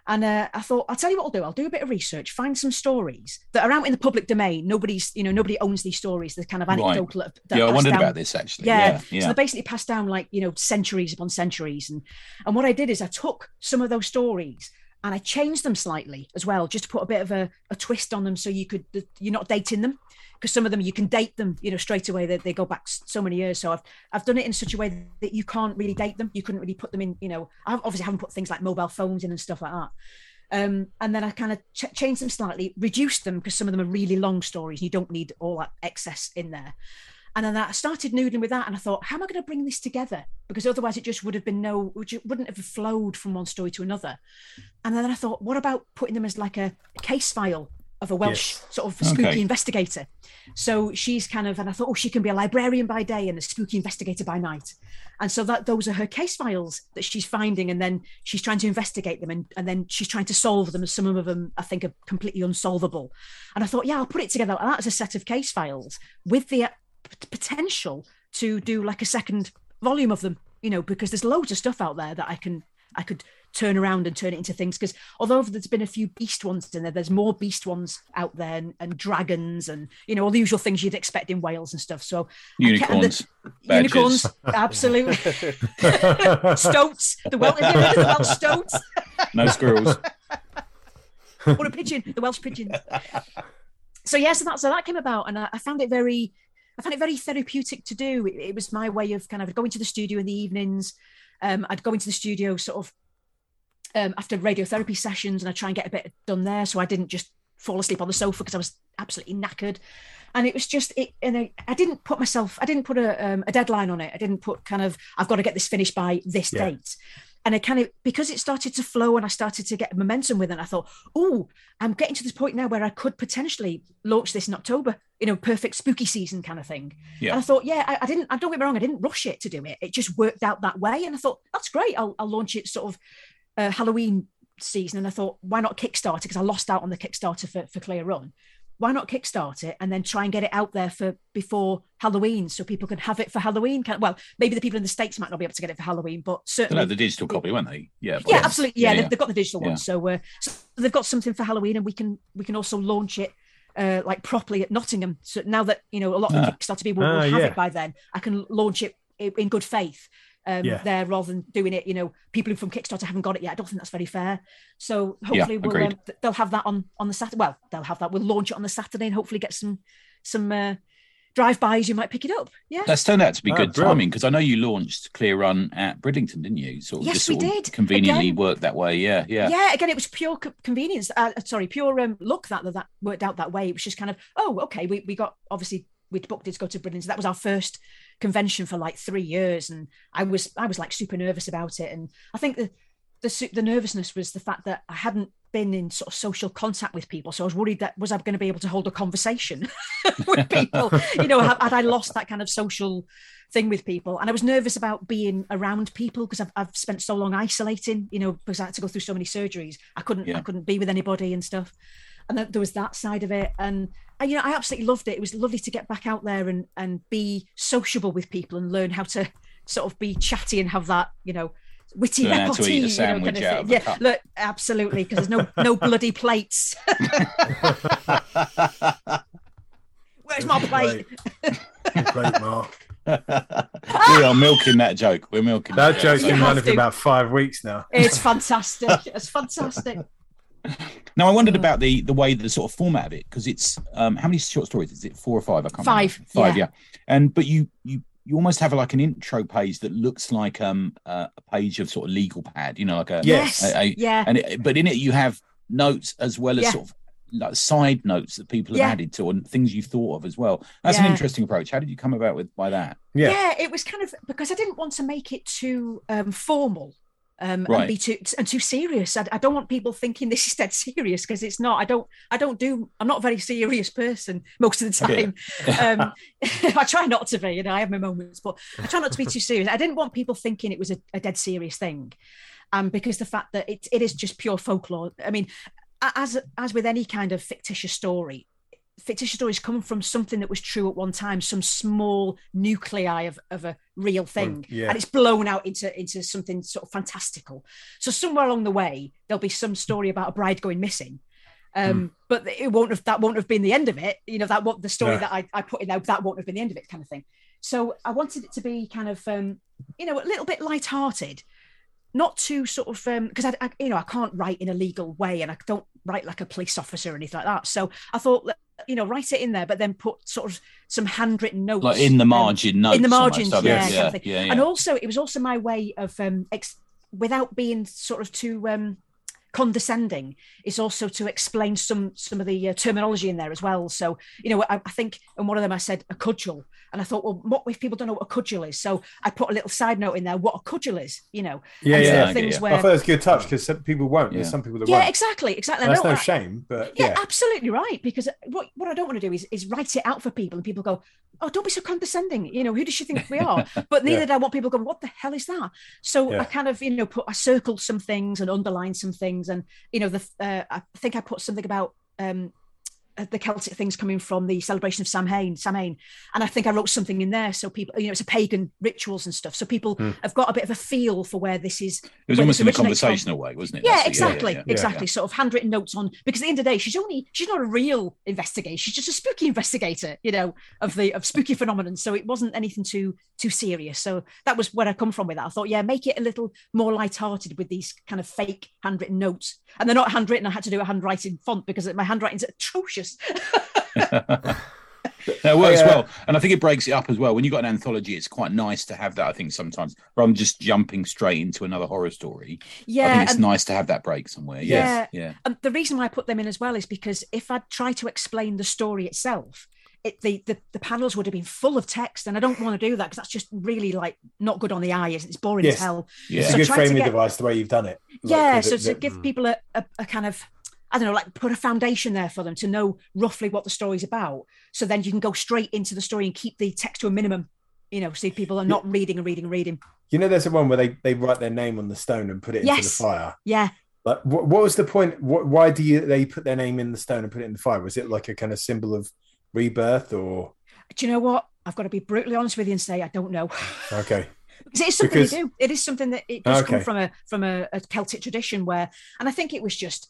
[SPEAKER 4] And uh, I thought, I'll tell you what I'll do. I'll do a bit of research, find some stories that are out in the public domain. Nobody's, you know, nobody owns these stories. They're kind of
[SPEAKER 3] Right.
[SPEAKER 4] anecdotal. that- that
[SPEAKER 3] yeah, I wondered
[SPEAKER 4] down-
[SPEAKER 3] about this actually.
[SPEAKER 4] Yeah.
[SPEAKER 3] Yeah.
[SPEAKER 4] So
[SPEAKER 3] Yeah.
[SPEAKER 4] they're basically passed down like, you know, centuries upon centuries. And and what I did is I took some of those stories and I changed them slightly as well, just to put a bit of a, a twist on them so you could you're not dating them. Because some of them you can date them, you know, straight away. They, they go back so many years. So I've I've done it in such a way that you can't really date them. You couldn't really put them in, you know. I obviously haven't put things like mobile phones in and stuff like that. Um, and then I kind of ch- changed them slightly, reduced them because some of them are really long stories. You don't need all that excess in there. And then I started noodling with that, and I thought, how am I going to bring this together? Because otherwise, it just would have been no, wouldn't have flowed from one story to another. And then I thought, what about putting them as like a case file of a Welsh
[SPEAKER 2] Yes.
[SPEAKER 4] sort of spooky
[SPEAKER 3] Okay.
[SPEAKER 4] investigator. So she's kind of, and I thought, oh, she can be a librarian by day and a spooky investigator by night. And so that those are her case files that she's finding, and then she's trying to investigate them, and, and then she's trying to solve them. And some of them, I think, are completely unsolvable. And I thought, yeah, I'll put it together like that as a set of case files with the uh, potential to do like a second volume of them. You know, because there's loads of stuff out there that I can I could turn around and turn it into things. Because although there's been a few beast ones in there, there's more beast ones out there, and, and dragons, and you know all the usual things you'd expect in Wales and stuff. So I kept- and the-
[SPEAKER 3] Unicorns,
[SPEAKER 4] unicorns, absolutely. stoats, the Welsh, the Welsh stoats,
[SPEAKER 3] no squirrels.
[SPEAKER 4] or a pigeon, the Welsh pigeon. So yeah, so that so that came about, and I, I found it very, I found it very therapeutic to do. It, it was my way of kind of going to the studio in the evenings. Um, I'd go into the studio sort of um, after radiotherapy sessions, and I try and get a bit done there, so I didn't just fall asleep on the sofa because I was absolutely knackered. And it was just it, and I, I didn't put myself, I didn't put a, um, a deadline on it. I didn't put kind of, I've got to get this finished by this
[SPEAKER 2] Yeah.
[SPEAKER 4] date. And I kind of because it started to flow and I started to get momentum with it, I thought, oh, I'm getting to this point now where I could potentially launch this in October, you know, perfect spooky season kind of thing.
[SPEAKER 3] Yeah.
[SPEAKER 4] And I thought, yeah, I, I didn't, I don't get me wrong, I didn't rush it to do it. It just worked out that way. And I thought, that's great. I'll, I'll launch it sort of uh, Halloween season. And I thought, why not Kickstarter? Because I lost out on the Kickstarter for, for Clear Run. Why not Kickstart it and then try and get it out there for before Halloween so people can have it for Halloween? Kind well, maybe the people in the States might not be able to get it for Halloween, but certainly
[SPEAKER 3] had the digital copy, weren't they? Yeah.
[SPEAKER 4] yeah,
[SPEAKER 3] yes.
[SPEAKER 4] absolutely. Yeah,
[SPEAKER 3] yeah.
[SPEAKER 4] They've, they've got the digital
[SPEAKER 3] Yeah.
[SPEAKER 4] one, so, uh, so they've got something for Halloween, and we can we can also launch it uh, like properly at Nottingham. So now that you know a lot of the
[SPEAKER 3] Ah.
[SPEAKER 4] Kickstarter people will
[SPEAKER 2] Ah,
[SPEAKER 4] have
[SPEAKER 2] yeah.
[SPEAKER 4] it by then, I can launch it in good faith. Um,
[SPEAKER 2] Yeah.
[SPEAKER 4] there rather than doing it, you know, people who from Kickstarter haven't got it yet. I don't think that's very fair. So
[SPEAKER 3] Yeah,
[SPEAKER 4] hopefully we'll um, they'll have that on on the Saturday. Well, they'll have that. We'll launch it on the Saturday and hopefully get some some uh, drive-bys. You might pick it up. Yeah.
[SPEAKER 3] That's turned out to be
[SPEAKER 2] Oh,
[SPEAKER 3] good
[SPEAKER 2] brilliant.
[SPEAKER 3] timing because I know you launched Clear Run at Bridlington, didn't you? Sort of
[SPEAKER 4] Yes,
[SPEAKER 3] just
[SPEAKER 4] we
[SPEAKER 3] sort of
[SPEAKER 4] did.
[SPEAKER 3] conveniently
[SPEAKER 4] Again.
[SPEAKER 3] worked that way. Yeah, yeah.
[SPEAKER 4] yeah again it was pure co- convenience uh, sorry pure um, luck that, that that worked out that way it was just kind of oh okay we, we got obviously we'd booked it to go to Britain. So that was our first convention for like three years. And i was i was like super nervous about it. And i think the the, the nervousness was the fact that i hadn't been in sort of social contact with people. So i was worried that was i going to be able to hold a conversation with people? You know had, had i lost that kind of social thing with people? And i was nervous about being around people because I've, I've spent so long isolating you know because i had to go through so many surgeries. I couldn't
[SPEAKER 3] Yeah.
[SPEAKER 4] i couldn't be with anybody and stuff and then there was that side of it and I, you know i absolutely loved it it was lovely to get back out there and and be sociable with people and learn how to sort of be chatty and have that you know witty
[SPEAKER 3] Learn
[SPEAKER 4] repartee, you know, kind of thing. yeah
[SPEAKER 3] cup.
[SPEAKER 4] look absolutely because there's no no bloody plates where's my plate
[SPEAKER 2] Great, Mark.
[SPEAKER 3] we are milking that joke. We're milking
[SPEAKER 2] That
[SPEAKER 3] joke.
[SPEAKER 2] joke's
[SPEAKER 4] You
[SPEAKER 2] been running for about five weeks now.
[SPEAKER 4] it's fantastic it's fantastic
[SPEAKER 3] Now I wondered
[SPEAKER 4] Uh,
[SPEAKER 3] about the the way the sort of format of it because it's um how many short stories is it? Four or five? I can't
[SPEAKER 4] Five,
[SPEAKER 3] remember. Five,
[SPEAKER 4] yeah.
[SPEAKER 3] yeah. And but you you you almost have like an intro page that looks like um uh, a page of sort of legal pad, you know, like a
[SPEAKER 2] Yes.
[SPEAKER 3] a- a-
[SPEAKER 4] yeah
[SPEAKER 3] and it, but in it you have notes as well as
[SPEAKER 4] Yeah.
[SPEAKER 3] sort of like side notes that people have
[SPEAKER 4] Yeah.
[SPEAKER 3] added to and things you've thought of as well. That's an interesting approach. How did you come about with by that?
[SPEAKER 2] Yeah.
[SPEAKER 4] yeah it was kind of because i didn't want to make it too um formal um
[SPEAKER 3] Right.
[SPEAKER 4] and be too and too serious I, I don't want people thinking this is dead serious because it's not i don't i don't do i'm not a very serious person most of the
[SPEAKER 3] Okay.
[SPEAKER 4] time um i try not to be you know i have my moments but i try not to be too serious i didn't want people thinking it was a, a dead serious thing um because the fact that it, it is just pure folklore i mean as as with any kind of fictitious story fictitious stories come from something that was true at one time, some small nuclei of, of a real thing,
[SPEAKER 2] yeah.
[SPEAKER 4] and it's blown out into into something sort of fantastical. So somewhere along the way, there'll be some story about a bride going missing. Um, but it won't have that won't have been the end of it. You know, that what the story
[SPEAKER 2] No.
[SPEAKER 4] that I, I put in there, that won't have been the end of it, kind of thing. So I wanted it to be kind of um, you know, a little bit light-hearted, not too sort of um because I, I you know I can't write in a legal way and I don't write like a police officer or anything like that. So I thought you know write it in there, but then put sort of some handwritten notes
[SPEAKER 3] Like in the
[SPEAKER 4] um,
[SPEAKER 3] margin notes.
[SPEAKER 4] in the margins, yeah,
[SPEAKER 3] yeah,
[SPEAKER 4] kind of thing.
[SPEAKER 3] yeah, yeah.
[SPEAKER 4] and also it was also my way of um ex- without being sort of too um condescending is also to explain some some of the uh, terminology in there as well. So you know, I, I think in one of them I said a cudgel, and I thought, well, what if people don't know what a cudgel is? So I put a little side note in there what a cudgel is. You know,
[SPEAKER 2] Yeah,
[SPEAKER 4] and
[SPEAKER 2] yeah.
[SPEAKER 4] sort of
[SPEAKER 3] I get
[SPEAKER 4] things
[SPEAKER 3] you.
[SPEAKER 4] where
[SPEAKER 2] I thought it was a good touch because some people won't.
[SPEAKER 3] Yeah.
[SPEAKER 2] There's some people that
[SPEAKER 4] yeah,
[SPEAKER 2] won't.
[SPEAKER 4] exactly, exactly.
[SPEAKER 2] And that's no
[SPEAKER 4] I-
[SPEAKER 2] shame, but
[SPEAKER 4] yeah,
[SPEAKER 2] yeah.
[SPEAKER 4] absolutely right. Because what what I don't want to do is is write it out for people, and people go, "Oh, don't be so condescending." You know, who does she think we are? But neither
[SPEAKER 2] Yeah.
[SPEAKER 4] do I want people going, "What the hell is that?" So
[SPEAKER 2] Yeah.
[SPEAKER 4] I kind of you know put I circled some things and underlined some things, and you know the uh, I think I put something about. um the Celtic things coming from the celebration of Samhain, Samhain, and I think I wrote something in there so people, you know, it's a pagan rituals and stuff, so people
[SPEAKER 2] Hmm.
[SPEAKER 4] have got a bit of a feel for where this is
[SPEAKER 3] It was almost in a
[SPEAKER 4] originates from.
[SPEAKER 3] conversational way, wasn't it?
[SPEAKER 4] Yeah,
[SPEAKER 3] That's it.
[SPEAKER 4] exactly,
[SPEAKER 3] yeah,
[SPEAKER 4] exactly. Sort of handwritten notes on because at the end of the day, she's only she's not a real investigator. She's just a spooky investigator, you know, of the of spooky phenomenon. So it wasn't anything too too serious. So that was where I come from with that. I thought, yeah, make it a little more light-hearted with these kind of fake handwritten notes, and they're not handwritten. I had to do a handwriting font because my handwriting's atrocious.
[SPEAKER 3] No, it works
[SPEAKER 2] I, uh,
[SPEAKER 3] well, and I think it breaks it up as well. When you've got an anthology, it's quite nice to have that. I think sometimes, rather than just jumping straight into another horror story, yeah, I
[SPEAKER 4] Yeah,
[SPEAKER 3] think it's
[SPEAKER 4] and-
[SPEAKER 3] nice to have that break somewhere.
[SPEAKER 4] Yeah.
[SPEAKER 3] Yeah, yeah,
[SPEAKER 4] And the reason why I put them in as well is because if I'd try to explain the story itself, it, the, the the panels would have been full of text, and I don't want to do that because that's just really like not good on the eye. It's boring
[SPEAKER 2] Yes.
[SPEAKER 4] as hell.
[SPEAKER 3] yeah.
[SPEAKER 2] It's
[SPEAKER 4] So
[SPEAKER 2] a good
[SPEAKER 4] try to
[SPEAKER 2] framing
[SPEAKER 4] get-
[SPEAKER 2] device the way you've done it. Like,
[SPEAKER 4] yeah,
[SPEAKER 2] with
[SPEAKER 4] so
[SPEAKER 2] it-
[SPEAKER 4] to
[SPEAKER 2] the-
[SPEAKER 4] give people a, a, a kind of I don't know, like put a foundation there for them to know roughly what the story's about. So then you can go straight into the story and keep the text to a minimum. You know, so people are not reading and reading and reading.
[SPEAKER 2] You know, there's a one where they, they write their name on the stone and put it into the fire.
[SPEAKER 4] Yeah,
[SPEAKER 2] Like, what, what was the point? What, why do you they put their name in the stone and put it in the fire? Was it like a kind of symbol of rebirth or
[SPEAKER 4] do you know what? I've got to be brutally honest with you and say I don't know.
[SPEAKER 2] okay?
[SPEAKER 4] because it is something
[SPEAKER 2] Because-
[SPEAKER 4] they do. It is something that it does come from a from a, a Celtic tradition where, and I think it was just,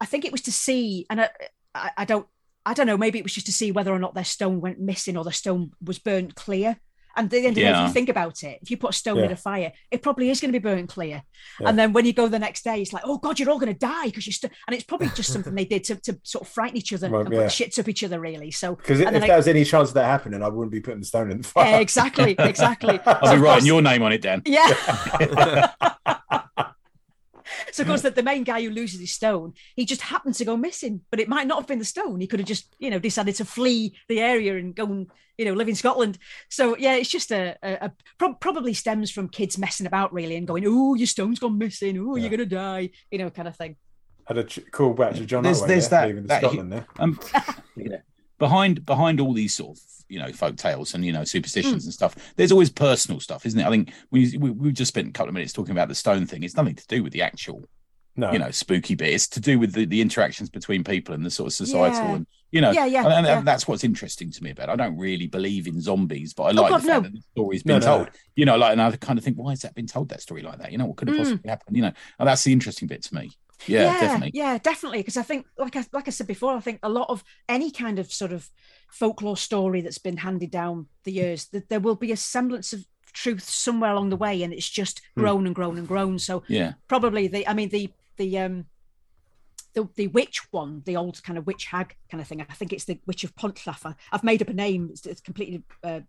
[SPEAKER 4] I think it was to see, and I, I, I don't, I don't know, maybe it was just to see whether or not their stone went missing or the stone was burnt clear. And at the end of the day, if you think about it, if you put a stone in a fire, it probably is going to be burnt clear.
[SPEAKER 2] Yeah.
[SPEAKER 4] And then when you go the next day, it's like, oh God, you're all going to die because you. St-. And it's probably just something they did to, to sort of frighten each other
[SPEAKER 2] Right,
[SPEAKER 4] and
[SPEAKER 2] yeah.
[SPEAKER 4] put shits up each other, really. So
[SPEAKER 2] Because if
[SPEAKER 4] And then
[SPEAKER 2] there was any chance of that happening, I wouldn't be putting the stone in the fire.
[SPEAKER 4] Yeah, exactly, exactly.
[SPEAKER 3] I'll
[SPEAKER 4] So
[SPEAKER 3] be
[SPEAKER 4] of
[SPEAKER 3] writing
[SPEAKER 4] course-
[SPEAKER 3] your name on it, Dan.
[SPEAKER 4] Yeah. So of course that the main guy who loses his stone, he just happened to go missing, but it might not have been the stone. He could have just, you know, decided to flee the area and go and, you know, live in Scotland. So yeah, it's just a, a, a prob- probably stems from kids messing about really and going, "Oh, your stone's gone missing. Oh,
[SPEAKER 2] Yeah.
[SPEAKER 4] you're gonna die," you know, kind of thing.
[SPEAKER 2] Had a ch- call back to John.
[SPEAKER 3] There's-
[SPEAKER 2] Ottaway
[SPEAKER 3] there's
[SPEAKER 2] there,
[SPEAKER 3] that-
[SPEAKER 2] leaving
[SPEAKER 3] that-
[SPEAKER 2] Scotland there.
[SPEAKER 3] Um, yeah. Behind behind all these sort of you know folk tales and you know superstitions and stuff, there's always personal stuff, isn't it? I think we we we just spent a couple of minutes talking about the stone thing. It's nothing to do with the actual
[SPEAKER 2] No,
[SPEAKER 3] you know spooky bit. It's to do with the, the interactions between people and the sort of societal
[SPEAKER 4] Yeah.
[SPEAKER 3] and you know
[SPEAKER 4] Yeah, yeah,
[SPEAKER 3] and, and
[SPEAKER 4] yeah.
[SPEAKER 3] that's what's interesting to me about. it. I don't really believe in zombies, but I
[SPEAKER 4] Oh,
[SPEAKER 3] like
[SPEAKER 4] God,
[SPEAKER 3] the fact
[SPEAKER 4] no.
[SPEAKER 3] that the story's
[SPEAKER 2] No,
[SPEAKER 3] been
[SPEAKER 2] no.
[SPEAKER 3] told. You know, like and I kind of think, why has that been told that story like that? You know, what could have
[SPEAKER 4] Mm.
[SPEAKER 3] possibly happened? You know, and that's the interesting bit to me. Yeah, definitely.
[SPEAKER 4] Yeah, definitely. Because I think, like I like I said before, I think a lot of any kind of sort of folklore story that's been handed down the years, that there will be a semblance of truth somewhere along the way, and it's just
[SPEAKER 2] Hmm.
[SPEAKER 4] grown and grown and grown. So
[SPEAKER 3] Yeah,
[SPEAKER 4] probably the, I mean the the um the, the witch one, the old kind of witch hag kind of thing. I think it's the witch of Pontlaffer. I've made up a name. It's, it's completely uh,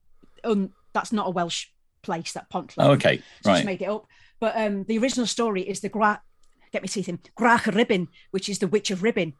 [SPEAKER 4] un, that's not a Welsh place. That Pontlaffer.
[SPEAKER 3] Oh, okay,
[SPEAKER 4] So just
[SPEAKER 3] right.
[SPEAKER 4] made it up. But um, the original story is the Gra, get me teeth in, Grach Ribbon, which is the Witch of Ribbon.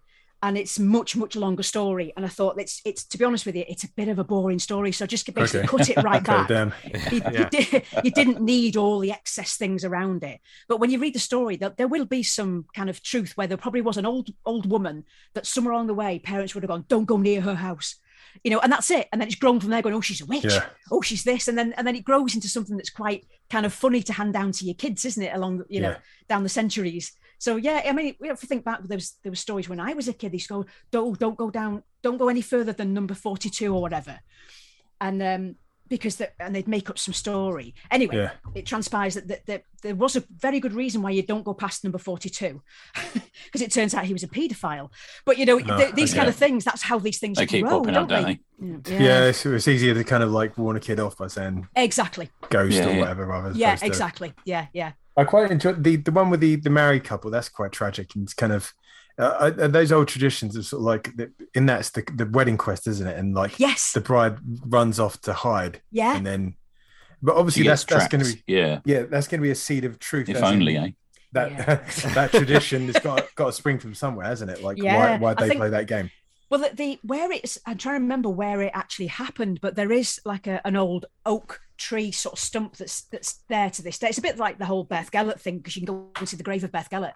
[SPEAKER 4] And it's much, much longer story. And I thought it's it's to be honest with you, it's a bit of a boring story. So just basically
[SPEAKER 2] Okay.
[SPEAKER 4] cut it right back.
[SPEAKER 2] damn.
[SPEAKER 4] You, you, did, you didn't need all the excess things around it. But when you read the story, there, there will be some kind of truth where there probably was an old old woman that somewhere along the way, parents would have gone, "Don't go near her house," you know, and that's it. And then it's grown from there, going, "Oh, she's a witch.
[SPEAKER 2] Yeah.
[SPEAKER 4] Oh, she's this," and then and then it grows into something that's quite kind of funny to hand down to your kids, isn't it? Along you know
[SPEAKER 2] Yeah.
[SPEAKER 4] down the centuries. So yeah, I mean, we have to think back. There was there were stories when I was a kid. They used to go, "Don't don't go down, don't go any further than number forty two or whatever," and um because the, and they'd make up some story. Anyway,
[SPEAKER 2] Yeah.
[SPEAKER 4] it transpires that, that, that there was a very good reason why you don't go past number 42 because it turns out he was a paedophile but you know
[SPEAKER 2] Oh,
[SPEAKER 4] th- these
[SPEAKER 3] okay.
[SPEAKER 4] kind of things that's how these things
[SPEAKER 3] They keep
[SPEAKER 4] grow
[SPEAKER 3] popping
[SPEAKER 4] don't
[SPEAKER 3] up, don't
[SPEAKER 4] they,
[SPEAKER 3] they?
[SPEAKER 4] Yeah.
[SPEAKER 2] Yeah, it's, it's easier to kind of like warn a kid off by saying
[SPEAKER 4] exactly
[SPEAKER 2] ghost
[SPEAKER 3] Yeah,
[SPEAKER 2] or
[SPEAKER 3] yeah.
[SPEAKER 2] whatever rather.
[SPEAKER 4] yeah
[SPEAKER 2] opposed to-
[SPEAKER 4] exactly yeah yeah
[SPEAKER 2] I quite enjoy the the one with the the married couple. That's quite tragic and it's kind of uh, uh, those old traditions of sort of like the, in that's the the wedding quest, isn't it? And like
[SPEAKER 4] yes
[SPEAKER 2] the bride runs off to hide,
[SPEAKER 4] yeah
[SPEAKER 2] and then, but obviously that's
[SPEAKER 3] gets
[SPEAKER 2] that's going to be
[SPEAKER 3] yeah.
[SPEAKER 2] yeah that's going to be a seed of truth.
[SPEAKER 3] If
[SPEAKER 2] as in-
[SPEAKER 3] only, eh?
[SPEAKER 2] that
[SPEAKER 4] Yeah.
[SPEAKER 2] that tradition has got got to spring from somewhere, hasn't it? Like
[SPEAKER 4] Yeah,
[SPEAKER 2] why why they
[SPEAKER 4] think-
[SPEAKER 2] play that game?
[SPEAKER 4] Well, the, the where it's I'm trying to remember where it actually happened, but there is like a, an old oak tree sort of stump that's that's there to this day. It's a bit like the whole Beddgelert thing because you can go and see the grave of Beddgelert,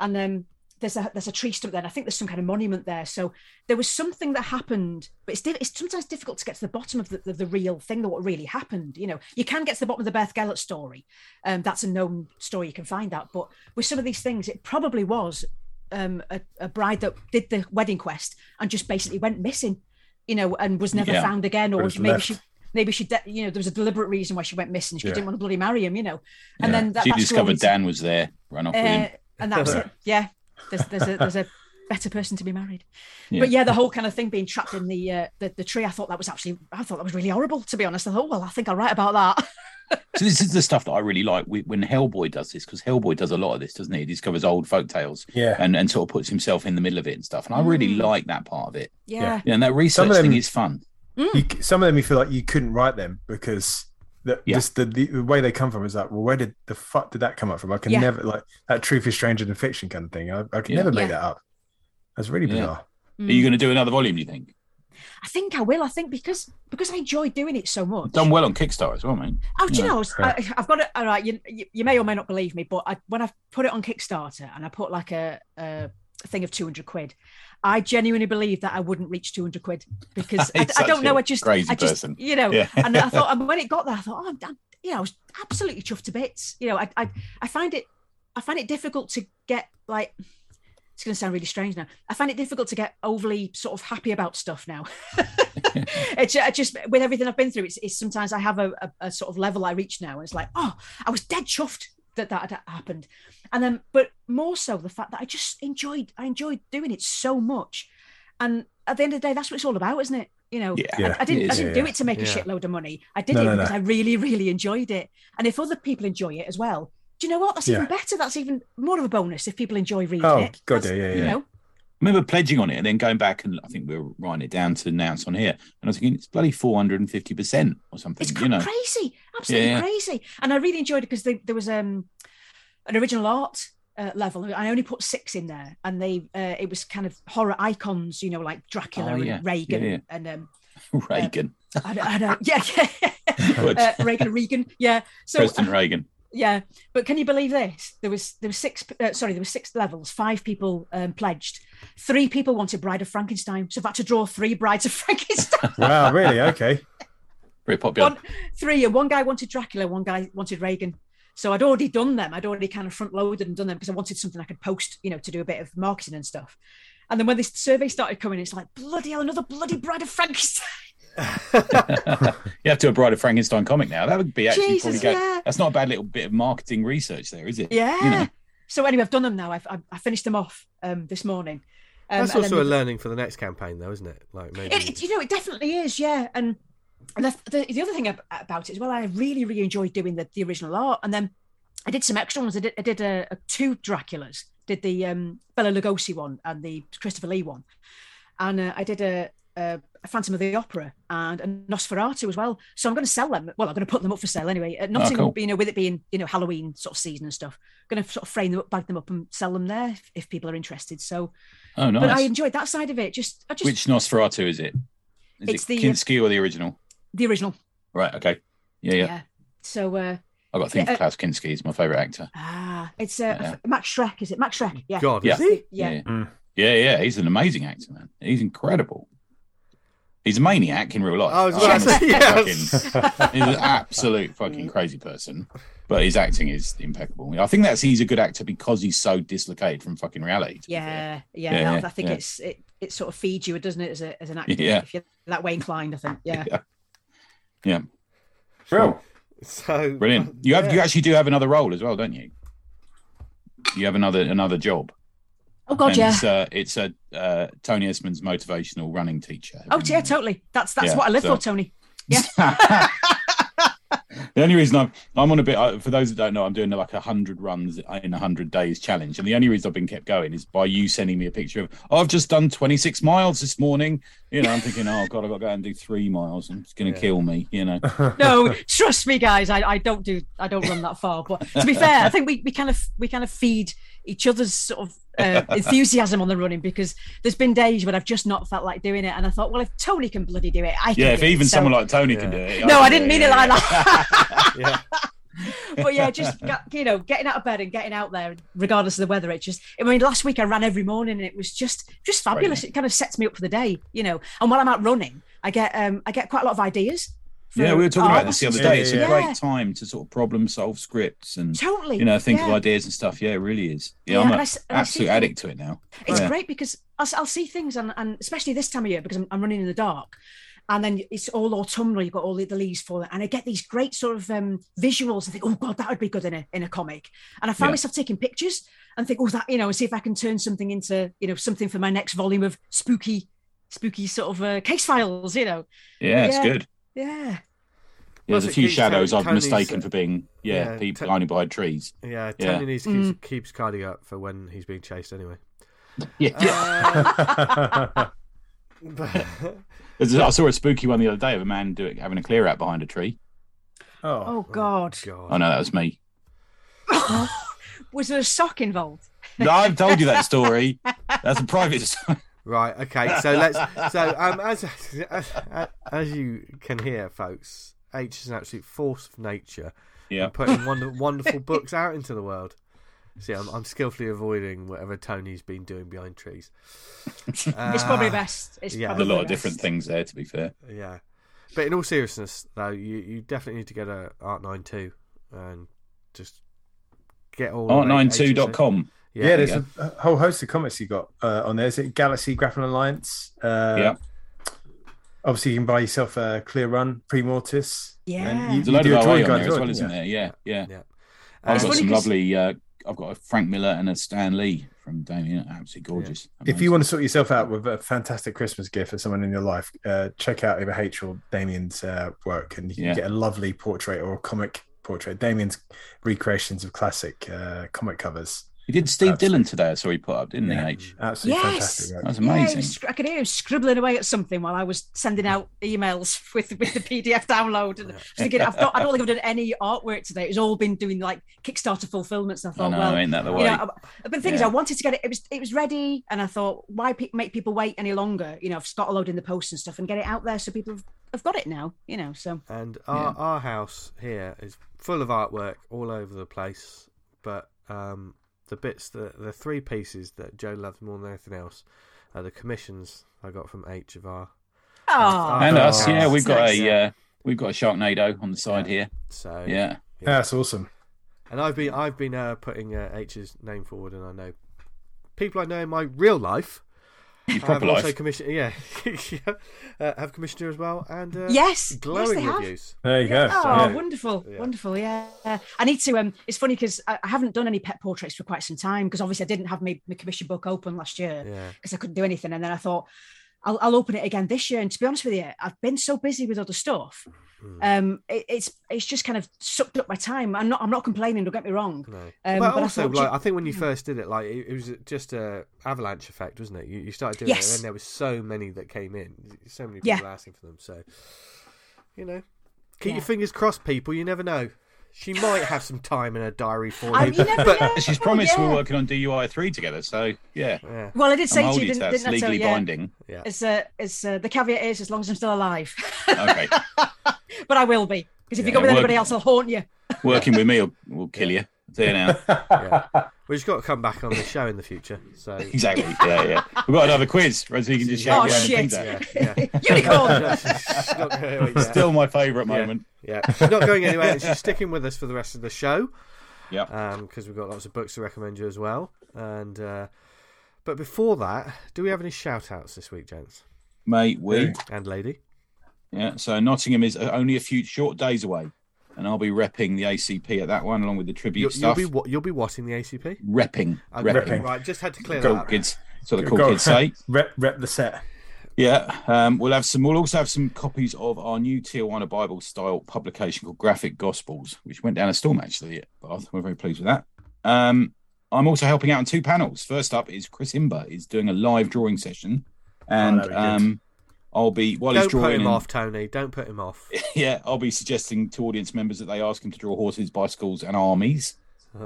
[SPEAKER 4] and um, there's a there's a tree stump there. And I think there's some kind of monument there. So there was something that happened, but it's it's sometimes difficult to get to the bottom of the, the, the real thing, that what really happened. You know, you can get to the bottom of the Beddgelert story. Um, that's a known story. You can find out, but with some of these things, it probably was um, a, a bride that did the wedding quest and just basically went missing, you know, and was never
[SPEAKER 3] Yeah.
[SPEAKER 4] found again, or maybe
[SPEAKER 2] left.
[SPEAKER 4] she. Maybe she, de- you know, there was a deliberate reason why she went missing. She
[SPEAKER 2] Yeah.
[SPEAKER 4] didn't want to bloody marry him, you know. And
[SPEAKER 3] Yeah.
[SPEAKER 4] then that,
[SPEAKER 3] she discovered Dan was there, ran off with
[SPEAKER 4] uh,
[SPEAKER 3] him.
[SPEAKER 4] and that was it. Yeah, there's there's a there's a better person to be married.
[SPEAKER 3] Yeah.
[SPEAKER 4] But yeah, the whole kind of thing being trapped in the, uh, the the tree, I thought that was actually I thought that was really horrible. To be honest, I thought, well, I think I'll write about that.
[SPEAKER 3] So this is the stuff that I really like when Hellboy does this because Hellboy does a lot of this, doesn't he? He discovers old folk tales
[SPEAKER 2] Yeah.
[SPEAKER 3] and, and sort of puts himself in the middle of it and stuff. And I really
[SPEAKER 4] Mm.
[SPEAKER 3] like that part of it.
[SPEAKER 4] Yeah,
[SPEAKER 3] Yeah, and that
[SPEAKER 2] Some
[SPEAKER 3] research
[SPEAKER 2] of them-
[SPEAKER 3] thing is fun.
[SPEAKER 2] You, some of them you feel like you couldn't write them because the,
[SPEAKER 3] Yeah.
[SPEAKER 2] just the, the the way they come from is like, well, where did the fuck did that come up from? I can
[SPEAKER 4] Yeah.
[SPEAKER 2] never like that truth is stranger than fiction kind of thing. I, I can
[SPEAKER 3] Yeah.
[SPEAKER 2] never make
[SPEAKER 4] Yeah.
[SPEAKER 2] that up. That's really
[SPEAKER 3] Yeah.
[SPEAKER 2] bizarre.
[SPEAKER 3] Are you
[SPEAKER 4] Mm.
[SPEAKER 3] going to do another volume? Do you think?
[SPEAKER 4] I think I will. I think because because I enjoy doing it so much.
[SPEAKER 3] Done well on Kickstarter as well, mate.
[SPEAKER 4] Oh, do you
[SPEAKER 3] Yeah.
[SPEAKER 4] know? I, I've got it. All right, you, you may or may not believe me, but I, when I put it on Kickstarter and I put like a, a thing of two hundred quid, I genuinely believe that I wouldn't reach two hundred quid because I, I don't know. I just
[SPEAKER 3] crazy
[SPEAKER 4] I just
[SPEAKER 3] person.
[SPEAKER 4] you know.
[SPEAKER 3] Yeah.
[SPEAKER 4] and I thought and when it got there, I thought, oh, I'm, I'm you know, I was absolutely chuffed to bits. You know, I I, I find it I find it difficult to get like. It's going to sound really strange now. I find it difficult to get overly sort of happy about stuff now. it's ju- just with everything I've been through. It's, it's sometimes I have a, a, a sort of level I reach now, and it's like, oh, I was dead chuffed that that had happened, and then, but more so the fact that I just enjoyed, I enjoyed doing it so much, and at the end of the day, that's what it's all about, isn't it? You know,
[SPEAKER 3] Yeah.
[SPEAKER 2] Yeah.
[SPEAKER 4] I, I didn't,
[SPEAKER 3] It
[SPEAKER 4] I didn't
[SPEAKER 2] yeah,
[SPEAKER 4] do it to make a shitload of money. I did
[SPEAKER 2] No,
[SPEAKER 4] it
[SPEAKER 2] no, no.
[SPEAKER 4] because I really, really enjoyed it. And if other people enjoy it as well, do you know what? That's even better. That's even more of a bonus if people enjoy reading
[SPEAKER 2] Oh,
[SPEAKER 4] it.
[SPEAKER 2] God,
[SPEAKER 4] That's-
[SPEAKER 2] yeah, yeah,
[SPEAKER 4] You know,
[SPEAKER 3] I remember pledging on it and then going back and I think we were writing it down to announce on here. And I was thinking it's bloody four hundred and fifty percent or something.
[SPEAKER 4] It's
[SPEAKER 3] you know,
[SPEAKER 4] crazy, absolutely
[SPEAKER 3] Yeah.
[SPEAKER 4] crazy. And I really enjoyed it because there was um an original art uh, level. I only put six in there, and they uh, it was kind of horror icons, you know, like Dracula
[SPEAKER 3] Oh, yeah.
[SPEAKER 4] and Reagan
[SPEAKER 3] Yeah, yeah.
[SPEAKER 4] and um,
[SPEAKER 3] Reagan,
[SPEAKER 4] I, don't- I don't, yeah,
[SPEAKER 3] Good.
[SPEAKER 4] yeah. uh, Reagan, Regan, yeah. So
[SPEAKER 3] President Reagan.
[SPEAKER 4] Yeah, but can you believe this? There was there was six. Uh, sorry, there were six levels. Five people um, pledged. Three people wanted Bride of Frankenstein, so I've had to draw three Brides of Frankenstein.
[SPEAKER 2] Wow, really? Okay.
[SPEAKER 3] Very popular.
[SPEAKER 4] one, three, and one guy wanted Dracula, one guy wanted Reagan. So I'd already done them. I'd already kind of front loaded and done them because I wanted something I could post, you know, to do a bit of marketing and stuff. And then when this survey started coming, it's like bloody hell, another bloody Bride of Frankenstein.
[SPEAKER 3] You have to do a Bride of Frankenstein comic now. That would be actually
[SPEAKER 4] Jesus,
[SPEAKER 3] probably go.
[SPEAKER 4] yeah.
[SPEAKER 3] That's not a bad little bit of marketing research there, is it?
[SPEAKER 4] Yeah.
[SPEAKER 3] You know.
[SPEAKER 4] So anyway, I've done them now. I've I, I finished them off um, this morning. Um,
[SPEAKER 1] That's
[SPEAKER 4] and
[SPEAKER 1] also
[SPEAKER 4] then
[SPEAKER 1] a learning for the next campaign, though, isn't it? Like maybe.
[SPEAKER 4] It, it- you know, it definitely is, yeah. And and the, the, the other thing about it as well, I really, really enjoyed doing the, the original art. And then I did some extra ones. I did, I did a, a two Draculas. Did the um, Bela Lugosi one and the Christopher Lee one, and uh, I did a, a, a Phantom of the Opera and a Nosferatu as well. So I'm going to sell them. Well, I'm going to put them up for sale anyway. At Nottingham,
[SPEAKER 3] cool.
[SPEAKER 4] you know, with it being you know Halloween sort of season and stuff, I'm going to sort of frame them up, bag them up, and sell them there if, if people are interested. So,
[SPEAKER 3] Oh, nice.
[SPEAKER 4] but I enjoyed that side of it. Just, I just
[SPEAKER 3] Which Nosferatu is it? Is
[SPEAKER 4] It's
[SPEAKER 3] it
[SPEAKER 4] the- uh,
[SPEAKER 3] Kinski or the original?
[SPEAKER 4] the original.
[SPEAKER 3] Right. Okay. Yeah, yeah.
[SPEAKER 4] Yeah. So uh
[SPEAKER 3] I got to think
[SPEAKER 4] Yeah,
[SPEAKER 3] of Klaus Kinski. He's my favorite actor.
[SPEAKER 4] ah it's uh
[SPEAKER 3] Yeah.
[SPEAKER 4] Max Schreck, is it? Max Schreck. Yeah.
[SPEAKER 1] God,
[SPEAKER 3] Yeah.
[SPEAKER 1] is he?
[SPEAKER 4] Yeah.
[SPEAKER 3] yeah,
[SPEAKER 2] Mm.
[SPEAKER 3] yeah, yeah. He's an amazing actor, man. He's incredible. He's a maniac in real life.
[SPEAKER 1] I was
[SPEAKER 3] Oh,
[SPEAKER 1] about to say,
[SPEAKER 3] he's
[SPEAKER 1] yes.
[SPEAKER 3] fucking- he's an absolute fucking crazy person, but his acting is impeccable. I think that's he's a good actor because he's so dislocated from fucking reality. to be fair.
[SPEAKER 4] Yeah, yeah.
[SPEAKER 3] Yeah,
[SPEAKER 4] I-
[SPEAKER 3] yeah,
[SPEAKER 4] I think
[SPEAKER 3] yeah.
[SPEAKER 4] it's it, it sort of feeds you, doesn't it, as a as an actor?
[SPEAKER 3] Yeah.
[SPEAKER 4] If you're that way inclined, I think. Yeah.
[SPEAKER 3] Yeah.
[SPEAKER 2] Bro.
[SPEAKER 1] So
[SPEAKER 3] Brilliant. You have
[SPEAKER 1] yeah.
[SPEAKER 3] you actually do have another role as well, don't you? You have another another job.
[SPEAKER 4] Oh God,
[SPEAKER 3] and
[SPEAKER 4] yeah.
[SPEAKER 3] It's, uh, it's a uh, Tony Esmond's motivational running teacher.
[SPEAKER 4] Oh yeah, totally. That's that's
[SPEAKER 3] Yeah,
[SPEAKER 4] what I live
[SPEAKER 3] so-
[SPEAKER 4] for, Tony. Yeah.
[SPEAKER 3] the only reason I'm I'm on a bit uh, for those that don't know, I'm doing like a hundred runs in a hundred days challenge, and the only reason I've been kept going is by you sending me a picture of oh, I've just done 26 miles this morning. You know, I'm thinking, oh god, I've got to go and do three miles, and it's going to
[SPEAKER 1] Yeah.
[SPEAKER 3] kill me. You know,
[SPEAKER 4] no, trust me, guys. I, I don't do I don't run that far. But to be fair, I think we, we kind of we kind of feed each other's sort of uh, enthusiasm on the running because there's been days when I've just not felt like doing it, and I thought, well, if Tony can bloody do it, I can.
[SPEAKER 3] yeah. If
[SPEAKER 4] do it.
[SPEAKER 3] even
[SPEAKER 4] So-
[SPEAKER 3] someone like Tony can do
[SPEAKER 1] Yeah.
[SPEAKER 3] it,
[SPEAKER 4] no, I
[SPEAKER 3] can
[SPEAKER 4] didn't
[SPEAKER 3] do
[SPEAKER 4] mean it like that.
[SPEAKER 1] Yeah.
[SPEAKER 4] but yeah, just you know, getting out of bed and getting out there, regardless of the weather. It just, I mean, last week I ran every morning, and it was just, just fabulous. It kind of sets me up for the day, you know. And while I'm out running, I get, um, I get quite a lot of ideas.
[SPEAKER 3] Yeah, we were talking about this the other day. It's a
[SPEAKER 2] Yeah.
[SPEAKER 3] great time to sort of problem solve scripts and
[SPEAKER 4] Totally,
[SPEAKER 3] you know think of ideas and stuff. Yeah, it really is. Yeah,
[SPEAKER 4] Yeah,
[SPEAKER 3] I'm an
[SPEAKER 4] I s- and see
[SPEAKER 3] absolute
[SPEAKER 4] things-
[SPEAKER 3] addict to it now.
[SPEAKER 4] It's
[SPEAKER 3] Yeah.
[SPEAKER 4] great because I'll, I'll see things, and, and especially this time of year because I'm, I'm running in the dark, and then it's all autumnal. You've got all the, the leaves falling, and I get these great sort of um, visuals. I think, oh god, that would be good in a in a comic. And I find
[SPEAKER 3] Yeah.
[SPEAKER 4] myself taking pictures and think, oh, that you know, and see if I can turn something into you know something for my next volume of spooky, spooky sort of uh, case files. You know,
[SPEAKER 3] Yeah, it's good.
[SPEAKER 4] Yeah.
[SPEAKER 3] Yeah, there's a few
[SPEAKER 1] keeps
[SPEAKER 3] shadows I've
[SPEAKER 1] Tony's,
[SPEAKER 3] mistaken for being yeah,
[SPEAKER 1] yeah,
[SPEAKER 3] people
[SPEAKER 1] T-
[SPEAKER 3] hiding behind trees.
[SPEAKER 1] Yeah,
[SPEAKER 3] Yeah.
[SPEAKER 1] Tony needs to
[SPEAKER 4] Mm.
[SPEAKER 1] keeps, carding up for when he's being chased anyway.
[SPEAKER 3] Yeah,
[SPEAKER 1] Uh, but-
[SPEAKER 3] I saw a spooky one the other day of a man doing having a clear out behind a tree.
[SPEAKER 2] oh,
[SPEAKER 4] Oh god,
[SPEAKER 1] God.
[SPEAKER 3] Oh no, that was me.
[SPEAKER 4] was there a sock involved?
[SPEAKER 3] No, I've told you that story. That's a private. story.
[SPEAKER 1] Right. Okay. So let's. So um, as, as as you can hear, folks, H is an absolute force of nature.
[SPEAKER 3] Yeah.
[SPEAKER 1] putting wonder, wonderful books out into the world. See, I'm, I'm skillfully avoiding whatever Tony's been doing behind trees.
[SPEAKER 4] it's probably
[SPEAKER 1] Uh,
[SPEAKER 4] best. It's
[SPEAKER 1] yeah.
[SPEAKER 4] Probably
[SPEAKER 3] a lot of different things there. To be fair,
[SPEAKER 1] Yeah, but in all seriousness, though, you, you definitely need to get a Art Nine Two and just get all of H's-
[SPEAKER 3] art92.com.
[SPEAKER 1] Yeah,
[SPEAKER 2] Yeah, there's
[SPEAKER 3] you
[SPEAKER 2] a, a whole host of comics you got uh, on there. Is it Galaxy Grappling Alliance? Uh,
[SPEAKER 3] Yeah.
[SPEAKER 2] Obviously, you can buy yourself a Clear Run, Pre Mortis.
[SPEAKER 4] Yeah.
[SPEAKER 3] There's a load of
[SPEAKER 2] drawing
[SPEAKER 3] OA on there as well,
[SPEAKER 2] didn't
[SPEAKER 3] isn't
[SPEAKER 2] you?
[SPEAKER 3] there? Yeah, yeah.
[SPEAKER 1] Yeah.
[SPEAKER 3] I've
[SPEAKER 4] It's
[SPEAKER 3] got
[SPEAKER 4] some
[SPEAKER 3] some
[SPEAKER 4] 'cause-
[SPEAKER 3] lovely. Uh, I've got a Frank Miller and a Stan Lee from Damien. Absolutely gorgeous.
[SPEAKER 2] If you want to sort yourself out with a fantastic Christmas gift for someone in your life, uh, check out either H or Damien's uh, work, and you can
[SPEAKER 3] Yeah.
[SPEAKER 2] get a lovely portrait or a comic portrait. Damien's recreations of classic uh, comic covers.
[SPEAKER 3] He did Steve
[SPEAKER 2] Absolutely.
[SPEAKER 3] Dillon today. I saw he put up, didn't
[SPEAKER 2] Yeah.
[SPEAKER 3] he? H.
[SPEAKER 2] Absolutely
[SPEAKER 4] Yes.
[SPEAKER 2] fantastic. Work.
[SPEAKER 3] That's
[SPEAKER 4] Yeah, he
[SPEAKER 3] amazing.
[SPEAKER 4] was- I could hear him scribbling away at something while I was sending out emails with with the PDF download. And I thinking, I've not, I don't think I've done any artwork today. It's all been doing like Kickstarter fulfillments. And I
[SPEAKER 3] I
[SPEAKER 4] thought,
[SPEAKER 3] know,
[SPEAKER 4] well,
[SPEAKER 3] ain't that the
[SPEAKER 4] you
[SPEAKER 3] way?
[SPEAKER 4] know, I- but the thing is, I wanted to get it. It was it was ready, and I thought, why pe- make people wait any longer? You know, I've got a load in the post and stuff, and get it out there so people have, have got it now. You know, so
[SPEAKER 1] And our, our house here is full of artwork all over the place. But um, the bits, the, the three pieces that Joe loves more than anything else are the commissions I got from H of R.
[SPEAKER 4] oh,
[SPEAKER 3] and us, yeah, we've got
[SPEAKER 4] nice.
[SPEAKER 3] a uh, we've got a Sharknado on the side here.
[SPEAKER 1] So
[SPEAKER 3] Yeah,
[SPEAKER 2] Yeah, that's awesome.
[SPEAKER 1] And I've been I've been uh, putting uh, H's name forward, and I know people I know in my real life.
[SPEAKER 3] Your
[SPEAKER 1] have
[SPEAKER 3] proper
[SPEAKER 1] also
[SPEAKER 3] life.
[SPEAKER 1] commissioned, yeah, yeah, uh, have commissioned her as well, and uh,
[SPEAKER 4] yes, yes,
[SPEAKER 1] glowing
[SPEAKER 4] they have.
[SPEAKER 1] reviews.
[SPEAKER 2] There you go.
[SPEAKER 4] Oh,
[SPEAKER 2] Yeah.
[SPEAKER 4] wonderful,
[SPEAKER 1] Yeah.
[SPEAKER 4] wonderful. Yeah. I need to. Um, it's funny because I, I haven't done any pet portraits for quite some time because obviously I didn't have my, my commission book open last year
[SPEAKER 1] Yeah,
[SPEAKER 4] because I couldn't do anything. And then I thought I'll, I'll open it again this year. And to be honest with you, I've been so busy with other stuff.
[SPEAKER 1] Mm.
[SPEAKER 4] Um, it, it's it's just kind of sucked up my time. I'm not I'm not complaining. Don't get me wrong.
[SPEAKER 1] no.
[SPEAKER 4] Um,
[SPEAKER 1] but
[SPEAKER 4] but
[SPEAKER 1] also,
[SPEAKER 4] thought,
[SPEAKER 1] like
[SPEAKER 4] ju-
[SPEAKER 1] I think when you
[SPEAKER 4] yeah.
[SPEAKER 1] first did it, like it, it was just a avalanche effect, wasn't it? You, you started doing it, and then there was so many that came in, so many
[SPEAKER 4] Yeah.
[SPEAKER 1] people asking for them. So, you know, keep
[SPEAKER 4] Yeah.
[SPEAKER 1] your fingers crossed, people. You never know. She might have some time in her diary for
[SPEAKER 4] I,
[SPEAKER 1] you.
[SPEAKER 4] you never
[SPEAKER 1] but
[SPEAKER 4] know.
[SPEAKER 3] She's promised
[SPEAKER 4] yeah.
[SPEAKER 3] we're working on DUI three together, so yeah,
[SPEAKER 1] yeah,
[SPEAKER 4] Well, I did
[SPEAKER 3] I'm
[SPEAKER 4] say to you, didn't.
[SPEAKER 3] It's
[SPEAKER 4] didn't I? tell
[SPEAKER 3] legally
[SPEAKER 4] you? Yeah.
[SPEAKER 3] binding.
[SPEAKER 1] yeah.
[SPEAKER 4] It's uh, it's uh, the caveat is as long as I'm still alive,
[SPEAKER 3] Okay,
[SPEAKER 4] but I will be because if you go with
[SPEAKER 3] work-
[SPEAKER 4] anybody else, I'll haunt you.
[SPEAKER 3] working with me will, will kill you. There now.
[SPEAKER 1] yeah. We've just got to come back on the show in the future. So
[SPEAKER 3] Exactly. Yeah, yeah. We've got another quiz, right? So you can just
[SPEAKER 1] Oh,
[SPEAKER 3] shout behind the
[SPEAKER 4] shit.
[SPEAKER 3] things
[SPEAKER 1] yeah, yeah.
[SPEAKER 4] Unicorn.
[SPEAKER 1] She's not going anywhere.
[SPEAKER 3] Still my favourite moment.
[SPEAKER 1] Yeah, she's not going anywhere. and She's sticking with us for the rest of the show.
[SPEAKER 3] Yeah.
[SPEAKER 1] because we've got lots of books to recommend you as well. And uh, but before that, do we have any shout outs this week, gents
[SPEAKER 3] Mate, we.
[SPEAKER 1] and lady?
[SPEAKER 3] Yeah. So Nottingham is only a few short days away, and I'll be repping the ACP at that one, along with the tribute
[SPEAKER 1] You'll, you'll be wa- you'll be watching the ACP.
[SPEAKER 3] Repping.
[SPEAKER 1] Okay,
[SPEAKER 3] Repping.
[SPEAKER 2] Repping.
[SPEAKER 1] Right, just had to clear
[SPEAKER 3] Cool
[SPEAKER 1] that up.
[SPEAKER 3] kids. That's what the cool
[SPEAKER 2] Go-
[SPEAKER 3] kids say.
[SPEAKER 2] Rep, rep the set.
[SPEAKER 3] Yeah, um, we'll have some. We'll also have some copies of our new Tijuana Bible style publication called Graphic Gospels, which went down a storm actually at Bath. We're very pleased with that. Um, I'm also helping out on two panels. First up is Chris Imber is doing a live drawing session, and
[SPEAKER 2] that'd be good.
[SPEAKER 3] um, I'll be while
[SPEAKER 1] Don't
[SPEAKER 3] he's
[SPEAKER 1] put
[SPEAKER 3] drawing.
[SPEAKER 1] him
[SPEAKER 3] and-
[SPEAKER 1] off, Tony. Don't put him off.
[SPEAKER 3] yeah, I'll be suggesting to audience members that they ask him to draw horses, bicycles, and armies.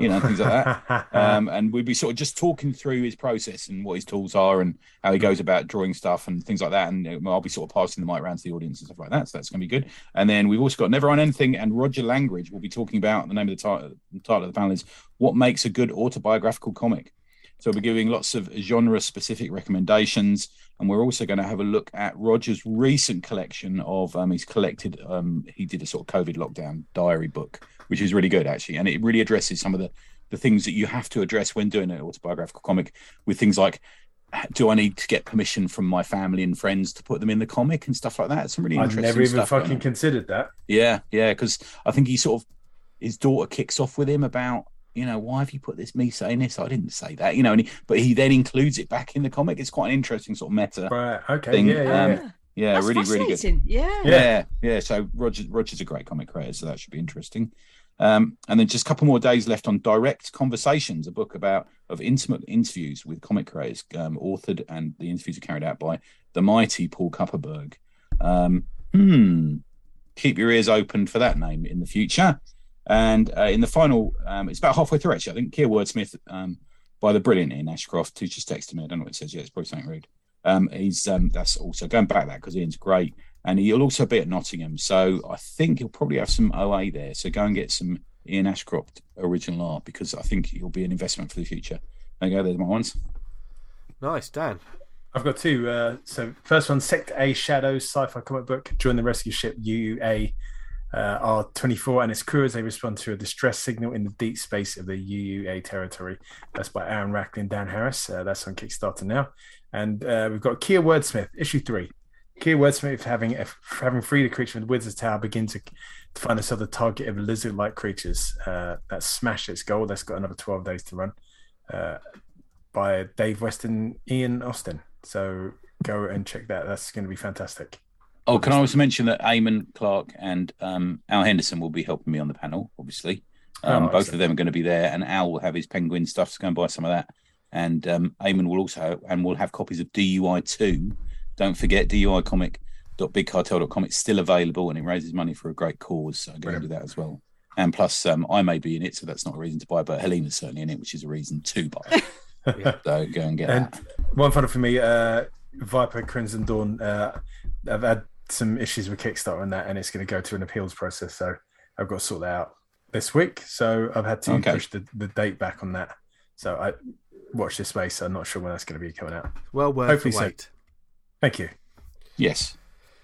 [SPEAKER 3] You know, things like that. um, and we'd be sort of just talking through his process and what his tools are and how he goes about drawing stuff and things like that. And uh, I'll be sort of passing the mic around to the audience and stuff like that. So that's going to be good. And then we've also got Never on Anything and Roger Langridge will be talking about the name of the title, the title of the panel is What Makes a Good Autobiographical Comic. So we'll be giving lots of genre specific recommendations. And we're also going to have a look at Roger's recent collection of, um, he's collected, um, he did a sort of COVID lockdown diary book, which is really good actually. And it really addresses some of the, the things that you have to address when doing an autobiographical comic with things like, do I need to get permission from my family and friends to put them in the comic and stuff like that? Some really
[SPEAKER 2] I've
[SPEAKER 3] interesting
[SPEAKER 2] never even
[SPEAKER 3] stuff.
[SPEAKER 2] fucking considered that.
[SPEAKER 3] Yeah, yeah, because I think he sort of his daughter kicks off with him about you know why have you put this me saying this I didn't say that you know and he, but he then includes it back in the comic. It's quite an interesting sort of meta.
[SPEAKER 2] Right. Okay.
[SPEAKER 3] Thing,
[SPEAKER 2] Yeah. Yeah.
[SPEAKER 3] um,
[SPEAKER 2] yeah.
[SPEAKER 3] Yeah,
[SPEAKER 4] That's
[SPEAKER 3] really, really good.
[SPEAKER 4] Yeah.
[SPEAKER 2] Yeah.
[SPEAKER 3] Yeah, yeah. So Roger Roger's a great comic creator, so that should be interesting. Um, and then just a couple more days left on Direct Conversations, a book about of intimate interviews with comic creators, um, authored and the interviews are carried out by the mighty Paul Kupperberg. Um, hmm. Keep your ears open for that name in the future. And uh, in the final, um, it's about halfway through actually. I think Keir Wordsmith um, by the brilliant Ian Ashcroft, who just texted me. I don't know what it says yet. It's probably something rude. Um, he's um, that's also going back that because Ian's great and he'll also be at Nottingham. So I think he'll probably have some OA there. So go and get some Ian Ashcroft original art because I think he'll be an investment for the future. There you go. There's my ones.
[SPEAKER 1] Nice, Dan.
[SPEAKER 2] I've got two. Uh, so first one, Sect A Shadows sci-fi comic book. Join the rescue ship UUA uh, R24 and its crew as they respond to a distress signal in the deep space of the UUA territory. That's by Aaron Rackley and Dan Harris. Uh, that's on Kickstarter now. And uh, we've got Kia Wordsmith, issue three. Kia Wordsmith having having freed a creature from the Wizard's Tower begins to, to find itself the target of lizard-like creatures uh, that smash its goal. That's got another 12 days to run. Uh, by Dave Weston, Ian Austin. So go and check that. That's going to be fantastic.
[SPEAKER 3] Oh, can I also mention that Eamon Clark and um, Al Henderson will be helping me on the panel, obviously. Um,
[SPEAKER 2] Oh,
[SPEAKER 3] both of them are going to be there, and Al will have his penguin stuff, so go and buy some of that. And um, Eamon will also, and we'll have copies of DUI 2. Don't forget, DUI comic.bigcartel.com. It's still available and it raises money for a great cause. So go and do that as well. And plus, um, I may be in it, so that's not a reason to buy, but Helena's certainly in it, which is a reason to buy. so go and get
[SPEAKER 2] And
[SPEAKER 3] that.
[SPEAKER 2] one final for me, uh, Viper Crimson Dawn. Uh, I've had some issues with Kickstarter and that, and it's going to go to an appeals process. So I've got to sort that out this week. So I've had to
[SPEAKER 3] Okay.
[SPEAKER 2] push the, the date back on that. So I watch this space. I'm not sure when that's going to be coming out.
[SPEAKER 1] Well worth
[SPEAKER 2] Hopefully
[SPEAKER 1] the
[SPEAKER 2] so.
[SPEAKER 1] wait.
[SPEAKER 2] Thank you.
[SPEAKER 3] Yes,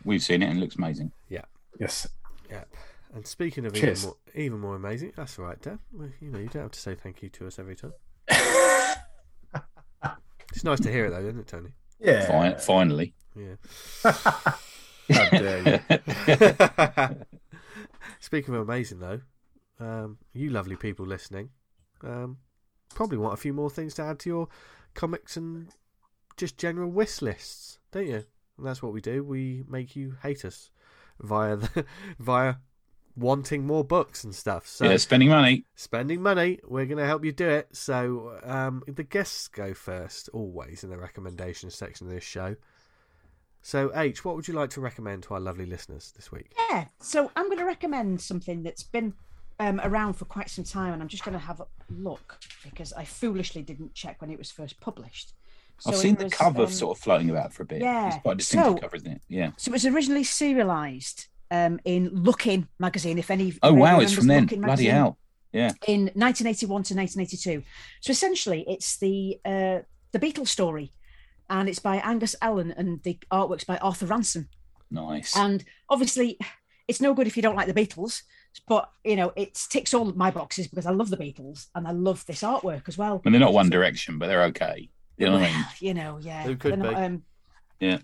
[SPEAKER 3] we've seen it and it looks amazing. Yeah.
[SPEAKER 2] Yes.
[SPEAKER 1] Yeah. And speaking of
[SPEAKER 2] Cheers.
[SPEAKER 1] even more, even more amazing, that's all right, Dan. Well, you know, you don't have to say thank you to us every time. It's nice to hear it, though, isn't it, Tony?
[SPEAKER 2] Yeah.
[SPEAKER 3] Fine, finally.
[SPEAKER 1] Yeah.
[SPEAKER 2] How dare you.
[SPEAKER 1] Speaking of amazing, though, um, you lovely people listening, um, probably want a few more things to add to your comics and just general wish lists, don't you? And that's what we do. We make you hate us via the, via wanting more books and stuff. So
[SPEAKER 3] yeah, spending money.
[SPEAKER 1] spending money, we're going to help you do it. So um, the guests go first, always in the recommendation section of this show. So H, what would you like to recommend to our lovely listeners this week?
[SPEAKER 4] Yeah. So I'm going to recommend something that's been um, around for quite some time, and I'm just going to have a look because I foolishly didn't check when it was first published.
[SPEAKER 3] I've seen the
[SPEAKER 4] was,
[SPEAKER 3] cover
[SPEAKER 4] um,
[SPEAKER 3] sort of floating about for a bit.
[SPEAKER 4] yeah,
[SPEAKER 3] It's quite a distinctive
[SPEAKER 4] so-
[SPEAKER 3] cover, isn't it? Yeah.
[SPEAKER 4] So it was originally serialized um, in Look-in magazine. If any,
[SPEAKER 3] Oh
[SPEAKER 4] anyone
[SPEAKER 3] wow, it's from then.
[SPEAKER 4] Look-in
[SPEAKER 3] Bloody
[SPEAKER 4] magazine.
[SPEAKER 3] hell. Yeah.
[SPEAKER 4] In 1981 to 1982. So essentially, it's the uh, the Beatles story, and it's by Angus Allan, and the artwork's by Arthur Ranson.
[SPEAKER 3] Nice.
[SPEAKER 4] And obviously, it's no good if you don't like the Beatles, but you know it ticks all my boxes because I love the Beatles and I love this artwork as well.
[SPEAKER 3] And they're not One Direction, but they're okay. You know what I mean?
[SPEAKER 4] You know, yeah,
[SPEAKER 1] Who could
[SPEAKER 4] they're not,
[SPEAKER 1] be?
[SPEAKER 4] um,
[SPEAKER 3] Yeah.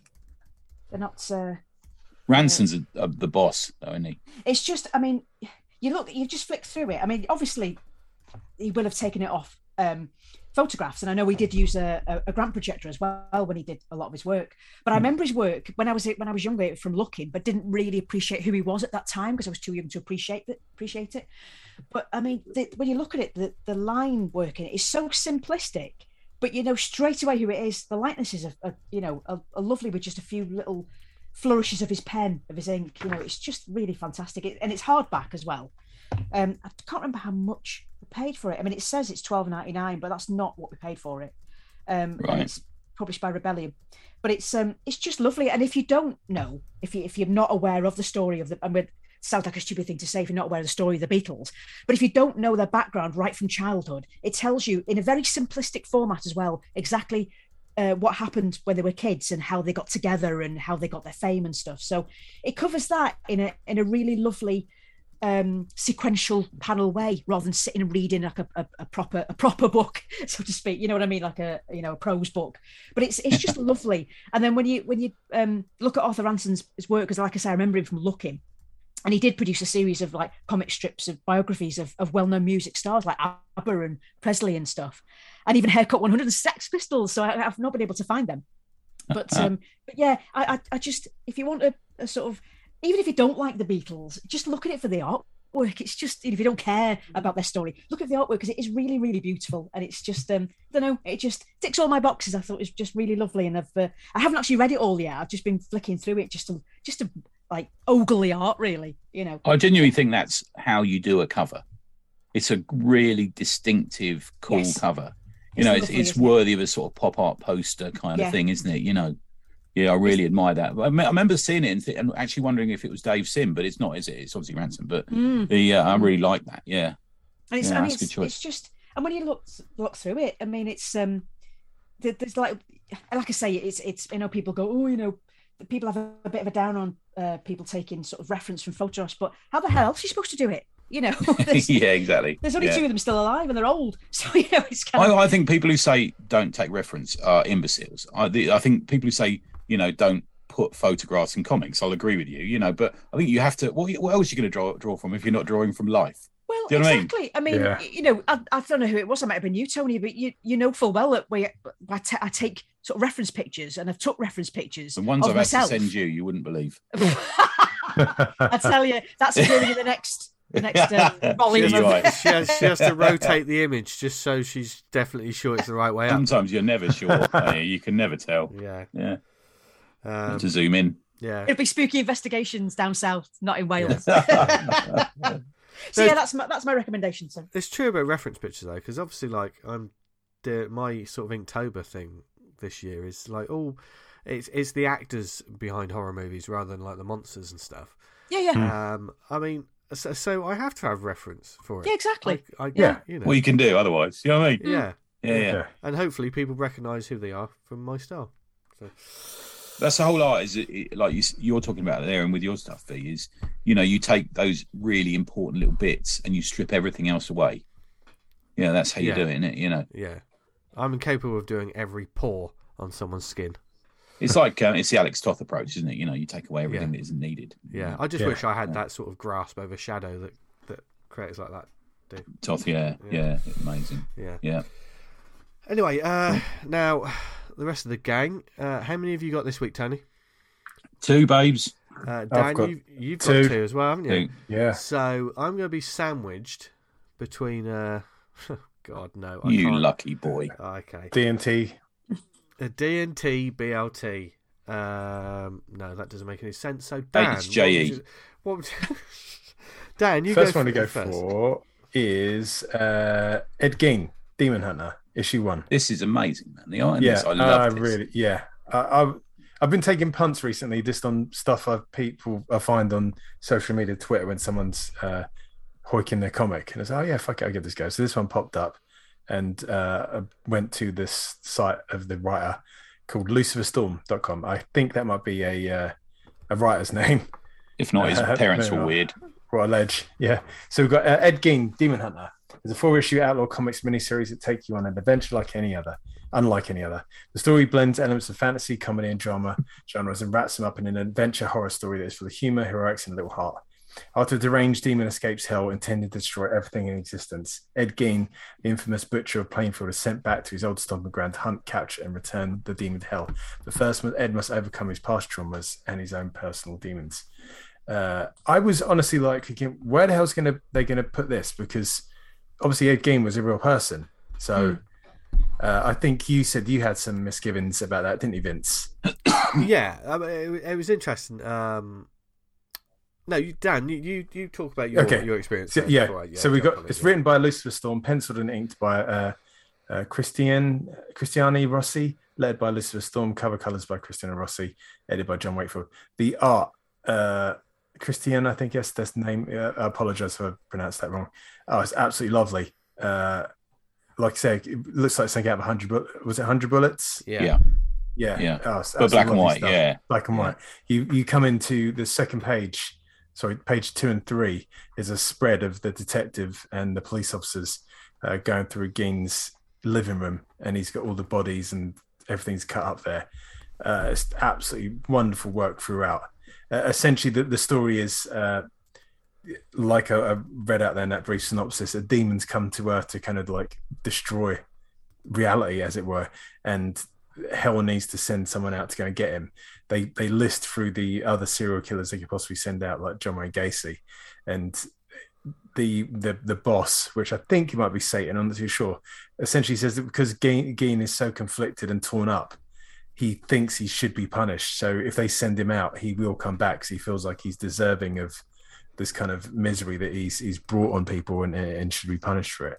[SPEAKER 4] they're not. Uh,
[SPEAKER 3] Ranson's a, a, the boss, though, isn't he?
[SPEAKER 4] it's just i mean you look you just flick through it i mean obviously he will have taken it off um photographs, and I know he did use a, a, a grant projector as well when he did a lot of his work. But I
[SPEAKER 3] Hmm.
[SPEAKER 4] remember his work when I was when I was younger from Look-in, but didn't really appreciate who he was at that time because I was too young to appreciate it. Appreciate it. But I mean, the, when you look at it, the, the line work in it is so simplistic, but you know straight away who it is. The likenesses are, are you know are, are lovely with just a few little flourishes of his pen, of his ink. You know, it's just really fantastic, it, and it's hardback as well. Um, I can't remember how much paid for it. I mean, it says it's twelve ninety nine, but that's not what we paid for it. Um,
[SPEAKER 3] Right.
[SPEAKER 4] and it's published by Rebellion, but it's um, it's just lovely. And if you don't know, if you if you're not aware of the story of the, I mean, sounds like a stupid thing to say if you're not aware of the story of the Beatles, but if you don't know their background right from childhood, it tells you in a very simplistic format as well exactly uh, what happened when they were kids and how they got together and how they got their fame and stuff. So it covers that in a in a really lovely um sequential panel way rather than sitting and reading like a, a, a proper a proper book so to speak. You know what i mean? Like a you know a prose book. But it's it's just lovely. And then when you when you um look at arthur Ranson's his work because like i say i remember him from Look-in. And he did produce a series of like comic strips of biographies of, of well-known music stars like ABBA and Presley and stuff, and even Haircut 100 and Sex Pistols. So I, I've not been able to find them. But um, but yeah, I, I I just if you want a, a sort of even if you don't like the Beatles, just look at it for the artwork. It's just if you don't care about their story, look at the artwork because it is really really beautiful and it's just um I don't know it just ticks all my boxes. I thought it was just really lovely and I've uh, I haven't actually read it all yet. I've just been flicking through it just to just to like ogle the art really, you know.
[SPEAKER 3] I genuinely think that's how you do a cover. It's a really distinctive, cool
[SPEAKER 4] Yes.
[SPEAKER 3] cover. You
[SPEAKER 4] It's
[SPEAKER 3] know, it's, it's
[SPEAKER 4] isn't it?
[SPEAKER 3] worthy of a sort of pop art poster kind
[SPEAKER 4] Yeah.
[SPEAKER 3] of thing, isn't it? You know, yeah, I really admire that. I, me- I remember seeing it and, th- and actually wondering if it was Dave Sim, but it's not, is it? It's obviously Ranson, but
[SPEAKER 4] Mm.
[SPEAKER 3] the uh, I really like that. Yeah,
[SPEAKER 4] And it's,
[SPEAKER 3] Yeah,
[SPEAKER 4] I mean,
[SPEAKER 3] that's a
[SPEAKER 4] it's, it's just, and when you look look through it, I mean, it's um, there's like, like I say, it's it's you know, people go, oh, you know, people have a, bit of a down on uh, people taking sort of reference from photographs, but how the hell else are you supposed to do it? You know,
[SPEAKER 3] yeah, exactly.
[SPEAKER 4] there's only
[SPEAKER 3] Yeah.
[SPEAKER 4] two of them still alive, and they're old, so you know, it's kind of
[SPEAKER 3] I, I think people who say don't take reference are imbeciles. I, the, I think people who say you know don't put photographs in comics. I'll agree with you. You know, but I think you have to. What, what else are you going to draw draw from if you're not drawing from life?
[SPEAKER 4] Well,
[SPEAKER 3] you know what I mean?
[SPEAKER 4] exactly. I mean,
[SPEAKER 2] Yeah.
[SPEAKER 4] you know, I, I don't know who it was. I might have been you, Tony, but you you know full well that we I take sort of reference pictures, and I've took reference pictures
[SPEAKER 3] The ones
[SPEAKER 4] of
[SPEAKER 3] I've had
[SPEAKER 4] myself.
[SPEAKER 3] to send you, you wouldn't believe.
[SPEAKER 4] I tell you, that's appearing in the next the next uh, volume.
[SPEAKER 3] Yeah, you're
[SPEAKER 4] of-
[SPEAKER 3] right.
[SPEAKER 1] She has, she has to rotate the image just so she's definitely sure it's the right way up.
[SPEAKER 3] Sometimes you're never sure. Uh, you can never tell.
[SPEAKER 1] Yeah.
[SPEAKER 3] Yeah, You have
[SPEAKER 1] Um,
[SPEAKER 3] to zoom in.
[SPEAKER 1] yeah.
[SPEAKER 4] It'll be spooky investigations down south, not in Wales.
[SPEAKER 3] yeah,
[SPEAKER 4] so yeah, that's my that's my recommendation. So
[SPEAKER 1] It's true about reference pictures though, because obviously, like, I'm the, my sort of Inktober thing this year is like, oh, it's it's the actors behind horror movies rather than like the monsters and stuff.
[SPEAKER 4] yeah, yeah,
[SPEAKER 1] Um, I mean, so, so I have to have reference for it.
[SPEAKER 4] yeah, exactly.
[SPEAKER 1] I, I,
[SPEAKER 2] Yeah.
[SPEAKER 1] you know,
[SPEAKER 3] What you can do otherwise. You know what I mean?
[SPEAKER 1] yeah,
[SPEAKER 3] Yeah, yeah.
[SPEAKER 2] Yeah.
[SPEAKER 1] and hopefully people recognise who they are from my style. So,
[SPEAKER 3] That's the whole art. Is it, it- like you, you're talking about there, and with your stuff, V, is you know you take those really important little bits and you strip everything else away. Yeah, that's how you
[SPEAKER 1] Yeah.
[SPEAKER 3] do it, isn't it? You know,
[SPEAKER 1] yeah, I'm incapable of doing every pore on someone's skin.
[SPEAKER 3] it's like um, it's the Alex Toth approach, isn't it? You know, you take away everything
[SPEAKER 1] Yeah.
[SPEAKER 3] that isn't needed.
[SPEAKER 1] Yeah, I just
[SPEAKER 2] Yeah.
[SPEAKER 1] wish I had
[SPEAKER 3] Yeah.
[SPEAKER 1] that sort of grasp over shadow that that creators like that do.
[SPEAKER 3] Toth, yeah,
[SPEAKER 1] Yeah.
[SPEAKER 3] yeah, amazing.
[SPEAKER 1] Yeah.
[SPEAKER 3] Yeah,
[SPEAKER 1] Anyway, uh, now the rest of the gang. Uh, how many have you got this week, Tony?
[SPEAKER 3] two babes.
[SPEAKER 1] Uh, Dan,
[SPEAKER 2] got
[SPEAKER 1] you, you've got
[SPEAKER 2] two.
[SPEAKER 1] two as well, haven't you?
[SPEAKER 3] Two.
[SPEAKER 2] Yeah.
[SPEAKER 1] So I'm going to be sandwiched between. Uh, God no, I
[SPEAKER 3] You
[SPEAKER 1] can't.
[SPEAKER 3] lucky boy.
[SPEAKER 1] Okay,
[SPEAKER 2] D&T.
[SPEAKER 1] a D and T BLT. Um, no, that doesn't make any sense. So Dan,
[SPEAKER 3] It's JE.
[SPEAKER 1] What would you, what would Dan, you
[SPEAKER 2] First
[SPEAKER 1] go
[SPEAKER 2] one to go
[SPEAKER 1] first.
[SPEAKER 2] for is uh, Ed Gein, Demon Hunter, issue one.
[SPEAKER 3] This is amazing, man. The art in
[SPEAKER 2] yeah,
[SPEAKER 3] this, I love
[SPEAKER 2] I
[SPEAKER 3] this.
[SPEAKER 2] really, yeah. I, I've I've been taking punts recently, just on stuff I people I find on social media, Twitter, when someone's uh, hoiking their comic, and I was oh yeah, fuck it, I'll give this a go. So this one popped up, and uh, I went to this site of the writer called LuciferStorm.com. I think that might be a uh, a writer's name.
[SPEAKER 3] If not, his
[SPEAKER 2] Uh,
[SPEAKER 3] parents were weird.
[SPEAKER 2] A ledge. Yeah. So we've got uh, Ed Gein, Demon Hunter. It's a four issue Outlaw Comics miniseries that take you on an adventure like any other, unlike any other. The story blends elements of fantasy, comedy, and drama genres and wraps them up in an adventure horror story that is full of humor, heroics, and a little heart. After a deranged demon escapes hell, intending to destroy everything in existence, Ed Gein, the infamous butcher of Plainfield, is sent back to his old stomping ground to hunt, capture, and return the demon to hell. But first, Ed must overcome his past traumas and his own personal demons. Uh, I was honestly like where the hell's gonna they gonna put this? Because obviously Ed Gein was a real person, so.
[SPEAKER 4] Hmm.
[SPEAKER 2] Uh, I think you said you had some misgivings about that, didn't you, Vince?
[SPEAKER 1] yeah, I mean, it, it was interesting. Um, no, you, Dan, you, you, you talk about your
[SPEAKER 2] Okay.
[SPEAKER 1] your experience.
[SPEAKER 2] So, yeah.
[SPEAKER 1] I-
[SPEAKER 2] so we got it's
[SPEAKER 1] yeah.
[SPEAKER 2] written by Lucifer Storm, penciled and inked by uh, uh, Christian Cristiani Rossi, led by Lucifer Storm, cover colors by Cristiano Rossi, edited by John Wakefield. The art, uh, Christian, I think yes, that's the name. Uh, I apologize if I pronounced that wrong. Oh, it's absolutely lovely. Uh, like I say, it looks like something out of hundred. Bu- was it hundred bullets?
[SPEAKER 1] Yeah.
[SPEAKER 3] Yeah.
[SPEAKER 2] Yeah,
[SPEAKER 3] Yeah.
[SPEAKER 2] Oh, it's
[SPEAKER 3] But black and white,
[SPEAKER 2] stuff.
[SPEAKER 3] yeah.
[SPEAKER 2] black and
[SPEAKER 3] Yeah.
[SPEAKER 2] white. You you come into the second page, sorry, page two and three is a spread of the detective and the police officers uh, going through Gein's living room, and he's got all the bodies and everything's cut up there. Uh, it's absolutely wonderful work throughout. Uh, essentially, the, the story is uh, like I, I read out there in that brief synopsis: a demons come to Earth to kind of like destroy reality, as it were, and hell needs to send someone out to go and get him. They they list through the other serial killers they could possibly send out, like John Wayne Gacy, and the the the boss, which I think might be Satan, I'm not too sure. Essentially says that because Gein is so conflicted and torn up, he thinks he should be punished. So if they send him out, he will come back because he feels like he's deserving of this kind of misery that he's he's brought on people and and should be punished for it.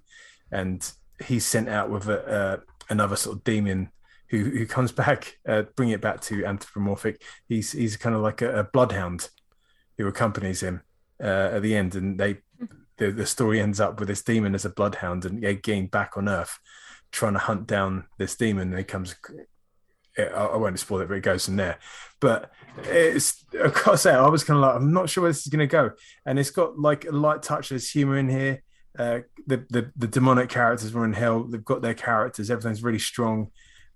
[SPEAKER 2] And he's sent out with a, uh, another sort of demon who who comes back, uh, bring it back to anthropomorphic. He's he's kind of like a, a bloodhound who accompanies him uh, at the end, and they the, the story ends up with this demon as a bloodhound and again back on Earth, trying to hunt down this demon. And it comes. I I won't spoil it, but it goes from there. But it's to say, I was kind of like, I'm not sure where this is going to go, and it's got like a light touch of humor in here. Uh, the, the the demonic characters were in hell. They've got their characters. Everything's really strong.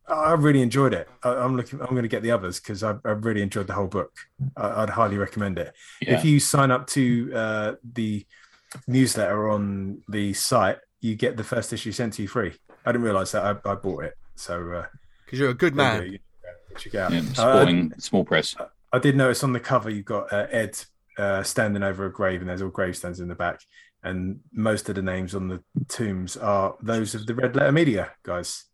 [SPEAKER 2] I really enjoyed it. I, I'm looking. I'm going to get the others because I, I really enjoyed the whole book. I, I'd highly recommend it.
[SPEAKER 3] Yeah.
[SPEAKER 2] If you sign up to uh, the newsletter on the site, you get the first issue sent to you free. I didn't realize that. I, I bought it. So uh,
[SPEAKER 1] Because you're a good man.
[SPEAKER 2] yeah, check it out.
[SPEAKER 3] yeah,
[SPEAKER 2] Uh,
[SPEAKER 3] small press.
[SPEAKER 2] I did notice on the cover you've got uh, Ed uh, standing over a grave, and there's all gravestones in the back. And most of the names on the tombs are those of the Red Letter Media guys.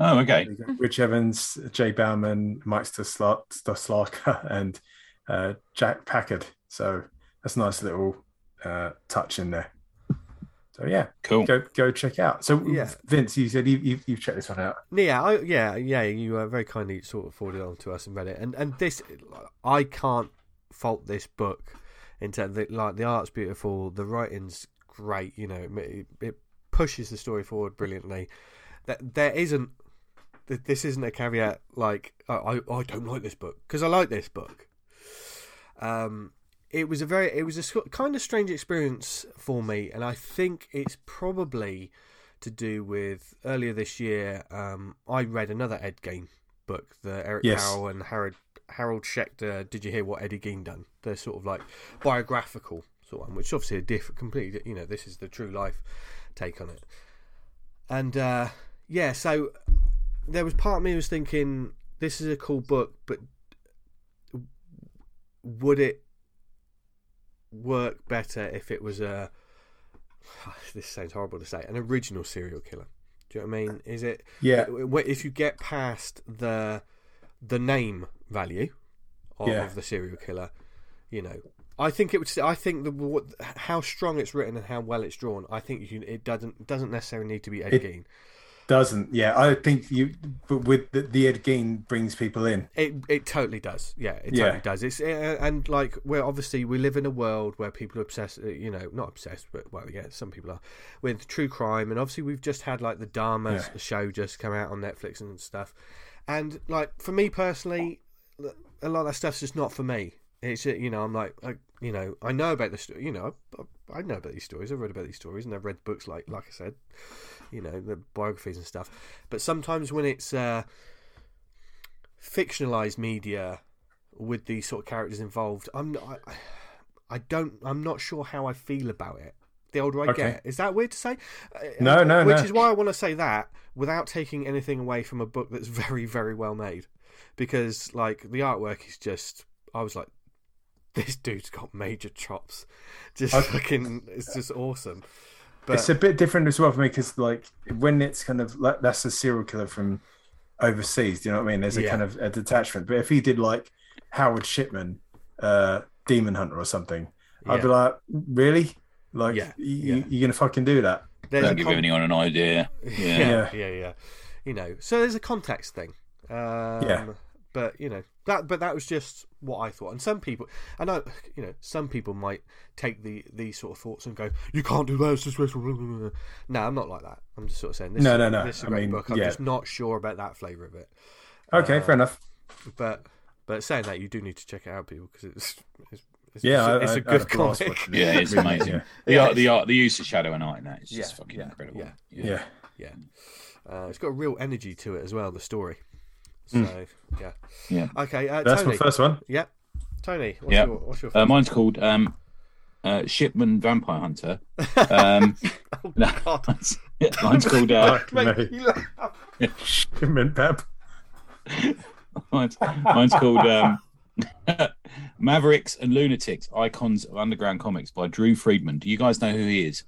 [SPEAKER 3] Oh, okay.
[SPEAKER 2] Rich Evans, Jay Bauman, Mike Stasla- Staslaka, and uh, Jack Packard. So that's a nice little uh, touch in there. So yeah,
[SPEAKER 3] Cool.
[SPEAKER 2] go go check out. So
[SPEAKER 1] Yeah.
[SPEAKER 2] Vince, you said you, you've, you've checked this one out.
[SPEAKER 1] Yeah, I, yeah, yeah. You uh, very kindly sort of forwarded on to us and read it, and and this, I can't fault this book in terms of like the art's beautiful, the writing's great. You know, it, it pushes the story forward brilliantly. That there isn't, th- this isn't a caveat like I I, I don't like this book because I like this book. Um, it was a very, it was a kind of strange experience for me, and I think it's probably to do with earlier this year. Um, I read another Ed Gein book, the Eric
[SPEAKER 2] Yes.
[SPEAKER 1] Powell and Harold Harold Schechter. Did you hear what Eddie Gein done? They're sort of like biographical sort of one, which obviously a different, completely. You know, this is the true life take on it. And uh, yeah, so there was part of me was thinking this is a cool book, but would it work better if it was a this sounds horrible to say an original serial killer. Do you know what i mean? Is it
[SPEAKER 2] Yeah,
[SPEAKER 1] if you get past the the name value of,
[SPEAKER 2] Yeah.
[SPEAKER 1] of the serial killer you know i think it would i think the what, how strong it's written and how well it's drawn i think you, it doesn't doesn't necessarily need to be ed
[SPEAKER 2] It-
[SPEAKER 1] gein
[SPEAKER 2] doesn't. Yeah, I think you, but with the, the Ed Gein brings people in.
[SPEAKER 1] It it totally does. Yeah, it
[SPEAKER 2] Yeah.
[SPEAKER 1] totally does. It's uh, and like we're obviously we live in a world where people are obsessed. uh, You know, not obsessed, but well, yeah, some people are with true crime. And obviously, we've just had like the Dahmer
[SPEAKER 2] Yeah.
[SPEAKER 1] show just come out on Netflix and stuff. And like for me personally, a lot of that stuff's just not for me. It's uh, you know I'm like I, you know I know about the sto- you know I, I know about these stories. I've read about these stories and I've read books like like I said, you know the biographies and stuff. But sometimes when it's uh, fictionalized media with these sort of characters involved, I'm not, I, I don't. I'm not sure how I feel about it. The older I
[SPEAKER 2] Okay.
[SPEAKER 1] get, is that weird to say? Uh,
[SPEAKER 2] No, no,
[SPEAKER 1] Which
[SPEAKER 2] no.
[SPEAKER 1] is why I want to say that without taking anything away from a book that's very, very well made, because like the artwork is just. I was like, this dude's got major chops. Just
[SPEAKER 2] Okay.
[SPEAKER 1] fucking, it's just awesome. But
[SPEAKER 2] it's a bit different as well for me because like when it's kind of like that's a serial killer from overseas. Do you know what I mean? There's a
[SPEAKER 1] Yeah.
[SPEAKER 2] kind of a detachment. But if he did like Howard Shipman, uh, Demon Hunter or something, I'd be like, really? Like,
[SPEAKER 1] Yeah,
[SPEAKER 2] you,
[SPEAKER 1] yeah.
[SPEAKER 2] you're gonna fucking do that?
[SPEAKER 1] there's
[SPEAKER 3] Don't
[SPEAKER 1] a
[SPEAKER 3] give
[SPEAKER 1] con-
[SPEAKER 3] anyone an idea.
[SPEAKER 1] yeah,
[SPEAKER 3] Yeah.
[SPEAKER 1] yeah, yeah, You know, so there's a context thing. Um,
[SPEAKER 2] Yeah.
[SPEAKER 1] But you know that, but that was just what I thought. And some people, I know, you know, some people might take the these sort of thoughts and go, "You can't do that." It's disgraceful." No, I'm not like that. I'm just sort of saying this.
[SPEAKER 2] No,
[SPEAKER 1] is,
[SPEAKER 2] no, no.
[SPEAKER 1] This is a
[SPEAKER 2] I
[SPEAKER 1] great
[SPEAKER 2] mean,
[SPEAKER 1] book. I'm
[SPEAKER 2] yeah.
[SPEAKER 1] just not sure about that flavour of it.
[SPEAKER 2] Okay,
[SPEAKER 1] Uh,
[SPEAKER 2] fair enough.
[SPEAKER 1] But but saying that, you do need to check it out, people, because it's, it's it's,
[SPEAKER 2] Yeah,
[SPEAKER 1] it's,
[SPEAKER 2] I,
[SPEAKER 1] a
[SPEAKER 2] I- I
[SPEAKER 1] good
[SPEAKER 2] had a blast
[SPEAKER 1] comic.
[SPEAKER 2] it.
[SPEAKER 3] Yeah, it's amazing.
[SPEAKER 2] Yeah,
[SPEAKER 3] The
[SPEAKER 1] Yeah,
[SPEAKER 3] art, the art, the use of shadow and art in that is just
[SPEAKER 1] Yeah,
[SPEAKER 3] fucking
[SPEAKER 1] yeah,
[SPEAKER 3] incredible.
[SPEAKER 1] yeah.
[SPEAKER 2] yeah.
[SPEAKER 1] Yeah, uh, it's got a real energy to it as well. The story. So yeah,
[SPEAKER 3] Yeah.
[SPEAKER 1] Okay, uh,
[SPEAKER 2] That's
[SPEAKER 1] Tony.
[SPEAKER 2] my first one.
[SPEAKER 1] Yeah, Tony. What's
[SPEAKER 3] Yeah.
[SPEAKER 1] your what's your
[SPEAKER 3] Uh, mine's called um, uh, Shipman Vampire Hunter. Um, no,
[SPEAKER 1] God.
[SPEAKER 3] mine's, yeah, mine's called uh,
[SPEAKER 2] Fuck
[SPEAKER 1] Make
[SPEAKER 2] me.
[SPEAKER 1] me laugh.
[SPEAKER 2] Shipment Pep.
[SPEAKER 3] mine's, mine's called um, Mavericks and Lunatics: Icons of Underground Comics by Drew Friedman. Do you guys know who he is?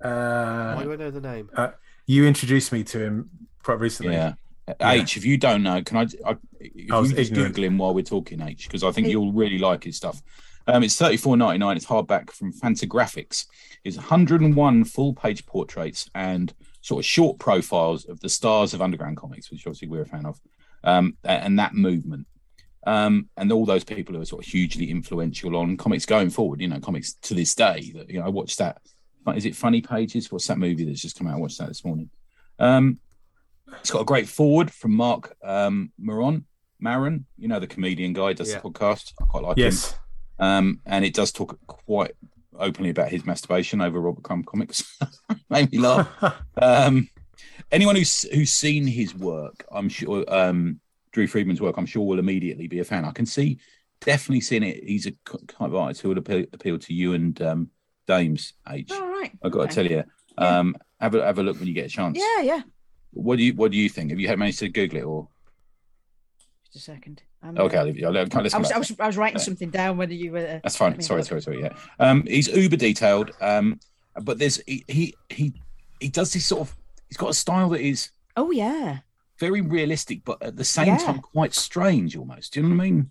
[SPEAKER 1] Why
[SPEAKER 2] Uh,
[SPEAKER 1] do I know the name?
[SPEAKER 2] you introduced me to him quite recently.
[SPEAKER 3] Yeah. H, if you don't know, can I? I if
[SPEAKER 2] I was
[SPEAKER 3] you just
[SPEAKER 2] ignorant.
[SPEAKER 3] Google him while we're talking, H, because I think you'll really like his stuff. Um, it's thirty four ninety nine. It's hardback from Fantagraphics. It's one hundred and one full page portraits and sort of short profiles of the stars of underground comics, which obviously we're a fan of, um, and that movement. Um, and all those people who are sort of hugely influential on comics going forward, you know, comics to this day. That you know, I watched that. Is it Funny Pages? What's that movie that's just come out? I watched that this morning. Um, it's got a great forward from Mark um, Maron. Maron, you know the comedian guy does
[SPEAKER 1] Yeah.
[SPEAKER 3] the podcast. I quite like him. Um, and it does talk quite openly about his masturbation over Robert Crumb comics. Made me laugh. Um, anyone who's who's seen his work, I'm sure um, Drew Friedman's work, I'm sure will immediately be a fan. I can see definitely seeing it. He's a k- kind of artist who would appeal, appeal to you and um, Dames age.
[SPEAKER 4] All right.
[SPEAKER 3] I've got to tell you.
[SPEAKER 4] Yeah.
[SPEAKER 3] Um, have a have a look when you get a chance.
[SPEAKER 4] Yeah, yeah.
[SPEAKER 3] What do you What do you think? Have you had managed to Google it or?
[SPEAKER 4] Just a second. I'm,
[SPEAKER 3] Okay, I'll leave you.
[SPEAKER 4] I
[SPEAKER 3] come
[SPEAKER 4] was, I was I was writing
[SPEAKER 3] Yeah.
[SPEAKER 4] something down. Whether you were. uh,
[SPEAKER 3] That's fine. Sorry, sorry, sorry. Yeah. Um, he's uber detailed. Um, but there's he, he he he does this sort of. He's got a style that is
[SPEAKER 4] Oh yeah.
[SPEAKER 3] very realistic, but at the same
[SPEAKER 4] Yeah.
[SPEAKER 3] time quite strange almost. Do you know what I mean?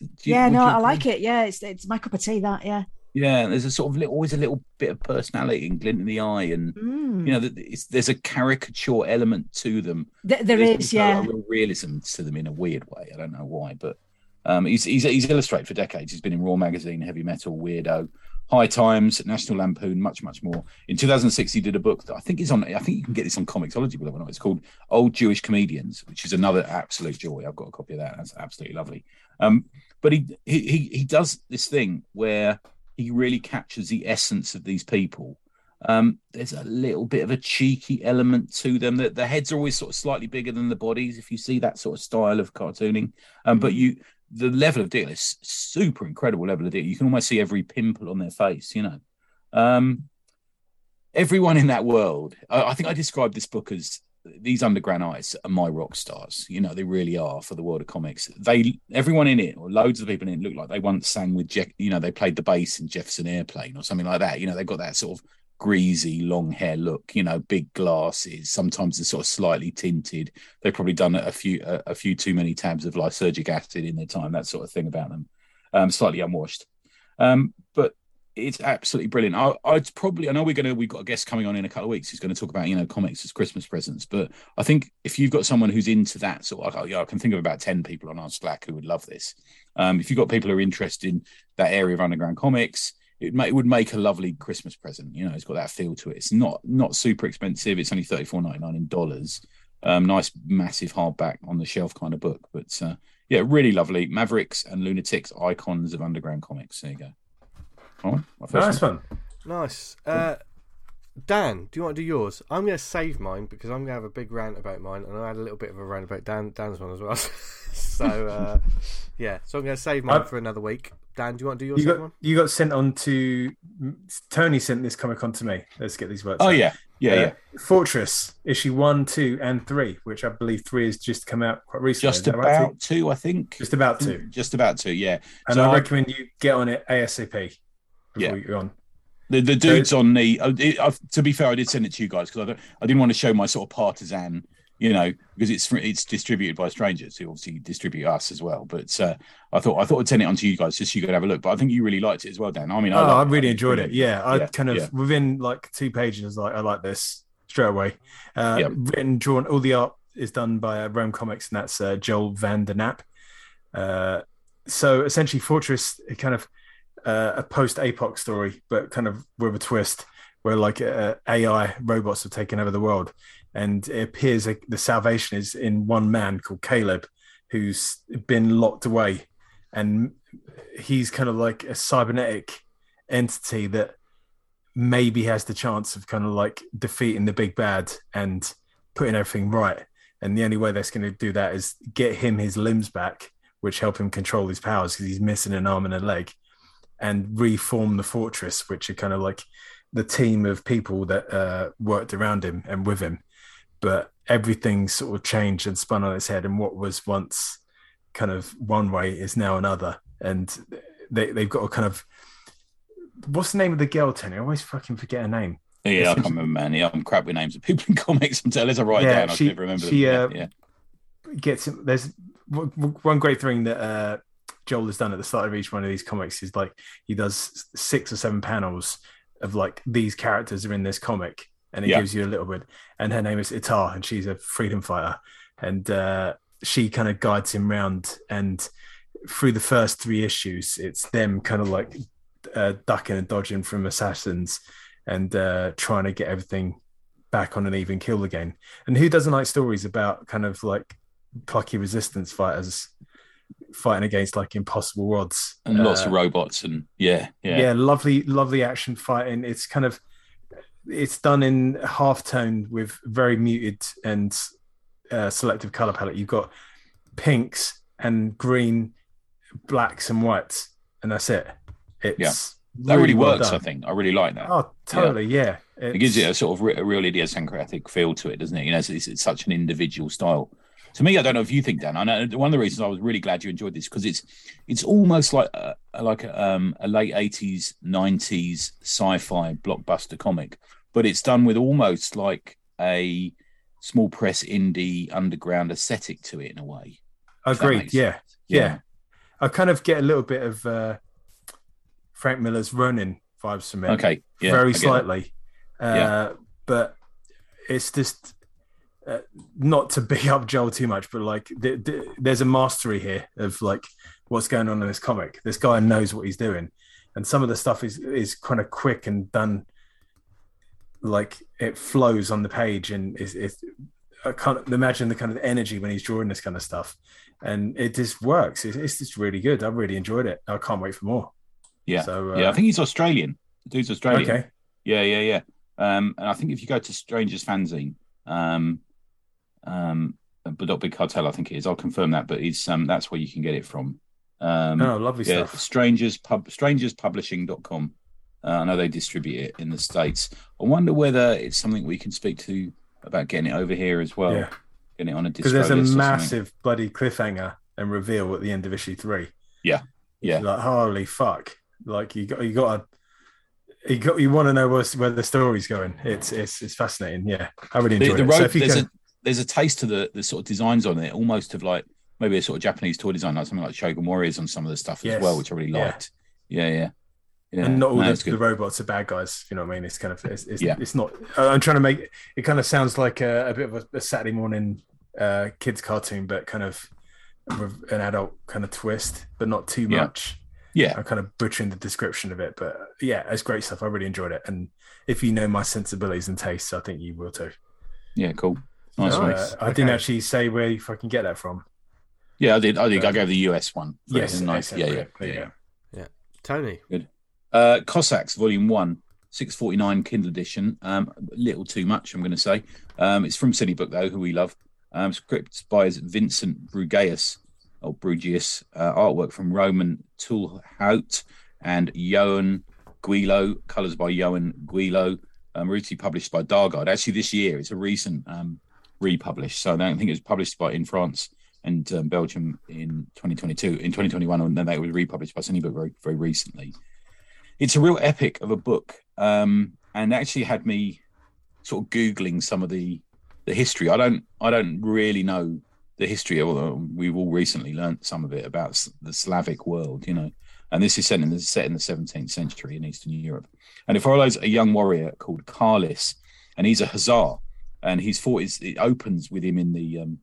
[SPEAKER 3] You-
[SPEAKER 4] yeah, no, I like it. Yeah, it's it's my cup of tea. That yeah.
[SPEAKER 3] Yeah, there's a sort of little, always a little bit of personality and glint in the eye, and
[SPEAKER 4] Mm.
[SPEAKER 3] you know, it's, there's a caricature element to them.
[SPEAKER 4] Th- there
[SPEAKER 3] There's
[SPEAKER 4] is, yeah.
[SPEAKER 3] a real realism to them in a weird way. I don't know why, but um, he's, he's he's illustrated for decades. He's been in Raw magazine, Heavy Metal, Weirdo, High Times, National Lampoon, much much more. In 2006, he did a book that I think is on. I think you can get this on Comixology, believe it or not. It's called Old Jewish Comedians, which is another absolute joy. I've got a copy of that. That's absolutely lovely. Um, but he he he he does this thing where he really captures the essence of these people. Um, there's a little bit of a cheeky element to them. That the heads are always sort of slightly bigger than the bodies. If you see that sort of style of cartooning, um, but
[SPEAKER 4] Mhm.
[SPEAKER 3] you the level of deal is super incredible level of deal. You can almost see every pimple on their face. You know, um, everyone in that world. I, I think I described this book as these underground artists are my rock stars. You know, they really are for the world of comics. They, everyone in it, or loads of people in it, look like they once sang with, Jeff, you know, they played the bass in Jefferson Airplane or something like that. You know, they've got that sort of greasy, long hair look. You know, big glasses. Sometimes they're sort of slightly tinted. They've probably done a few, a, a few too many tabs of lysergic acid in their time. That sort of thing about them. Um, slightly unwashed. Um, but it's absolutely brilliant. I, I'd probably, I know we're gonna, we've got a guest coming on in a couple of weeks who's going to talk about, you know, comics as Christmas presents. But I think if you've got someone who's into that sort of, yeah, I can think of about ten people on our Slack who would love this. Um, if you've got people who are interested in that area of underground comics, it, may, it would make a lovely Christmas present. You know, it's got that feel to it. It's not not super expensive. It's only thirty four ninety nine in dollars. Um, nice massive hardback on the shelf kind of book. But uh, yeah, really lovely. Mavericks and Lunatics, icons of underground comics. There you go. All right, my first
[SPEAKER 2] Nice
[SPEAKER 3] one.
[SPEAKER 2] one.
[SPEAKER 1] Nice. Uh, Dan, do you want to do yours? I'm going to save mine because I'm going to have a big rant about mine, and I had a little bit of a rant about Dan Dan's one as well. so uh, yeah, so I'm going to save mine
[SPEAKER 2] I-
[SPEAKER 1] for another week. Dan, do you want to do your
[SPEAKER 2] You
[SPEAKER 1] second
[SPEAKER 2] got
[SPEAKER 1] one?
[SPEAKER 2] you got sent on to Tony sent this comic on to me. Let's get these words.
[SPEAKER 3] Oh
[SPEAKER 2] out.
[SPEAKER 3] yeah, yeah,
[SPEAKER 2] Uh,
[SPEAKER 3] yeah.
[SPEAKER 2] Fortress issue one, two, and three, which I believe three has just come out quite recently.
[SPEAKER 3] Just
[SPEAKER 2] Is that right,
[SPEAKER 3] about two, I think.
[SPEAKER 2] Just about two.
[SPEAKER 3] Just about two, yeah.
[SPEAKER 2] And
[SPEAKER 3] So
[SPEAKER 2] I
[SPEAKER 3] I-
[SPEAKER 2] recommend you get on it ASAP before
[SPEAKER 3] Yeah.
[SPEAKER 2] you're on.
[SPEAKER 3] The the dudes on the. it, I, to be fair, I did send it to you guys because I don't. I didn't want to show my sort of partisan, you know, because it's it's distributed by strangers who obviously distribute us as well. But uh, I thought I thought I'd send it on to you guys just so you could have a look. But I think you really liked it as well, Dan. I mean, I,
[SPEAKER 2] oh, I really
[SPEAKER 3] it.
[SPEAKER 2] enjoyed it. Yeah, I
[SPEAKER 3] Yeah,
[SPEAKER 2] kind of
[SPEAKER 3] yeah.
[SPEAKER 2] within like two pages, like I like this straight away. Uh,
[SPEAKER 3] Yeah.
[SPEAKER 2] Written, drawn, all the art is done by uh, Rome Comics, and that's uh, Joel Van der Nap. Uh, so essentially, Fortress, it kind of uh, a post APOC story, but kind of with a twist, where like uh, AI robots have taken over the world, and it appears like the salvation is in one man called Caleb, who's been locked away, and he's kind of like a cybernetic entity that maybe has the chance of kind of like defeating the big bad and putting everything right. And the only way that's going to do that is get him his limbs back, which help him control his powers because he's missing an arm and a leg, and reform the fortress, which are kind of like the team of people that uh, worked around him and with him. But everything sort of changed and spun on its head, and what was once kind of one way is now another. And they, they've got a kind of what's the name of the girl, Tony? I always fucking forget her name.
[SPEAKER 3] Yeah, I can't remember, man. Yeah, I'm crap with names of people in comics. I'm telling as I write
[SPEAKER 2] Yeah,
[SPEAKER 3] down, I
[SPEAKER 2] she-
[SPEAKER 3] can never remember
[SPEAKER 2] she,
[SPEAKER 3] them.
[SPEAKER 2] uh,
[SPEAKER 3] yeah,
[SPEAKER 2] Gets. There's one one great thing that uh, Joel has done at the start of each one of these comics is like he does six or seven panels of like these characters are in this comic, and it
[SPEAKER 3] Yeah.
[SPEAKER 2] gives you a little bit. And her name is Itar, and she's a freedom fighter, and uh, she kind of guides him round. And through the first three issues, it's them kind of like uh, ducking and dodging from assassins and uh, trying to get everything back on an even kill again. And who doesn't like stories about kind of like plucky resistance fighters fighting against like impossible odds
[SPEAKER 3] and lots
[SPEAKER 2] Uh,
[SPEAKER 3] of robots and yeah, yeah,
[SPEAKER 2] yeah. lovely lovely action fighting it's kind of it's done in half tone with very muted and uh, selective color palette you've got pinks and green blacks and whites and that's it it's
[SPEAKER 3] that really
[SPEAKER 2] well
[SPEAKER 3] works.
[SPEAKER 2] done.
[SPEAKER 3] I think I really like that.
[SPEAKER 2] oh totally yeah,
[SPEAKER 3] it gives it a sort of re- a real idiosyncratic feel to it, doesn't it? You know, it's, it's, it's such an individual style. To me, I don't know if you think, Dan. I know one of the reasons I was really glad you enjoyed this because it's it's almost like a, like a, um, a late eighties, nineties sci-fi blockbuster comic, but it's done with almost like a small press indie underground aesthetic to it in a way.
[SPEAKER 2] agreed
[SPEAKER 3] makes
[SPEAKER 2] yeah yeah. I kind of get a little bit of uh, Frank Miller's Ronin vibes from it.
[SPEAKER 3] Okay. Yeah.
[SPEAKER 2] Very slightly. Uh,
[SPEAKER 3] Yeah.
[SPEAKER 2] But it's just uh, not to big up Joel too much, but like th- th- there's a mastery here of like what's going on in this comic. This guy knows what he's doing, and some of the stuff is is kind of quick and done. Like it flows on the page, and is is I can't imagine the kind of energy when he's drawing this kind of stuff, and it just works. It's, it's just really good. I really enjoyed it. I can't wait for more.
[SPEAKER 3] Yeah.
[SPEAKER 2] So uh,
[SPEAKER 3] yeah, I think he's Australian. The dude's Australian.
[SPEAKER 2] okay.
[SPEAKER 3] Yeah, yeah, yeah. Um, and I think if you go to Strangers Fanzine, um, um, but not Big Cartel, I think it is. I'll confirm that, but it's um, that's where you can get it from. Um,
[SPEAKER 2] Oh, lovely
[SPEAKER 3] yeah,
[SPEAKER 2] stuff.
[SPEAKER 3] Strangers Pub strangerspublishing.com. Uh, I know they distribute it in the states. I wonder whether it's something we can speak to about getting it over here as well.
[SPEAKER 2] yeah.
[SPEAKER 3] Getting it on a
[SPEAKER 2] because there's a
[SPEAKER 3] list or something.
[SPEAKER 2] massive bloody cliffhanger and reveal at the end of issue three.
[SPEAKER 3] Yeah. Yeah.
[SPEAKER 2] Like holy fuck! Like you got you got to you got you want to know where, where the story's going. It's it's it's fascinating. Yeah, I really
[SPEAKER 3] the,
[SPEAKER 2] enjoyed
[SPEAKER 3] the
[SPEAKER 2] it.
[SPEAKER 3] road,
[SPEAKER 2] so if you can,
[SPEAKER 3] a there's a taste to the the sort of designs on it, almost of like maybe a sort of Japanese toy design, like something like Shogun Warriors on some of the stuff
[SPEAKER 2] Yes.
[SPEAKER 3] as well, which I really
[SPEAKER 2] Yeah.
[SPEAKER 3] liked. Yeah, yeah, yeah.
[SPEAKER 2] and not all
[SPEAKER 3] no,
[SPEAKER 2] the, the robots are bad guys. You know what I mean? It's kind of it's it's,
[SPEAKER 3] Yeah.
[SPEAKER 2] it's not. I'm trying to make it kind of sounds like a, a bit of a, a Saturday morning uh, kids cartoon, but kind of with an adult kind of twist, but not too
[SPEAKER 3] Yeah.
[SPEAKER 2] much.
[SPEAKER 3] yeah,
[SPEAKER 2] I'm kind of butchering the description of it, but yeah, it's great stuff. I really enjoyed it, and if you know my sensibilities and tastes, I think you will too.
[SPEAKER 3] yeah, cool. Nice one.
[SPEAKER 1] Nice.
[SPEAKER 2] I didn't actually say where you fucking get that from.
[SPEAKER 3] Yeah, I did. I did. I gave the US one.
[SPEAKER 2] Yes,
[SPEAKER 3] nice.
[SPEAKER 2] excellent,
[SPEAKER 3] Yeah, yeah,
[SPEAKER 2] brilliant. There you
[SPEAKER 3] yeah.
[SPEAKER 2] go.
[SPEAKER 1] Tony.
[SPEAKER 3] Uh, Cossacks, Volume One. 649 Kindle edition. Um, a little too much, I'm going to say. Um, it's from Cinebook, though, who we love. Um, script by Vincent Brugeas, or Brugeas, uh, artwork from Ronan Toulhoat and Johan Guillo, colours by Johan Guillo, um, originally published by Dargaud. Actually, this year, it's a recent um, republished. So I don't think it was published by in France and um, Belgium in 2022, in 2021, and then it was republished by Cinebook very, very recently. It's a real epic of a book, um, and actually had me sort of googling some of the the history. I don't I don't really know the history, although we've all recently learnt some of it about the Slavic world, you know. And this is set in the set in the 17th century in Eastern Europe, and it follows a young warrior called Karlis, and he's a Hussar, and he's fought. It opens with him in the um,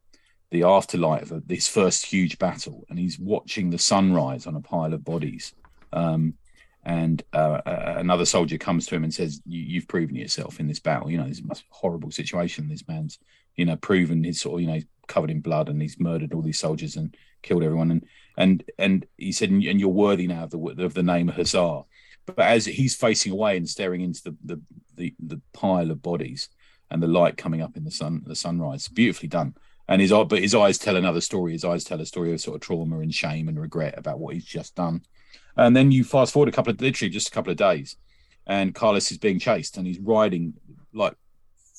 [SPEAKER 3] the afterlife of this first huge battle, and he's watching the sunrise on a pile of bodies. Um, and uh, another soldier comes to him and says, you, have proven yourself in this battle. You know, this horrible situation. This man's, you know, proven his sort of, you know, covered in blood and he's murdered all these soldiers and killed everyone. And and and he said, and you're worthy now of the of the name Hussar. But as he's facing away and staring into the the the, the pile of bodies and the light coming up in the sun, the sunrise, beautifully done and his but his eyes tell another story. His eyes tell a story of sort of trauma and shame and regret about what he's just done. And then you fast forward a couple of literally just a couple of days, and Karlis is being chased and he's riding like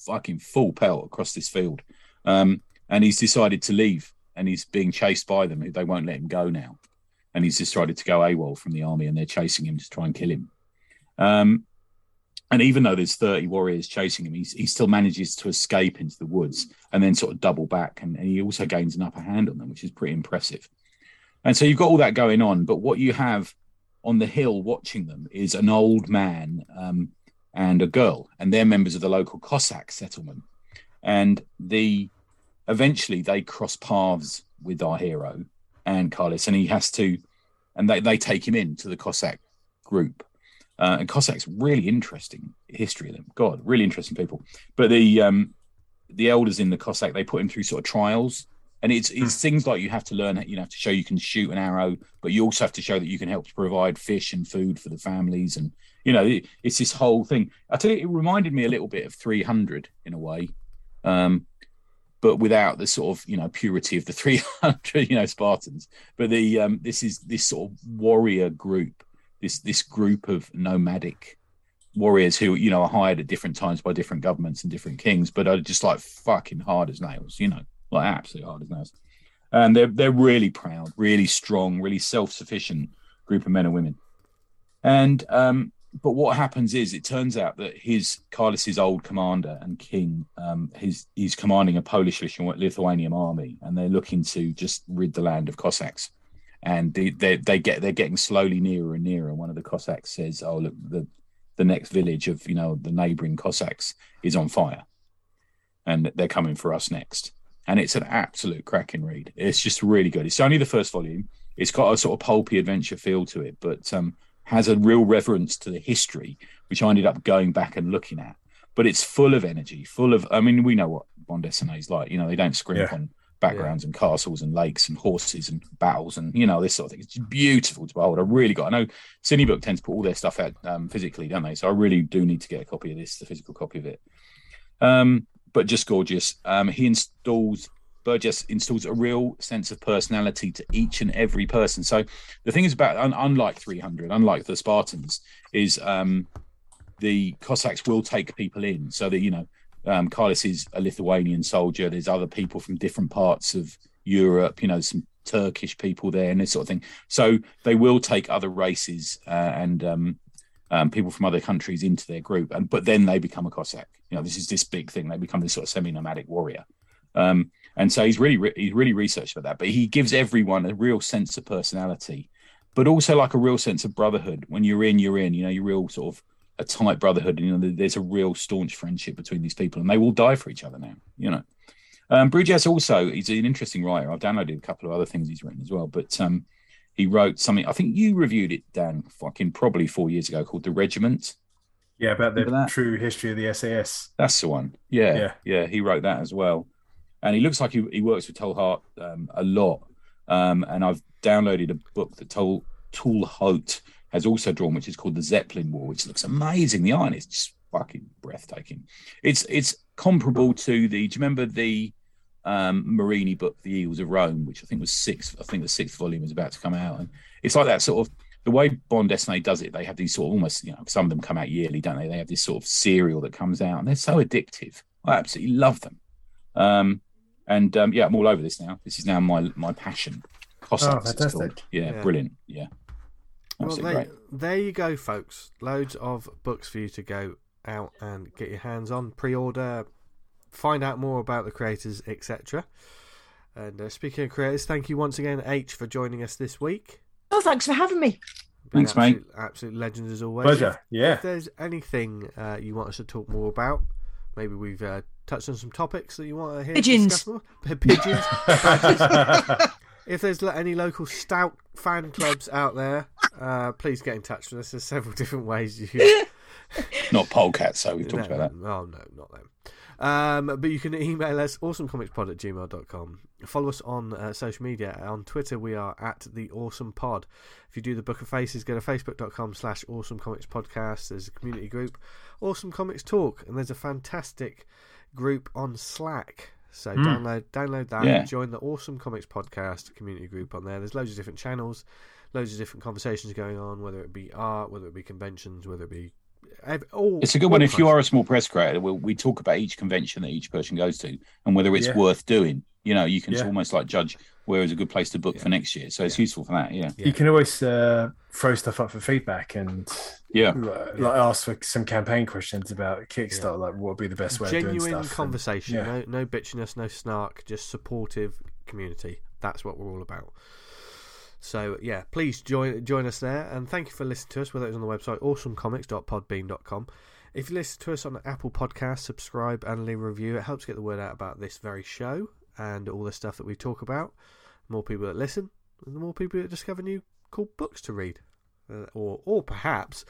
[SPEAKER 3] fucking full pelt across this field. Um, and he's decided to leave and he's being chased by them. They won't let him go now. And he's decided to go AWOL from the army and they're chasing him to try and kill him. Um, and even though there's 30 warriors chasing him, he still manages to escape into the woods and then sort of double back. And, and, he also gains an upper hand on them, which is pretty impressive. And so you've got all that going on. But what you have on the hill watching them is an old man um, and a girl, and they're members of the local Cossack settlement. And the eventually they cross paths with our hero and Karlis, and he has to, and they, they take him in to the Cossack group uh, and Cossacks, really interesting history of them. God, really interesting people. But the um, the elders in the Cossack, they put him through sort of trials, and it's it's hmm. things like you have to learn. You know, have to show you can shoot an arrow, but you also have to show that you can help to provide fish and food for the families, and you know, it, it's this whole thing. I tell you, it reminded me a little bit of 300 in a way. Um, but without the sort of you know purity of the 300 you know spartans but the um this is this sort of warrior group this this group of nomadic warriors who you know are hired at different times by different governments and different kings, but are just like fucking hard as nails, you know, like absolutely hard as nails. And they're they're really proud, really strong, really self sufficient group of men and women. And um, but what happens is it turns out that his Karlis's old commander and king, um, he's he's commanding a Polish Lithuanian army, and they're looking to just rid the land of Cossacks and they, they, they get they're getting slowly nearer and nearer. One of the Cossacks says, "Oh, look, the the next village of you know the neighbouring Cossacks is on fire, and they're coming for us next." And it's an absolute cracking read. It's just really good. It's only the first volume. It's got a sort of pulpy adventure feel to it, but um, has a real reverence to the history, which I ended up going back and looking at. But it's full of energy, full of. I mean, we know what Bond is like. You know, they don't scrimp yeah. on backgrounds yeah. and castles and lakes and horses and battles and you know this sort of thing. It's beautiful to behold. I really got. I know Cinebook tends to put all their stuff out um, physically, don't they? So I really do need to get a copy of this, the physical copy of it. Um, but just gorgeous. Um, he installs Burgess installs a real sense of personality to each and every person. So the thing is about un- unlike 300, unlike the Spartans, is um, the Cossacks will take people in so that you know um, Karlis is a Lithuanian soldier. There's other people from different parts of Europe, you know, some Turkish people there and this sort of thing. So they will take other races uh, and um, um, people from other countries into their group, and but then they become a Cossack. You know, this is this big thing. They become this sort of semi-nomadic warrior. Um, and so he's really re- he's really researched for that. But he gives everyone a real sense of personality, but also like a real sense of brotherhood. When you're in, you're in. You know, you're real sort of a tight brotherhood. You know, there's a real staunch friendship between these people, and they will die for each other now. You know, um, Brugeas also he's an interesting writer. I've downloaded a couple of other things he's written as well, but um, he wrote something. I think you reviewed it, Dan, fucking probably four years ago, called The Regiment.
[SPEAKER 2] Yeah, about the true history of the SAS.
[SPEAKER 3] That's the one. Yeah, yeah, yeah. He wrote that as well, and he looks like he, he works with Toulhoat um, a lot. Um, and I've downloaded a book that Tol Toulhoat has also drawn, which is called the Zeppelin War, which looks amazing. The iron is just fucking breathtaking. It's it's comparable to the. Do you remember the um, Marini book, The Eagles of Rome, which I think was sixth. I think the sixth volume is about to come out, and it's like that sort of the way bande dessinée does it. They have these sort of almost, you know, some of them come out yearly, don't they? They have this sort of serial that comes out, and they're so addictive. I absolutely love them. Um, and um, yeah, I'm all over this now. This is now my my passion. Cossacks, it's
[SPEAKER 2] fantastic.
[SPEAKER 3] Yeah,
[SPEAKER 1] Yeah.
[SPEAKER 3] brilliant. Yeah,
[SPEAKER 1] Well,
[SPEAKER 3] absolutely
[SPEAKER 1] there,
[SPEAKER 3] great.
[SPEAKER 1] there you go, folks. Loads of books for you to go out and get your hands on, pre-order, find out more about the creators, etc. And uh, speaking of creators, thank you once again, H, for joining us this week.
[SPEAKER 4] Oh, thanks for having me.
[SPEAKER 1] Been
[SPEAKER 3] Thanks, mate.
[SPEAKER 1] absolute, Absolute legend as always.
[SPEAKER 2] Pleasure. Yeah.
[SPEAKER 1] If there's anything uh, you want us to talk more about, maybe we've uh, touched on some topics that you want to hear.
[SPEAKER 4] Pigeons.
[SPEAKER 1] discussed more. Pigeons. badgers. if there's any local stout fan clubs out there, uh, please get in touch with us. There's several different ways you can.
[SPEAKER 3] Not polecat, so we've talked
[SPEAKER 1] no,
[SPEAKER 3] about that.
[SPEAKER 1] Oh, no, not them. Um, but you can email us awesomecomicspod at gmail.com. Follow us on uh, social media. On Twitter, we are at the Awesome Pod. If you do the Book of Faces, go to facebook.com slash awesome comics podcast. There's a community group, Awesome Comics Talk, and there's a fantastic group on Slack. So hmm. download download that.
[SPEAKER 3] Yeah.
[SPEAKER 1] Join the Awesome Comics Podcast community group on there. There's loads of different channels, loads of different conversations going on, whether it be art, whether it be conventions, whether it be all.
[SPEAKER 3] It's a good one if you are a small press creator. We, we talk about each convention that each person goes to and whether it's
[SPEAKER 2] Yeah.
[SPEAKER 3] worth doing. You know, you can
[SPEAKER 2] Yeah.
[SPEAKER 3] almost like judge where is a good place to book for next year. So it's useful for that. Yeah,
[SPEAKER 2] You can always uh, throw stuff up for feedback and
[SPEAKER 3] yeah,
[SPEAKER 2] like, like ask for some campaign questions about Kickstarter, like what would be the best way of doing
[SPEAKER 1] genuine
[SPEAKER 2] stuff.
[SPEAKER 1] conversation.
[SPEAKER 2] yeah.
[SPEAKER 1] No, no bitchiness, no snark. Just supportive community. That's what we're all about. So yeah, please join join us there, and thank you for listening to us. Whether it's on the website awesomecomics.podbean.com. If you listen to us on Apple Podcasts, subscribe and leave a review. It helps get the word out about this very show and all the stuff that we talk about. The more people that listen, and the more people that discover new cool books to read, uh, or or perhaps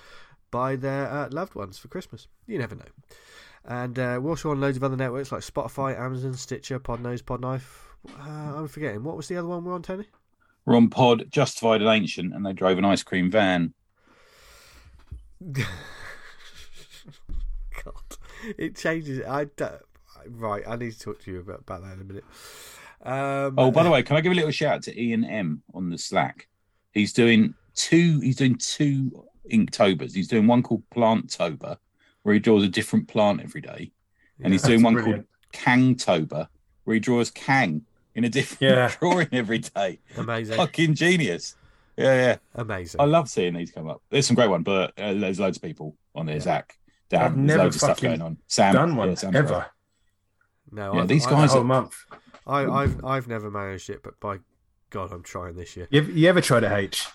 [SPEAKER 1] buy their uh, loved ones for Christmas. You never know. And uh, we're also on loads of other networks like Spotify, Amazon, Stitcher, Podnose, Podknife. Uh, I'm forgetting. What was the other one we're on, Tony?
[SPEAKER 3] we're on Pod, Justified and Ancient, and they drove an ice cream van.
[SPEAKER 1] God, it changes. I don't- right. I need to talk to you about, about that in a minute. Um,
[SPEAKER 3] Oh, by the way, can I give a little shout out to Ian M on the Slack? He's doing two. He's doing two Inktobers. He's doing one called Planttober, where he draws a different plant every day, and he's doing one
[SPEAKER 2] brilliant.
[SPEAKER 3] called Kangtober, where he draws Kang in a different
[SPEAKER 2] Yeah.
[SPEAKER 3] drawing every day.
[SPEAKER 1] amazing,
[SPEAKER 3] Fucking genius. Yeah, yeah.
[SPEAKER 1] amazing.
[SPEAKER 3] I love seeing these come up. There's some great one, but uh, there's loads of people on there. Zach, Dan,
[SPEAKER 2] I've
[SPEAKER 3] there's
[SPEAKER 2] never
[SPEAKER 3] loads of stuff
[SPEAKER 2] fucking
[SPEAKER 3] going on. Sam,
[SPEAKER 2] Done one
[SPEAKER 3] yeah, great.
[SPEAKER 2] ever.
[SPEAKER 1] No,
[SPEAKER 3] Yeah,
[SPEAKER 1] I've,
[SPEAKER 3] these guys
[SPEAKER 2] a
[SPEAKER 3] are-
[SPEAKER 2] whole month.
[SPEAKER 1] I, I've I've never managed it, but by God, I'm trying this year.
[SPEAKER 2] You ever, you ever tried it, H?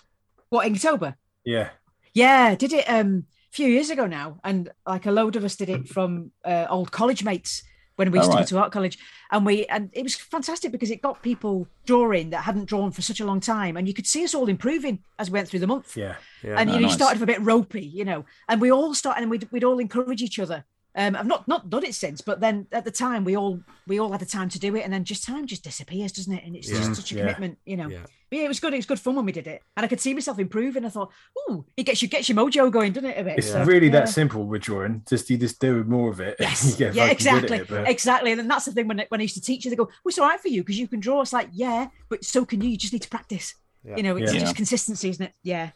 [SPEAKER 4] What Inktober?
[SPEAKER 2] Yeah.
[SPEAKER 4] Yeah, did it um a few years ago now, and like a load of us did it from uh, old college mates when we used to
[SPEAKER 3] Alright.
[SPEAKER 4] go to art college, and we and it was fantastic because it got people drawing that hadn't drawn for such a long time, and you could see us all improving as we went through the month.
[SPEAKER 2] Yeah.
[SPEAKER 1] Yeah,
[SPEAKER 4] and
[SPEAKER 3] Oh,
[SPEAKER 4] you know, you
[SPEAKER 3] nice.
[SPEAKER 4] started a bit ropey, you know, and we all started, and we'd, we'd all encourage each other. Um, I've not not done it since, but then at the time we all we all had the time to do it, and then just time just disappears, doesn't it? And it's
[SPEAKER 1] Yeah.
[SPEAKER 4] just such a
[SPEAKER 2] Yeah.
[SPEAKER 4] commitment, you know.
[SPEAKER 1] Yeah.
[SPEAKER 4] But yeah, it was good. It was good fun when we did it, and I could see myself improving. I thought, ooh, it gets you gets your mojo going, doesn't it? A bit.
[SPEAKER 2] It's
[SPEAKER 4] So,
[SPEAKER 2] really
[SPEAKER 4] yeah.
[SPEAKER 2] that simple with drawing. Just you just do more of it.
[SPEAKER 4] Yes.
[SPEAKER 2] you
[SPEAKER 4] yeah,
[SPEAKER 2] fucking good at
[SPEAKER 4] exactly.
[SPEAKER 2] it, but-
[SPEAKER 4] Exactly. And then that's the thing when, when I used to teach you, they go, well, it's all right for you because you can draw. It's like, yeah, but so can you. You just need to practice.
[SPEAKER 1] Yeah.
[SPEAKER 4] You know, it's
[SPEAKER 2] Yeah.
[SPEAKER 4] just consistency, isn't it? Yeah.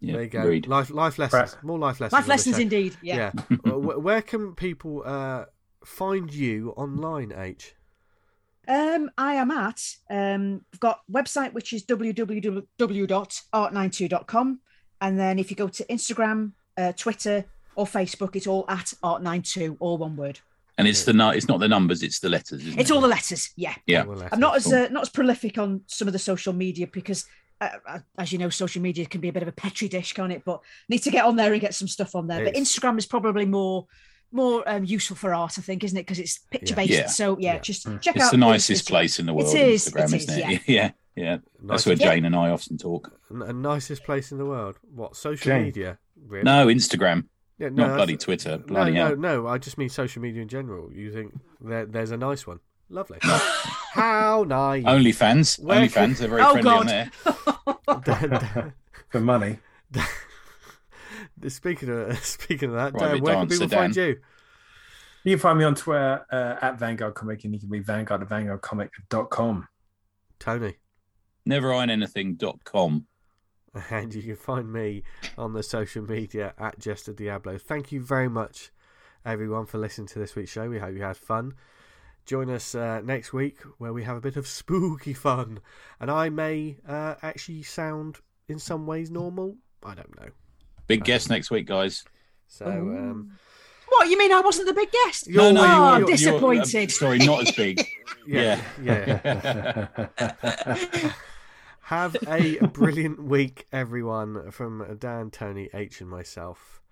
[SPEAKER 3] Yeah,
[SPEAKER 1] there you go.
[SPEAKER 3] agreed.
[SPEAKER 1] Life life lessons,
[SPEAKER 2] Right.
[SPEAKER 1] more life lessons.
[SPEAKER 4] Life lessons indeed. Yeah.
[SPEAKER 1] Yeah. Where can people uh, find you online, H?
[SPEAKER 4] Um, I am at, um, I've got website, which is www.artninetwo.com. And then if you go to Instagram, uh, Twitter, or Facebook, it's all at art92, all one word.
[SPEAKER 3] And it's the nu- it's not the numbers, it's the letters. Isn't
[SPEAKER 4] It's
[SPEAKER 3] it?
[SPEAKER 4] all the letters. Yeah.
[SPEAKER 3] Yeah.
[SPEAKER 1] Letters.
[SPEAKER 4] I'm not as uh, not as prolific on some of the social media because, uh, uh, as you know, social media can be a bit of a petri dish, can't it? But need to get on there and get some stuff on there. But Instagram is probably more more um, useful for art, I think, isn't it? Because it's picture based.
[SPEAKER 3] Yeah.
[SPEAKER 4] So yeah,
[SPEAKER 1] Yeah.
[SPEAKER 4] just
[SPEAKER 2] Mm.
[SPEAKER 4] check
[SPEAKER 3] It's
[SPEAKER 4] out
[SPEAKER 3] the nicest
[SPEAKER 4] Instagram.
[SPEAKER 3] place in the world.
[SPEAKER 4] is,
[SPEAKER 3] Instagram,
[SPEAKER 4] it
[SPEAKER 3] isn't
[SPEAKER 4] is,
[SPEAKER 3] it? Yeah, yeah. That's where Jane and I often talk.
[SPEAKER 1] N- a nicest place in the world. What social
[SPEAKER 2] Jane.
[SPEAKER 1] media? Really?
[SPEAKER 3] No, Instagram,
[SPEAKER 1] yeah,
[SPEAKER 3] not bloody Twitter.
[SPEAKER 1] No,
[SPEAKER 3] Bloody
[SPEAKER 1] no,
[SPEAKER 3] hell.
[SPEAKER 1] no. I just mean social media in general. You think there, there's a nice one? Lovely. How nice.
[SPEAKER 3] OnlyFans,
[SPEAKER 1] Where
[SPEAKER 3] OnlyFans, they're very
[SPEAKER 4] Oh,
[SPEAKER 3] friendly on
[SPEAKER 4] God.
[SPEAKER 3] there.
[SPEAKER 2] for money.
[SPEAKER 1] speaking of speaking of that,
[SPEAKER 3] Right,
[SPEAKER 1] Dan, where can
[SPEAKER 3] dancer,
[SPEAKER 1] people find you?
[SPEAKER 2] You can find me on Twitter uh, at Vanguard Comic, and you can read Vanguard at vanguardcomic.com.
[SPEAKER 1] Tony.
[SPEAKER 3] Nevereign.anything.com.
[SPEAKER 1] And you can find me on the social media at Jester Diablo. Thank you very much, everyone, for listening to this week's show. We hope you had fun. Join us uh, next week where we have a bit of spooky fun. And I may uh, actually sound in some ways normal. I don't know.
[SPEAKER 3] Big guest next week, guys.
[SPEAKER 1] So, um,
[SPEAKER 4] What you mean? I wasn't the big guest?
[SPEAKER 1] You're-
[SPEAKER 3] no,
[SPEAKER 4] oh,
[SPEAKER 3] you-
[SPEAKER 4] I'm
[SPEAKER 3] you're- you're-
[SPEAKER 4] disappointed.
[SPEAKER 3] uh, sorry, not as big.
[SPEAKER 1] yeah. yeah. Have a brilliant week, everyone, from Dan, Tony, H, and myself.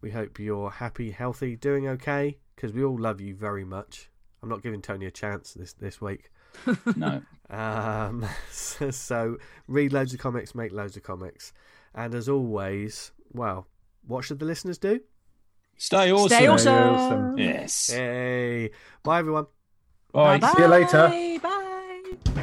[SPEAKER 1] We hope you're happy, healthy, doing okay, because we all love you very much. I'm not giving Tony a chance this, this week.
[SPEAKER 3] No.
[SPEAKER 1] Um, so, so, read loads of comics, make loads of comics. And as always, well, what should the listeners do?
[SPEAKER 3] Stay awesome.
[SPEAKER 4] Stay awesome.
[SPEAKER 2] awesome.
[SPEAKER 3] Yes.
[SPEAKER 1] Hey, bye, everyone.
[SPEAKER 3] Bye.
[SPEAKER 4] Bye-bye.
[SPEAKER 2] See you later.
[SPEAKER 4] Bye.